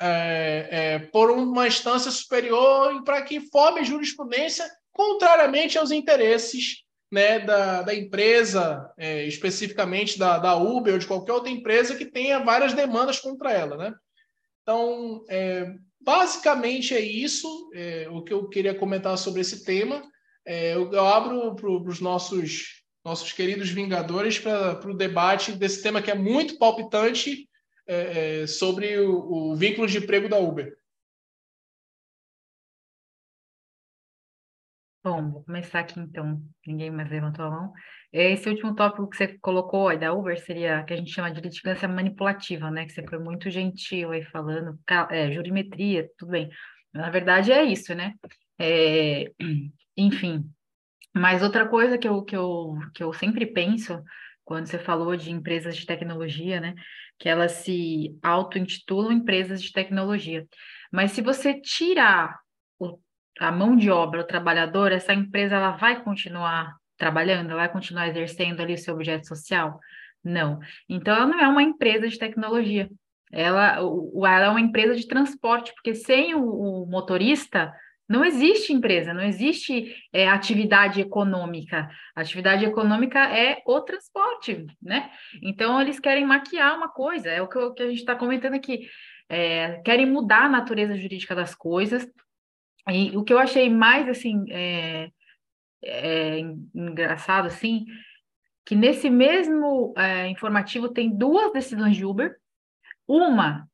é, é, por uma instância superior para que forme jurisprudência contrariamente aos interesses né, da, da empresa, é, especificamente da, da Uber ou de qualquer outra empresa que tenha várias demandas contra ela. Né? Então, é, basicamente é isso é, o que eu queria comentar sobre esse tema. É, eu, eu, abro para os nossos, nossos queridos Vingadores para o debate desse tema que é muito palpitante é, é, sobre o, o vínculo de emprego da Uber. Bom, vou começar aqui então. Ninguém mais levantou a mão. Esse último tópico que você colocou aí da Uber seria que a gente chama de litigância manipulativa, né? Que você foi muito gentil aí falando, é, jurimetria, tudo bem. Na verdade é isso, né? É, enfim. Mas outra coisa que eu, que, eu, que eu sempre penso quando você falou de empresas de tecnologia, né? Que elas se auto-intitulam empresas de tecnologia. Mas se você tirar a mão de obra, o trabalhador, essa empresa ela vai continuar trabalhando, vai continuar exercendo ali o seu objeto social? Não. Então, ela não é uma empresa de tecnologia. Ela, ela é uma empresa de transporte, porque sem o, o motorista, não existe empresa, não existe é, atividade econômica. A atividade econômica é o transporte, né? Então, eles querem maquiar uma coisa, é o que, o que a gente está comentando aqui. É, querem mudar a natureza jurídica das coisas. E o que eu achei mais, assim, é, é, engraçado assim, que nesse mesmo é, informativo tem duas decisões de Uber, uma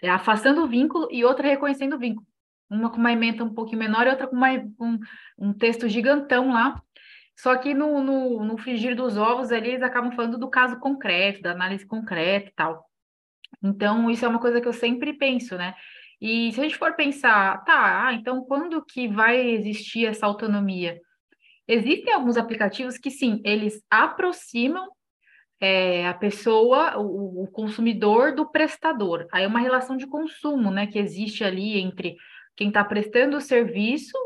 é afastando o vínculo e outra reconhecendo o vínculo. Uma com uma emenda um pouquinho menor e outra com uma, um, um texto gigantão lá. Só que no, no, no frigir dos ovos ali, eles acabam falando do caso concreto, da análise concreta e tal. Então, isso é uma coisa que eu sempre penso, né? E se a gente for pensar, tá, ah, então quando que vai existir essa autonomia? Existem alguns aplicativos que sim, eles aproximam é, a pessoa, o, o, consumidor do prestador. Aí é uma relação de consumo, né, que existe ali entre quem está prestando o serviço,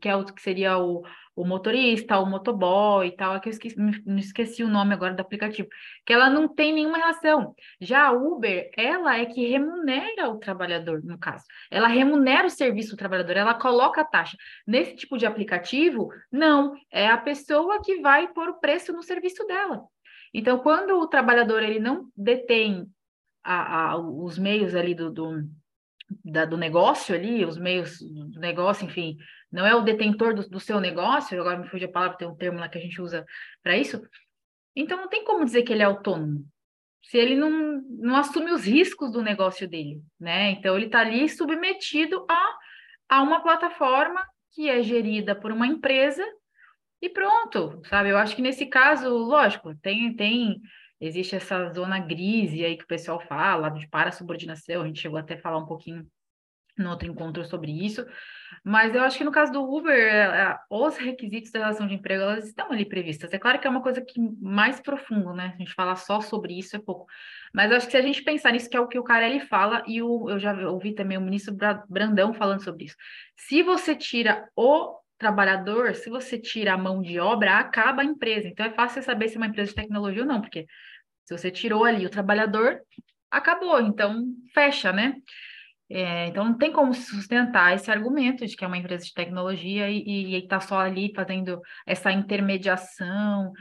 que é o que seria o, o motorista, o motoboy e tal, é que eu esqueci, me esqueci o nome agora do aplicativo, que ela não tem nenhuma relação. Já a Uber, ela é que remunera o trabalhador, no caso. Ela remunera o serviço do trabalhador, ela coloca a taxa. Nesse tipo de aplicativo, não, é a pessoa que vai pôr o preço no serviço dela. Então, quando o trabalhador ele não detém a, a, os meios ali do, do da, do negócio ali, os meios do negócio, enfim, não é o detentor do, do seu negócio, agora me fugiu a palavra, tem um termo lá que a gente usa para isso, então não tem como dizer que ele é autônomo, se ele não, não assume os riscos do negócio dele, né? Então ele está ali submetido a, a uma plataforma que é gerida por uma empresa e pronto, sabe? Eu acho que nesse caso, lógico, tem, tem, existe essa zona grise aí que o pessoal fala, de para-subordinação, a gente chegou até a falar um pouquinho no outro encontro sobre isso, mas eu acho que no caso do Uber, é, é, os requisitos da relação de emprego, elas estão ali previstas. É claro que é uma coisa que mais profundo, né? A gente falar só sobre isso é pouco. Mas eu acho que se a gente pensar nisso, que é o que o Carelli fala, e o, eu já ouvi também o ministro Brandão falando sobre isso. Se você tira o trabalhador, se você tira a mão de obra, acaba a empresa. Então é fácil saber se é uma empresa de tecnologia ou não, porque se você tirou ali o trabalhador, acabou. Então fecha, né? É, então, não tem como sustentar esse argumento de que é uma empresa de tecnologia e está só ali fazendo essa intermediação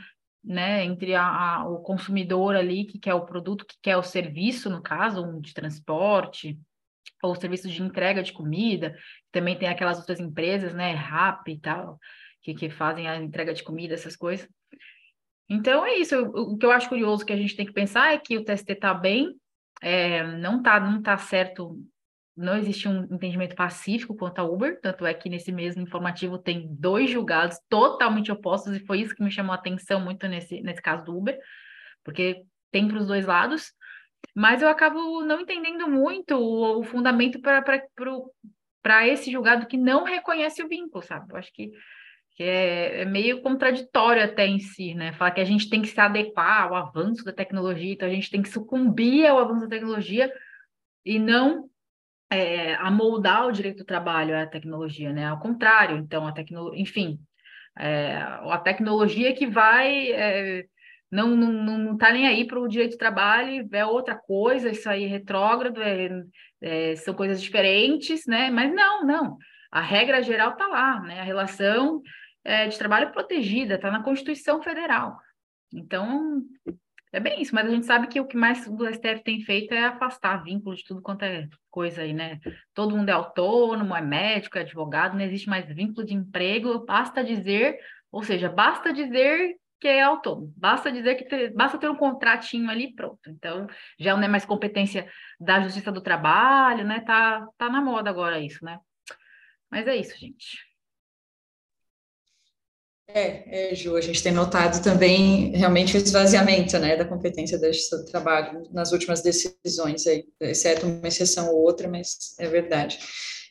né, entre a, a, o consumidor ali, que quer o produto, que quer o serviço, no caso, um de transporte, ou serviço de entrega de comida. Também tem aquelas outras empresas, né, Rap e tal, que, que fazem a entrega de comida, essas coisas. Então, é isso. O, que eu acho curioso que a gente tem que pensar é que o TST está bem, é, não está não tá certo não existe um entendimento pacífico quanto a Uber, tanto é que nesse mesmo informativo tem dois julgados totalmente opostos, e foi isso que me chamou a atenção muito nesse, nesse caso do Uber, porque tem para os dois lados, mas eu acabo não entendendo muito o, o fundamento para esse julgado que não reconhece o vínculo, sabe? Eu acho que, que é, é, meio contraditório até em si, né? Falar que a gente tem que se adequar ao avanço da tecnologia, então a gente tem que sucumbir ao avanço da tecnologia e não é, a moldar o direito do trabalho à tecnologia, né? Ao contrário, então, a tecnologia, enfim, é, a tecnologia que vai é, não, não, não tá nem aí para o direito do trabalho, é outra coisa, isso aí é retrógrado, é, é, são coisas diferentes, né? Mas não, não. A regra geral está lá, né? A relação é, de trabalho protegida, está na Constituição Federal. Então, é bem isso, mas a gente sabe que o que mais o STF tem feito é afastar vínculo de tudo quanto é coisa aí, né? Todo mundo é autônomo, é médico, é advogado, não existe mais vínculo de emprego, basta dizer, ou seja, basta dizer que é autônomo, basta dizer que ter, basta ter um contratinho ali pronto. Então, já não é mais competência da Justiça do Trabalho, né? Tá, tá na moda agora isso, né? Mas é isso, gente. É, é, Ju, a gente tem notado também realmente o esvaziamento né, da competência da justiça do trabalho nas últimas decisões, aí, exceto uma exceção ou outra, mas é verdade.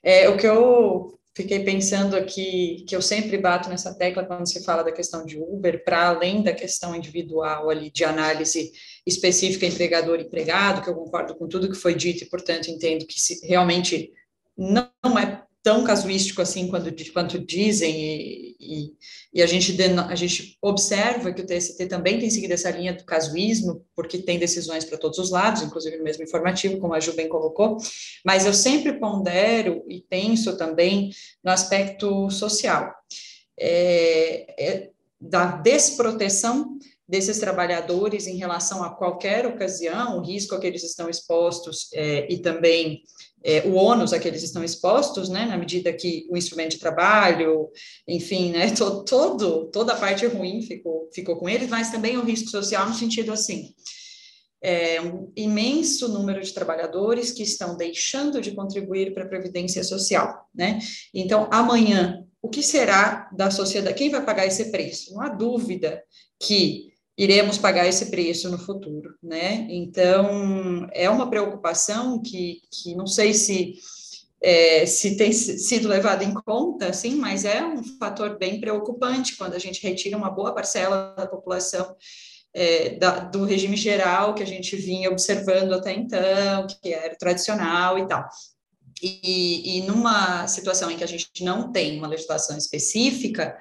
É, o que eu fiquei pensando aqui, que eu sempre bato nessa tecla quando se fala da questão de Uber, para além da questão individual ali de análise específica empregador-empregado, que eu concordo com tudo que foi dito e, portanto, entendo que se, realmente não é tão casuístico assim quando, quanto dizem, e, e, e, a, gente, a gente observa que o TST também tem seguido essa linha do casuísmo, porque tem decisões para todos os lados, inclusive no mesmo informativo, como a Ju bem colocou, mas eu sempre pondero e penso também no aspecto social, é, é, da desproteção desses trabalhadores em relação a qualquer ocasião, o risco a que eles estão expostos é, e também é, o ônus a que eles estão expostos, né, na medida que o instrumento de trabalho, enfim, né, to, todo, toda a parte ruim ficou, ficou com eles, mas também o risco social no sentido assim, é, um imenso número de trabalhadores que estão deixando de contribuir para a previdência social, né? Então, amanhã, o que será da sociedade? Quem vai pagar esse preço? Não há dúvida que iremos pagar esse preço no futuro, né? Então, é uma preocupação que, que não sei se, é, se tem sido levado em conta, assim, mas é um fator bem preocupante quando a gente retira uma boa parcela da população é, da, do regime geral que a gente vinha observando até então, que era tradicional e tal. E, e numa situação em que a gente não tem uma legislação específica,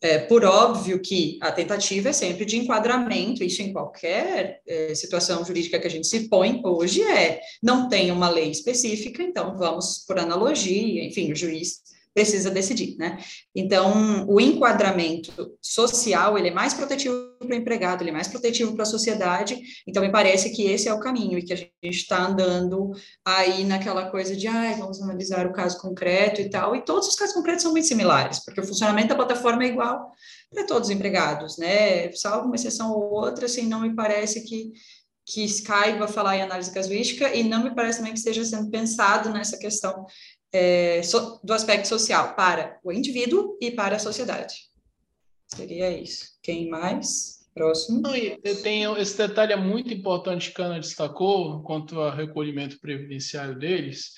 é, por óbvio que a tentativa é sempre de enquadramento, isso em qualquer é, situação jurídica que a gente se põe hoje é, não tem uma lei específica, então vamos por analogia, enfim, o juiz precisa decidir, né? Então, o enquadramento social, ele é mais protetivo para o empregado, ele é mais protetivo para a sociedade, então me parece que esse é o caminho e que a gente está andando aí naquela coisa de, ah, vamos analisar o caso concreto e tal, e todos os casos concretos são muito similares, porque o funcionamento da plataforma é igual para todos os empregados, né? Salvo uma exceção ou outra, assim, não me parece que que caiba falar em análise casuística e não me parece também que esteja sendo pensado nessa questão é, so, do aspecto social para o indivíduo e para a sociedade. Seria isso. Quem mais? Próximo. Eu tenho, esse detalhe é muito importante que a Ana destacou quanto ao recolhimento previdenciário deles,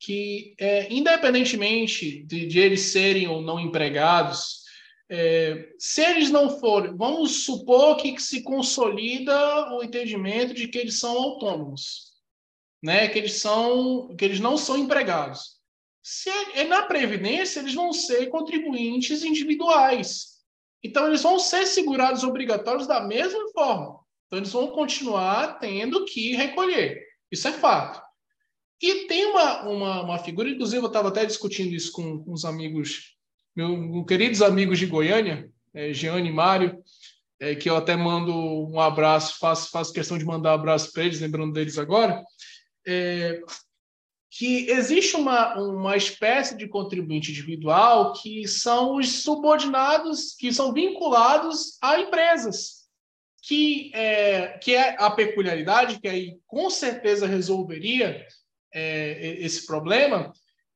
que é, independentemente de, de, eles serem ou não empregados, é, se eles não forem, vamos supor que, que se consolida o entendimento de que eles são autônomos, né? Que eles são, que eles não são empregados. Se é, na previdência eles vão ser contribuintes individuais. Então eles vão ser segurados obrigatórios da mesma forma. Então eles vão continuar tendo que recolher. Isso é fato. E tem uma, uma, uma figura, inclusive eu estava até discutindo isso com, com os amigos, meus queridos amigos de Goiânia, é, Jeane e Mário, é, que eu até mando um abraço, faço, faço questão de mandar um abraço para eles, lembrando deles agora, é, que existe uma, uma espécie de contribuinte individual que são os subordinados, que são vinculados a empresas, que é, que é a peculiaridade, que aí com certeza resolveria é, esse problema,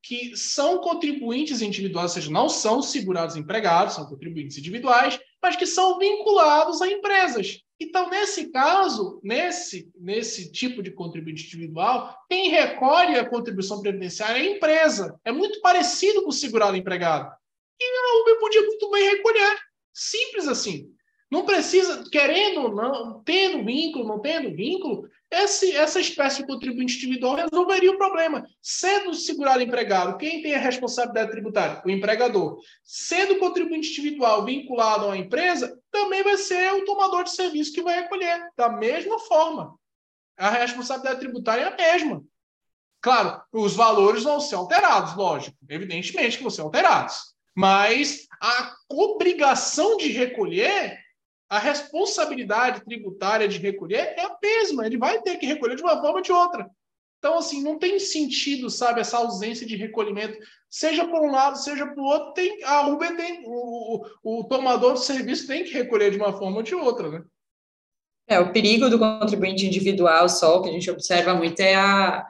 que são contribuintes individuais, ou seja, não são segurados empregados, são contribuintes individuais, mas que são vinculados a empresas. Então, nesse caso, nesse, nesse tipo de contribuinte individual, quem recolhe a contribuição previdenciária é a empresa. É muito parecido com o segurado empregado. E a Uber podia muito bem recolher. Simples assim. Não precisa, querendo ou não, tendo vínculo, não tendo vínculo, esse, essa espécie de contribuinte individual resolveria o problema. Sendo segurado empregado, quem tem a responsabilidade tributária? O empregador. Sendo contribuinte individual vinculado uma empresa, também vai ser o tomador de serviço que vai recolher. Da mesma forma. A responsabilidade tributária é a mesma. Claro, os valores vão ser alterados, lógico. Evidentemente que vão ser alterados. Mas a obrigação de recolher a responsabilidade tributária de recolher é a mesma, ele vai ter que recolher de uma forma ou de outra. Então, assim, não tem sentido, sabe, essa ausência de recolhimento, seja por um lado, seja por outro, tem, a Uber tem, o, o, o tomador do serviço tem que recolher de uma forma ou de outra, né? É, o perigo do contribuinte individual só, que a gente observa muito, é a,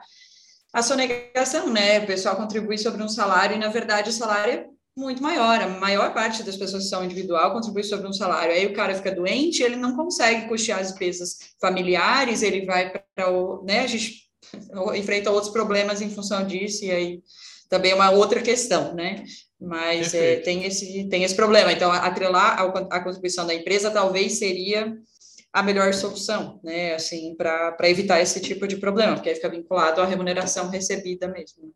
a sonegação, né? O pessoal contribui sobre um salário e, na verdade, o salário é muito maior. A maior parte das pessoas que são individual contribui sobre um salário. Aí o cara fica doente, ele não consegue custear as despesas familiares, ele vai para o. Né, a gente enfrenta outros problemas em função disso, e aí também é uma outra questão, né? Mas é, tem, esse, tem esse problema. Então, atrelar a, a contribuição da empresa talvez seria a melhor solução, né? Assim, para evitar esse tipo de problema, porque aí fica vinculado à remuneração recebida mesmo.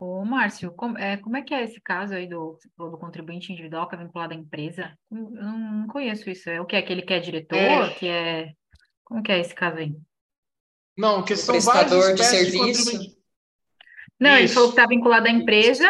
Ô, Márcio, como é, como é que é esse caso aí do, do contribuinte individual que é vinculado à empresa? Eu não, conheço isso. É o que é que ele quer é diretor? É... Que é... Como que é esse caso aí? Não, que são prestador de serviço. De não, isso. ele falou que está vinculado à empresa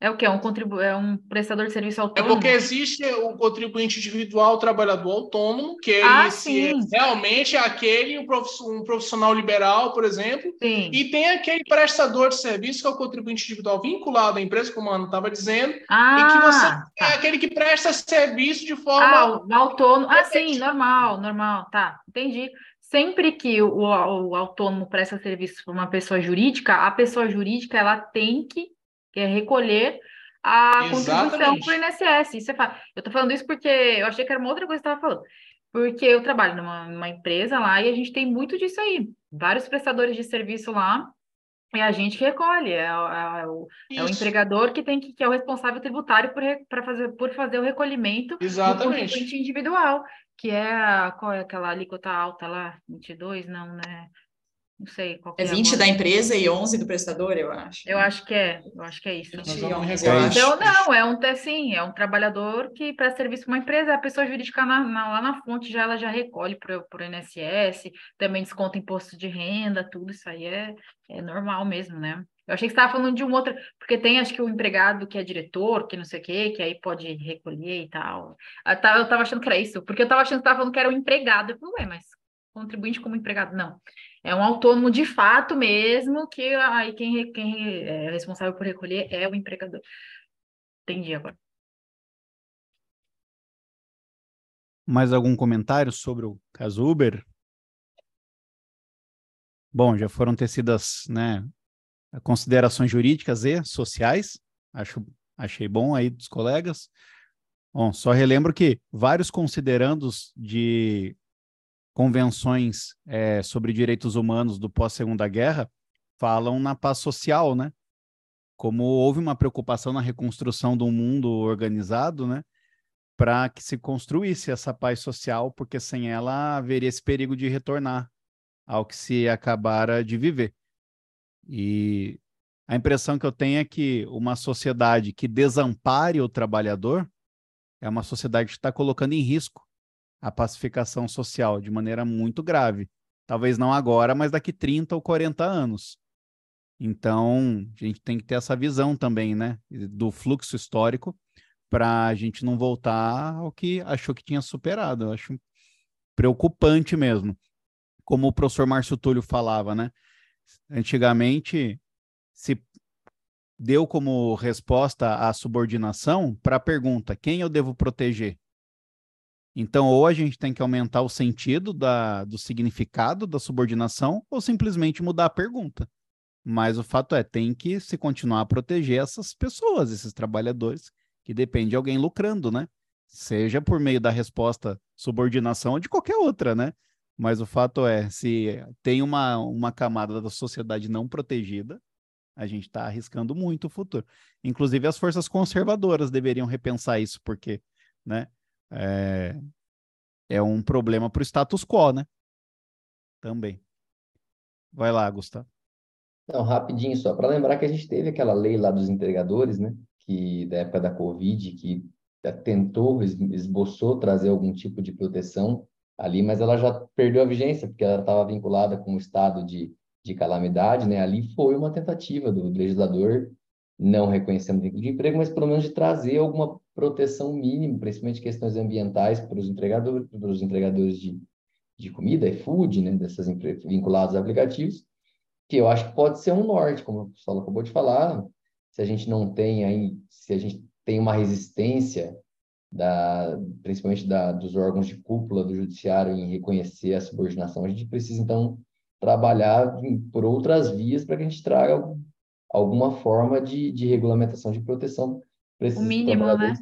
é o que? É um, contribu é um prestador de serviço autônomo? É porque existe o contribuinte individual, o trabalhador autônomo, que ah, esse é realmente é aquele, um profissional liberal, por exemplo, sim. e tem aquele prestador de serviço, que é o contribuinte individual vinculado à empresa, como a Ana estava dizendo, ah, e que você tá. é aquele que presta serviço de forma... Ah, autônomo. Ah, sim, normal, normal, tá, entendi sempre que o, o, autônomo presta serviço para uma pessoa jurídica, a pessoa jurídica ela tem que que é recolher a Exatamente. contribuição para o INSS. Isso é Eu estou falando isso porque eu achei que era uma outra coisa que você estava falando. Porque eu trabalho numa, numa, empresa lá e a gente tem muito disso aí. Vários prestadores de serviço lá e a gente que recolhe. É, é, é o, é o, empregador que tem que, que é o responsável tributário por, fazer, por fazer o recolhimento Exatamente. do contribuinte individual, que é a, qual é aquela alíquota alta lá? 22? Não, né? Não sei qual é. É 20 da empresa e 11 do prestador, eu acho. Eu acho que é, eu acho que é isso. 20 então, não, é um assim, é um trabalhador que presta serviço para uma empresa, a pessoa jurídica na, na, lá na fonte já ela já recolhe para o INSS, também desconta imposto de renda, tudo isso aí é, é normal mesmo, né? Eu achei que você estava falando de um outro, porque tem acho que o empregado que é diretor, que não sei o quê, que aí pode recolher e tal. Eu estava achando que era isso, porque eu estava achando que estava falando que era o empregado. Eu falei, ué, mas contribuinte como empregado? Não. É um autônomo de fato mesmo, que aí quem, quem é responsável por recolher é o empregador. Entendi agora. Mais algum comentário sobre o caso Uber? Bom, já foram tecidas, né, considerações jurídicas e sociais. Acho, achei bom aí dos colegas. Bom, só relembro que vários considerandos de convenções é, sobre direitos humanos do pós-segunda guerra falam na paz social, né? Como houve uma preocupação na reconstrução do mundo organizado, né? Para que se construísse essa paz social, porque sem ela haveria esse perigo de retornar ao que se acabara de viver. E a impressão que eu tenho é que uma sociedade que desampare o trabalhador é uma sociedade que está colocando em risco a pacificação social de maneira muito grave. Talvez não agora, mas daqui 30 ou 40 anos. Então, a gente tem que ter essa visão também, né, do fluxo histórico, para a gente não voltar ao que achou que tinha superado. Eu acho preocupante mesmo como o professor Márcio Túlio falava, né? Antigamente se deu como resposta a subordinação para a pergunta: quem eu devo proteger? Então, ou a gente tem que aumentar o sentido da, do significado da subordinação, ou simplesmente mudar a pergunta. Mas o fato é, tem que se continuar a proteger essas pessoas, esses trabalhadores, que depende de alguém lucrando, né? Seja por meio da resposta subordinação ou de qualquer outra, né? Mas o fato é, se tem uma, uma camada da sociedade não protegida, a gente está arriscando muito o futuro. Inclusive, as forças conservadoras deveriam repensar isso, porque né, é, é um problema para o status quo, né? Também. Vai lá, Gustavo. Não, rapidinho, só para lembrar que a gente teve aquela lei lá dos entregadores, né? Que da época da Covid, que tentou, esboçou trazer algum tipo de proteção ali, mas ela já perdeu a vigência, porque ela estava vinculada com o estado de, de calamidade, né? Ali foi uma tentativa do legislador, não reconhecendo vínculo de emprego, mas pelo menos de trazer alguma proteção mínima, principalmente questões ambientais para os entregadores, para os entregadores de, de comida e food, né? Dessas vinculados a aplicativos, que eu acho que pode ser um norte, como o Saulo acabou de falar, se a gente não tem aí, se a gente tem uma resistência da, principalmente da, dos órgãos de cúpula do judiciário em reconhecer a subordinação, a gente precisa, então, trabalhar em, por outras vias para que a gente traga alguma forma de, de regulamentação de proteção esses o mínimo, né?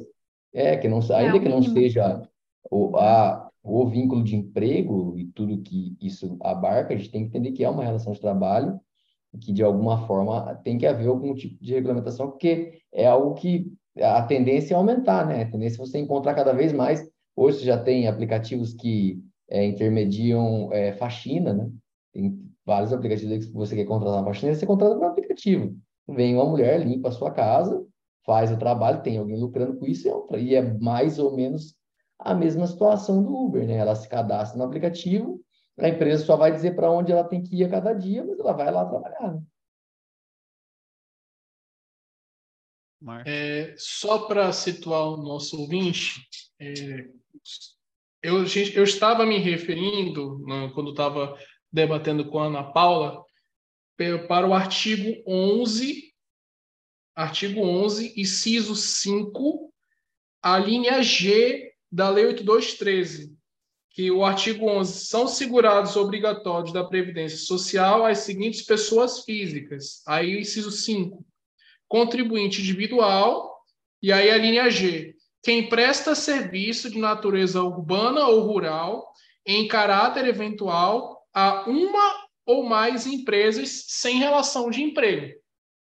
É, que não, é, ainda é, que não seja o, a, o vínculo de emprego e tudo que isso abarca, a gente tem que entender que é uma relação de trabalho que, de alguma forma, tem que haver algum tipo de regulamentação, porque é algo que a tendência é aumentar, né? A tendência é você encontrar cada vez mais. Hoje você já tem aplicativos que é, intermediam é, faxina, né? Tem vários aplicativos que você quer contratar uma faxina, você contrata por um aplicativo. Vem uma mulher, limpa a sua casa, faz o trabalho, tem alguém lucrando com isso, e é mais ou menos a mesma situação do Uber, né? Ela se cadastra no aplicativo, a empresa só vai dizer para onde ela tem que ir a cada dia, mas ela vai lá trabalhar. Né? É, só para situar o nosso ouvinte, é, eu, eu estava me referindo, né, quando estava debatendo com a Ana Paula, para o artigo 11, artigo 11, inciso 5, a linha G da Lei 8213, que o artigo 11 são segurados obrigatórios da Previdência Social as seguintes pessoas físicas. Aí inciso 5, contribuinte individual, e aí a linha G, quem presta serviço de natureza urbana ou rural em caráter eventual a uma ou mais empresas sem relação de emprego.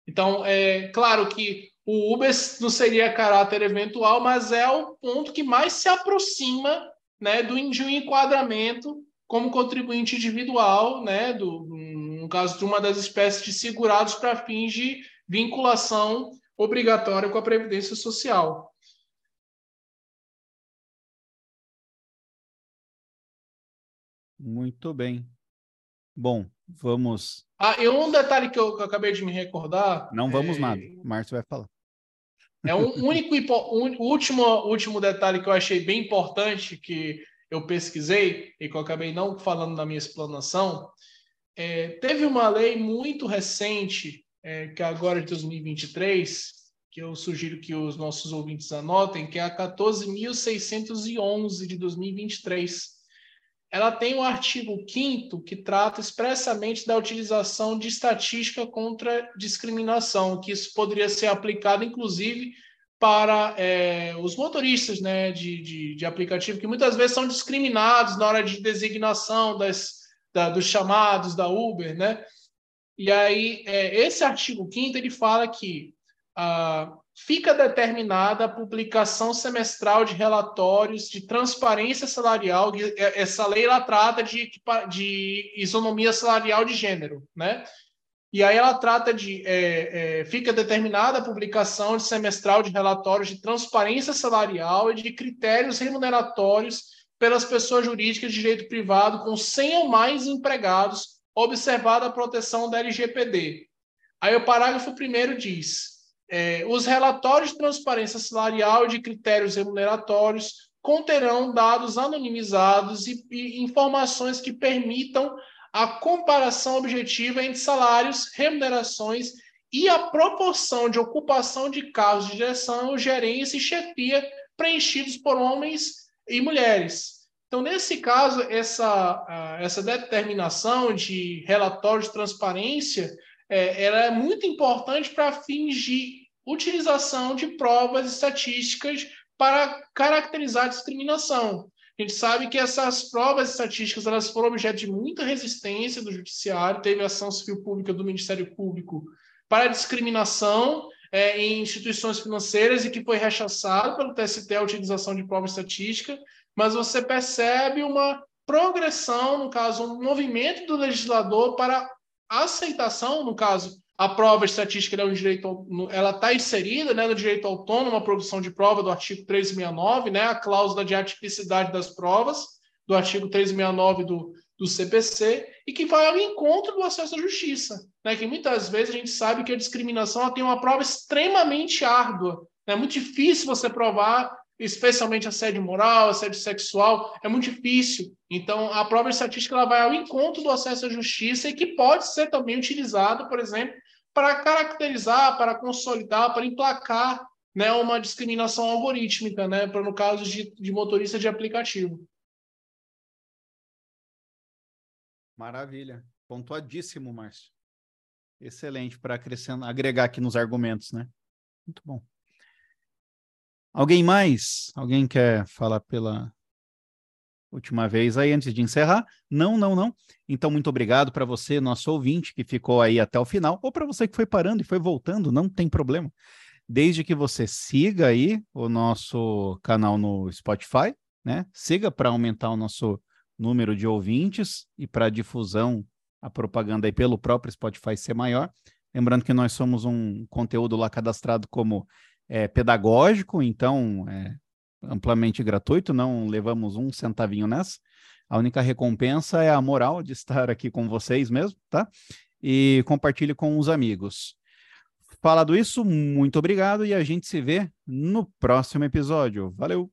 Então, é claro que o Uber não seria caráter eventual, mas é o ponto que mais se aproxima né, do, de um enquadramento como contribuinte individual, né, do, no caso de uma das espécies de segurados para fins de vinculação obrigatória com a Previdência Social. Muito bem. Bom, vamos. Ah, e um detalhe que eu, que eu acabei de me recordar. Não vamos é... nada. O Márcio vai falar. É um único um, último, último detalhe que eu achei bem importante que eu pesquisei e que eu acabei não falando na minha explanação. É, teve uma lei muito recente é, que é agora de 2023, que eu sugiro que os nossos ouvintes anotem, que é a 14.611 de 2023, ela tem o artigo 5 que trata expressamente da utilização de estatística contra discriminação, que isso poderia ser aplicado, inclusive, para é, os motoristas né, de, de, de, aplicativo, que muitas vezes são discriminados na hora de designação das, da, dos chamados da Uber. Né? E aí, é, esse artigo 5 ele fala que ah, fica determinada a publicação semestral de relatórios de transparência salarial. É, essa lei ela trata de, de isonomia salarial de gênero, né? E aí ela trata de é, é, fica determinada a publicação de semestral de relatórios de transparência salarial e de critérios remuneratórios pelas pessoas jurídicas de direito privado com 100 ou mais empregados, observada a proteção da LGPD. Aí o parágrafo primeiro diz: é, os relatórios de transparência salarial e de critérios remuneratórios conterão dados anonimizados e, e informações que permitam a comparação objetiva entre salários, remunerações e a proporção de ocupação de cargos de direção, gerência e chefia preenchidos por homens e mulheres. Então, nesse caso, essa, essa determinação de relatório de transparência é, ela é muito importante para fins de utilização de provas estatísticas para caracterizar a discriminação. A gente sabe que essas provas estatísticas elas foram objeto de muita resistência do judiciário, teve ação civil pública do Ministério Público para discriminação é, em instituições financeiras e que foi rechaçado pelo TST a utilização de prova estatística, mas você percebe uma progressão, no caso, um movimento do legislador para aceitação, no caso, a prova estatística é um direito, ela está inserida né, no direito autônomo, a produção de prova do artigo 369, né, a cláusula de atipicidade das provas do artigo 369 do, do CPC, e que vai ao encontro do acesso à justiça. Né, que muitas vezes a gente sabe que a discriminação tem uma prova extremamente árdua. É muito difícil você provar especialmente assédio moral, assédio sexual, é muito difícil. Então, a prova estatística ela vai ao encontro do acesso à justiça e que pode ser também utilizado, por exemplo, para caracterizar, para consolidar, para emplacar né, uma discriminação algorítmica, né, para no caso de, de motorista de aplicativo. Maravilha. Pontuadíssimo, Márcio. Excelente para agregar aqui nos argumentos, né? Muito bom. Alguém mais? Alguém quer falar pela última vez aí antes de encerrar? Não, não, não. Então, muito obrigado para você, nosso ouvinte, que ficou aí até o final, ou para você que foi parando e foi voltando, não tem problema. Desde que você siga aí o nosso canal no Spotify, né? Siga para aumentar o nosso número de ouvintes e para a difusão, a propaganda aí pelo próprio Spotify ser maior. Lembrando que nós somos um conteúdo lá cadastrado como é, pedagógico, então é amplamente gratuito, não levamos um centavinho nessa. A única recompensa é a moral de estar aqui com vocês mesmo, tá? E compartilhe com os amigos. Falado isso, muito obrigado e a gente se vê no próximo episódio. Valeu!